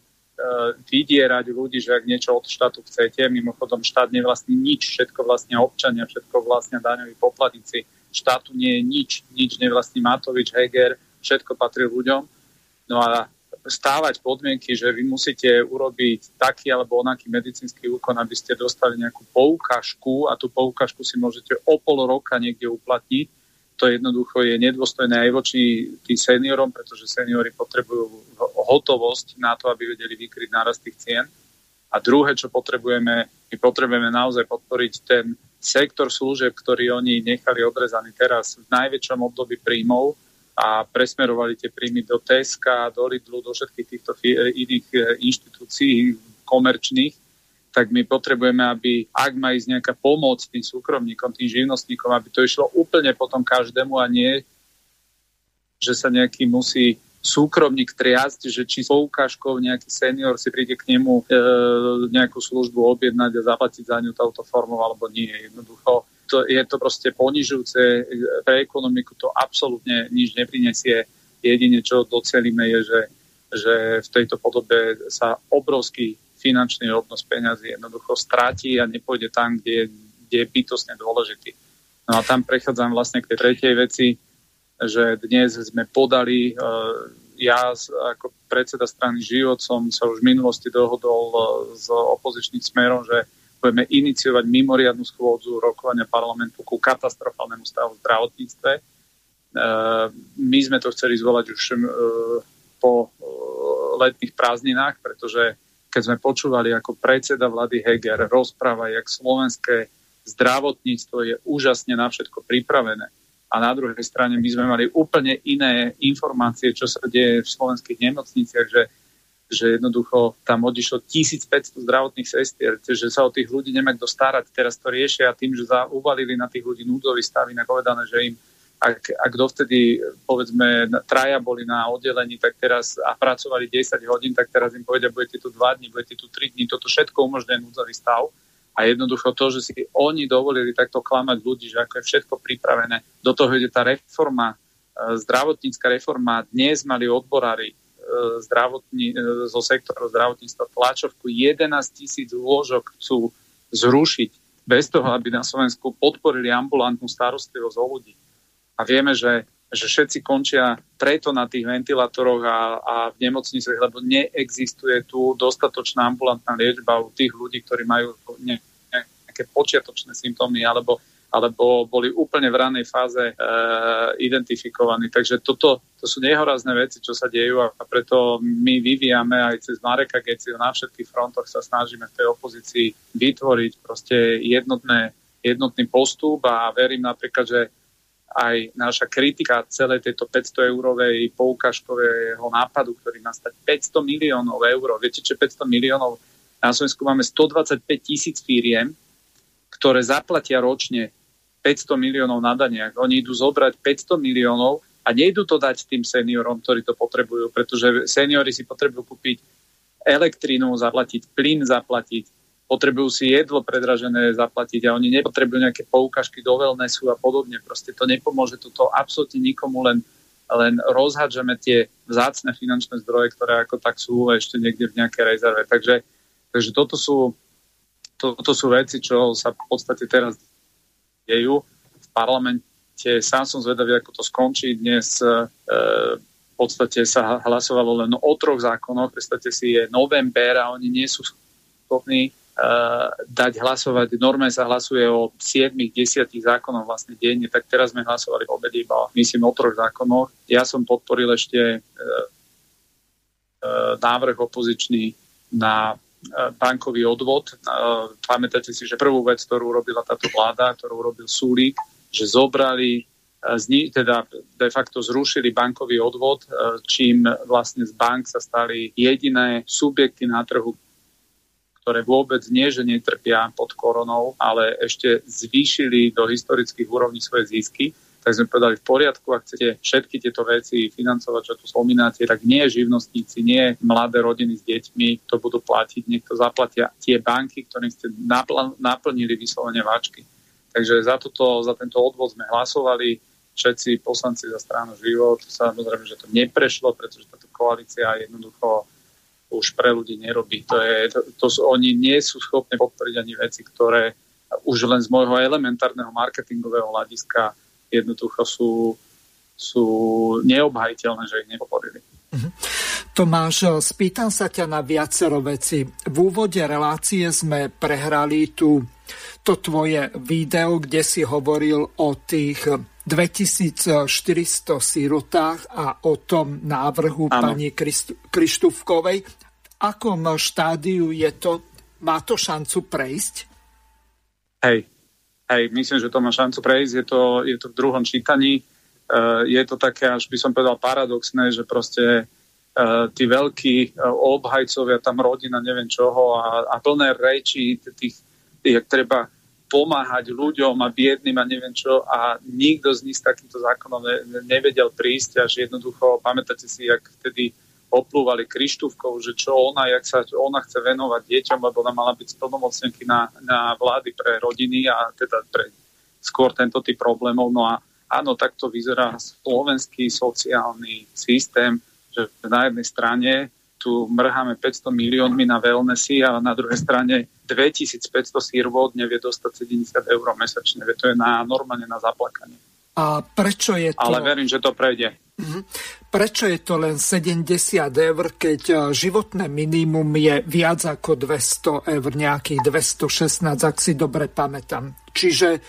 vydierať ľudí, že ak niečo od štátu chcete, mimochodom štát nevlastní nič, všetko vlastne občania, všetko vlastne daňoví poplatníci. Štátu nie je nič, nič nevlastní Matovič, Heger, všetko patrí ľuďom. No a stávať podmienky, že vy musíte urobiť taký alebo onaký medicínsky úkon, aby ste dostali nejakú poukážku a tú poukážku si môžete o pol roka niekde uplatniť. To jednoducho je nedôstojné aj voči tým seniorom, pretože seniory potrebujú hotovosť na to, aby vedeli vykryť nárast tých cien. A druhé, čo potrebujeme, my potrebujeme naozaj podporiť ten sektor služieb, ktorý oni nechali odrezaný teraz v najväčšom období príjmov, a presmerovali tie príjmy do TSK, do Lidlu, do všetkých týchto iných e, inštitúcií komerčných, tak my potrebujeme, aby ak má ísť nejaká pomoc tým súkromníkom, tým živnostníkom, aby to išlo úplne potom každému a nie, že sa nejaký musí súkromník triasť, že či s poukážkou nejaký senior si príde k nemu e, nejakú službu objednať a zaplatiť za ňu touto formou alebo nie. Jednoducho to, je to proste ponižujúce pre ekonomiku, to absolútne nič neprinesie. Jedine, čo docelíme, je, že, že v tejto podobe sa obrovský finančný obnos peňazí jednoducho stráti a nepôjde tam, kde, kde je bytosne dôležitý. No a tam prechádzam vlastne k tej tretej veci, že dnes sme podali, e, ja ako predseda strany Život som sa už v minulosti dohodol e, s opozičným smerom, že budeme iniciovať mimoriadnu schôdzu rokovania parlamentu ku katastrofálnemu stavu v zdravotníctve. E, my sme to chceli zvolať už e, po po letných prázdninách, pretože keď sme počúvali ako predseda vlády Heger rozpráva, jak slovenské zdravotníctvo je úžasne na všetko pripravené. A na druhej strane my sme mali úplne iné informácie, čo sa deje v slovenských nemocniciach, že že jednoducho tam odišlo 1500 zdravotných sestier, že sa o tých ľudí nemá kto starať. Teraz to riešia tým, že uvalili na tých ľudí núdzový stav, inak povedané, že im ak, ak dovtedy, povedzme, traja boli na oddelení, tak teraz a pracovali 10 hodín, tak teraz im povedia, budete tu 2 dní, budete tu 3 dní, toto všetko umožňuje núdzový stav. A jednoducho to, že si oni dovolili takto klamať ľudí, že ako je všetko pripravené, do toho ide tá reforma, e, zdravotnícka reforma, dnes mali odborári, zdravotní, e, zo sektoru zdravotníctva tlačovku 11 tisíc lôžok chcú zrušiť bez toho, aby na Slovensku podporili ambulantnú starostlivosť o ľudí. A vieme, že, že všetci končia preto na tých ventilátoroch a, a v nemocniciach, lebo neexistuje tu dostatočná ambulantná liečba u tých ľudí, ktorí majú nejaké počiatočné symptómy alebo alebo boli úplne v ranej fáze e, identifikovaní. Takže toto to sú nehorazné veci, čo sa dejú a preto my vyvíjame aj cez Mareka Geciu na všetkých frontoch sa snažíme v tej opozícii vytvoriť proste jednotné, jednotný postup a verím napríklad, že aj naša kritika celej tejto 500 eurovej poukažkového nápadu, ktorý má stať 500 miliónov eur. Viete, čo 500 miliónov? Na Slovensku máme 125 tisíc firiem, ktoré zaplatia ročne 500 miliónov na daniach. Oni idú zobrať 500 miliónov a nejdu to dať tým seniorom, ktorí to potrebujú, pretože seniory si potrebujú kúpiť elektrínu zaplatiť, plyn zaplatiť, potrebujú si jedlo predražené zaplatiť a oni nepotrebujú nejaké poukažky do wellnessu a podobne. Proste to nepomôže toto absolútne nikomu, len, len rozhádžeme tie vzácne finančné zdroje, ktoré ako tak sú ešte niekde v nejakej rezerve. Takže, takže toto, sú, toto sú veci, čo sa v podstate teraz dejú v parlamente. Sám som zvedavý, ako to skončí. Dnes e, v podstate sa hlasovalo len o troch zákonoch. Predstavte si, je november a oni nie sú schopní uh, dať hlasovať. Norme sa hlasuje o 7-10 zákonoch vlastne denne, tak teraz sme hlasovali o obede iba, myslím, o troch zákonoch. Ja som podporil ešte uh, návrh opozičný na bankový odvod. Pamätáte si, že prvú vec, ktorú robila táto vláda, ktorú robil Súlik, že zobrali, teda de facto zrušili bankový odvod, čím vlastne z bank sa stali jediné subjekty na trhu, ktoré vôbec nie, že netrpia pod koronou, ale ešte zvýšili do historických úrovní svoje zisky tak sme povedali v poriadku, ak chcete všetky tieto veci financovať, čo tu spomínate, tak nie živnostníci, nie mladé rodiny s deťmi to budú platiť, nech to zaplatia tie banky, ktorým ste napl- naplnili vyslovene váčky. Takže za, toto, za tento odvod sme hlasovali, všetci poslanci za stranu život. Samozrejme, že to neprešlo, pretože táto koalícia jednoducho už pre ľudí nerobí. To je, to, to oni nie sú schopní podporiť ani veci, ktoré už len z môjho elementárneho marketingového hľadiska jednoducho sú, sú neobhajiteľné, že ich nepodporili. Mhm. Tomáš, spýtam sa ťa na viacero veci. V úvode relácie sme prehrali tu to tvoje video, kde si hovoril o tých 2400 sirotách a o tom návrhu ano. pani Krištúvkovej. V akom štádiu je to? Má to šancu prejsť? Hej, Hej, myslím, že to má šancu prejsť, je to, je to v druhom čítaní. Uh, je to také, až by som povedal, paradoxné, že proste uh, tí veľkí uh, obhajcovia, tam rodina, neviem čoho a, a plné reči tých, tých, treba pomáhať ľuďom a biedným a neviem čo a nikto z nich s takýmto zákonom ne, nevedel prísť až jednoducho, pamätáte si, jak vtedy oplúvali Krištúvkou, že čo ona, jak sa ona chce venovať deťom, lebo ona mala byť splnomocnenky na, na vlády pre rodiny a teda pre skôr tento typ problémov. No a áno, takto vyzerá slovenský sociálny systém, že na jednej strane tu mrháme 500 miliónmi na wellnessy a na druhej strane 2500 sírvod nevie dostať 70 eur mesačne. To je na, normálne na zaplakanie. A prečo je to... Ale verím, že to prejde. Mhm. Prečo je to len 70 eur, keď e, životné minimum je viac ako 200 eur, nejakých 216, ak si dobre pamätám. Čiže...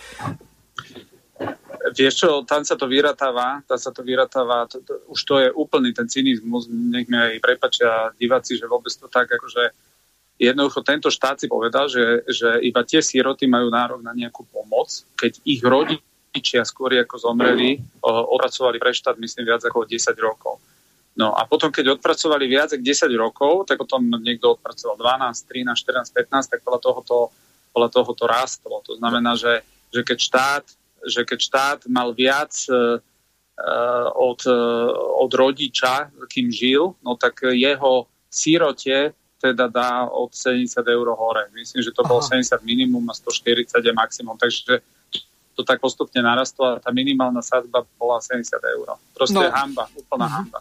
Vieš čo, tam sa to vyratáva, tam sa to vyratáva, to, to, už to je úplný ten cynizmus, nech mi aj prepačia diváci, že vôbec to tak, akože jednoducho tento štát si povedal, že, že iba tie síroty majú nárok na nejakú pomoc, keď ich rodičia skôr ako zomreli, odpracovali pre štát, myslím, viac ako 10 rokov. No a potom, keď odpracovali viac ako 10 rokov, tak potom niekto odpracoval 12, 13, 14, 15, tak podľa toho to, podľa toho to rástlo. To znamená, že, že keď štát že keď štát mal viac uh, od, uh, od rodiča, kým žil, no tak jeho sírote teda dá od 70 eur hore. Myslím, že to bolo 70 minimum a 140 je maximum. Takže to tak postupne narastlo a tá minimálna sadba bola 70 eur. Proste no. hamba, úplná uh-huh. hamba.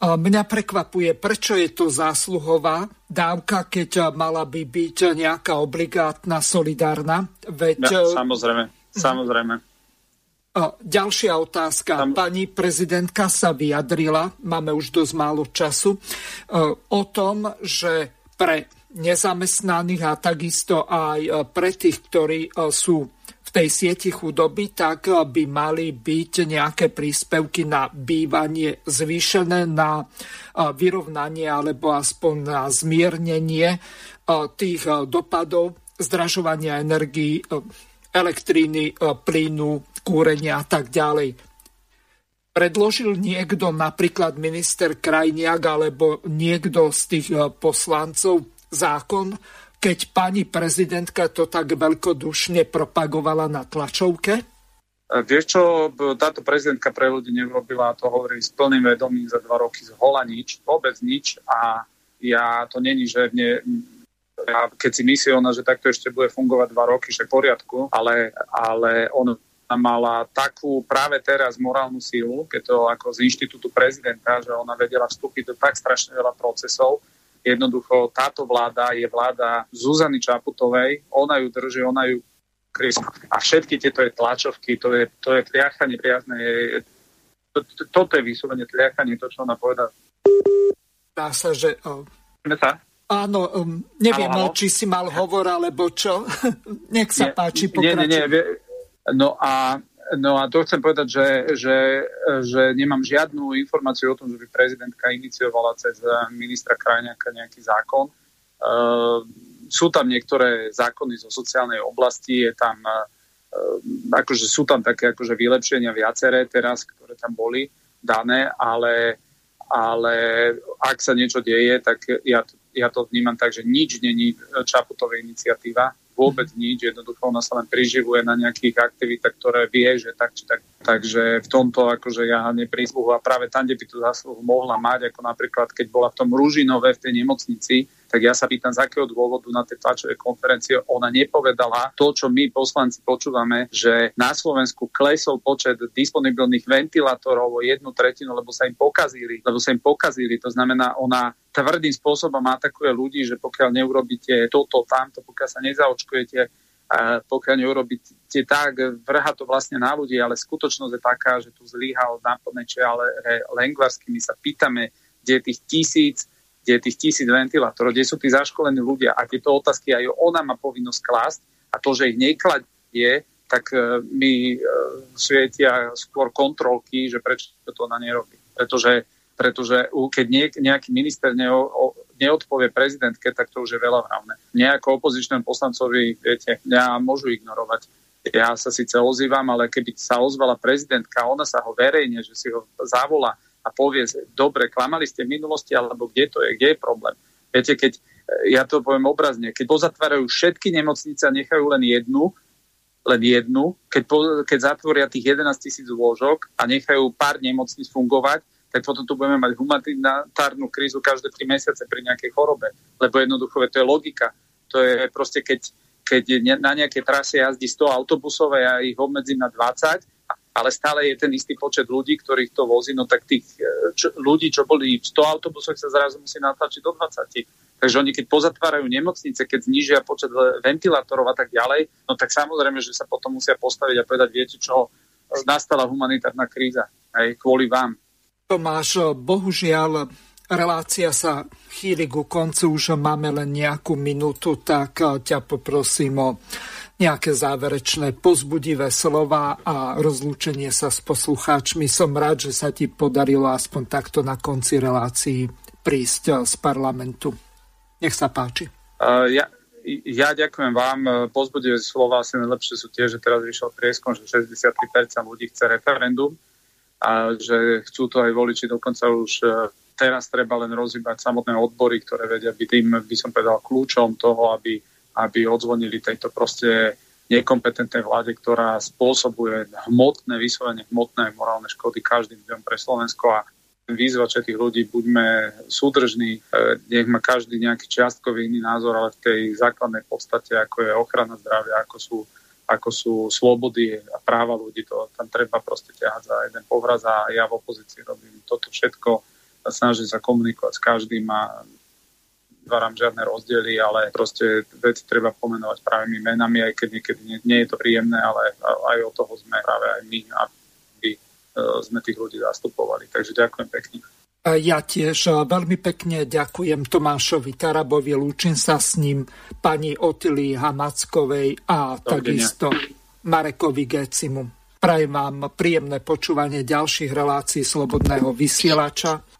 Mňa prekvapuje, prečo je to zásluhová dávka, keď mala by byť nejaká obligátna, solidárna. Veď... Ja, samozrejme, samozrejme. Ďalšia otázka. Pani prezidentka sa vyjadrila, máme už dosť málo času, e, o tom, že pre nezamestnaných a takisto aj e, pre tých, ktorí e, sú tej sieti chudoby, tak by mali byť nejaké príspevky na bývanie zvýšené, na vyrovnanie alebo aspoň na zmiernenie tých dopadov zdražovania energii elektriny, e, plynu, kúrenia a tak ďalej. Predložil niekto, napríklad minister Krajniak alebo niekto z tých poslancov zákon, keď pani prezidentka to tak veľkodušne propagovala na tlačovke? E, vieš čo, táto prezidentka pre ľudí neurobila, to hovorí s plným vedomím za dva roky z hola nič, vôbec nič a ja to není, že mne a keď si myslí ona, že takto ešte bude fungovať dva roky, že v poriadku, ale, ale on mala takú práve teraz morálnu sílu, keď to ako z inštitútu prezidenta, že ona vedela vstúpiť do tak strašne veľa procesov. Jednoducho táto vláda je vláda Zuzany Čaputovej, ona ju drží, ona ju kryje. A všetky tieto je tlačovky, to je, to je tliachanie priazne, je, to, to, toto je vyslovene tliachanie, to, čo ona povedala. Dá sa, že... Sa? Áno, um, neviem, ano, či si mal hovor, alebo čo. [LAUGHS] Nech sa nie, páči, pokračuj. Nie, nie, nie. No a, no a to chcem povedať, že, že, že nemám žiadnu informáciu o tom, že by prezidentka iniciovala cez ministra Krajňaka nejaký zákon. Uh, sú tam niektoré zákony zo sociálnej oblasti, je tam, uh, akože sú tam také akože vylepšenia viaceré teraz, ktoré tam boli dané, ale ale ak sa niečo deje, tak ja ja to vnímam tak, že nič není Čaputová iniciatíva, vôbec nič, jednoducho ona sa len priživuje na nejakých aktivitách, ktoré vie, že tak či tak. Takže v tomto akože ja neprísluhu a práve tam, kde by tú zásluhu mohla mať, ako napríklad keď bola v tom Ružinové v tej nemocnici, tak ja sa pýtam, z akého dôvodu na tej tlačovej konferencie ona nepovedala to, čo my poslanci počúvame, že na Slovensku klesol počet disponibilných ventilátorov o jednu tretinu, lebo sa im pokazili, lebo sa im pokazili. To znamená, ona tvrdým spôsobom atakuje ľudí, že pokiaľ neurobíte toto, tamto, pokiaľ sa nezaočkujete, a pokiaľ neurobíte tak, vrha to vlastne na ľudí, ale skutočnosť je taká, že tu zlyhal na plnej čiale Lengvarsky. My sa pýtame, kde je tých tisíc kde je tých tisíc ventilátorov, kde sú tí zaškolení ľudia a tieto otázky aj ona má povinnosť klásť a to, že ich nekladie, tak e, mi e, svietia skôr kontrolky, že prečo to ona nerobí. Pretože, pretože keď nejaký minister neodpovie prezidentke, tak to už je veľa vravné. Nejako opozičnému poslancovi, viete, mňa môžu ignorovať. Ja sa síce ozývam, ale keby sa ozvala prezidentka, ona sa ho verejne, že si ho zavolá, a povie, dobre, klamali ste v minulosti, alebo kde to je, kde je problém. Viete, keď, e, ja to poviem obrazne, keď pozatvárajú všetky nemocnice a nechajú len jednu, len jednu, keď, po, keď zatvoria tých 11 tisíc lôžok a nechajú pár nemocníc fungovať, tak potom tu budeme mať humanitárnu krízu každé 3 mesiace pri nejakej chorobe. Lebo jednoducho to je logika. To je proste, keď, keď na nejaké trase jazdí 100 autobusov a ja ich obmedzím na 20, ale stále je ten istý počet ľudí, ktorých to vozí, no tak tých e, čo, ľudí, čo boli v 100 autobusoch, sa zrazu musí natlačiť do 20. Takže oni keď pozatvárajú nemocnice, keď znižia počet ventilátorov a tak ďalej, no tak samozrejme, že sa potom musia postaviť a povedať, viete čo, nastala humanitárna kríza, aj kvôli vám. Tomáš, bohužiaľ, relácia sa chýli ku koncu, už máme len nejakú minútu, tak ťa poprosím o nejaké záverečné pozbudivé slova a rozlúčenie sa s poslucháčmi. Som rád, že sa ti podarilo aspoň takto na konci relácií prísť z parlamentu. Nech sa páči. Uh, ja, ja ďakujem vám. Pozbudivé slova asi najlepšie sú tie, že teraz vyšiel prieskom, že 63% ľudí chce referendum a že chcú to aj voliči. Dokonca už teraz treba len rozhýbať samotné odbory, ktoré vedia byť tým, by som povedal, kľúčom toho, aby aby odzvonili tejto proste nekompetentnej vláde, ktorá spôsobuje hmotné, vyslovene hmotné morálne škody každým dňom pre Slovensko a výzva všetkých ľudí, buďme súdržní, e, nech má každý nejaký čiastkový iný názor, ale v tej základnej podstate, ako je ochrana zdravia, ako sú, ako sú slobody a práva ľudí, to tam treba proste ťahať za jeden povraz a ja v opozícii robím toto všetko, snažím sa komunikovať s každým a nevytváram žiadne rozdiely, ale proste veci treba pomenovať pravými menami, aj keď niekedy nie, nie je to príjemné, ale aj o toho sme práve aj my, aby e, sme tých ľudí zastupovali. Takže ďakujem pekne. Ja tiež e, veľmi pekne ďakujem Tomášovi Tarabovi, lúčim sa s ním, pani Otily Hamackovej a Dovidenia. takisto Marekovi Gecimu. Prajem vám príjemné počúvanie ďalších relácií Slobodného vysielača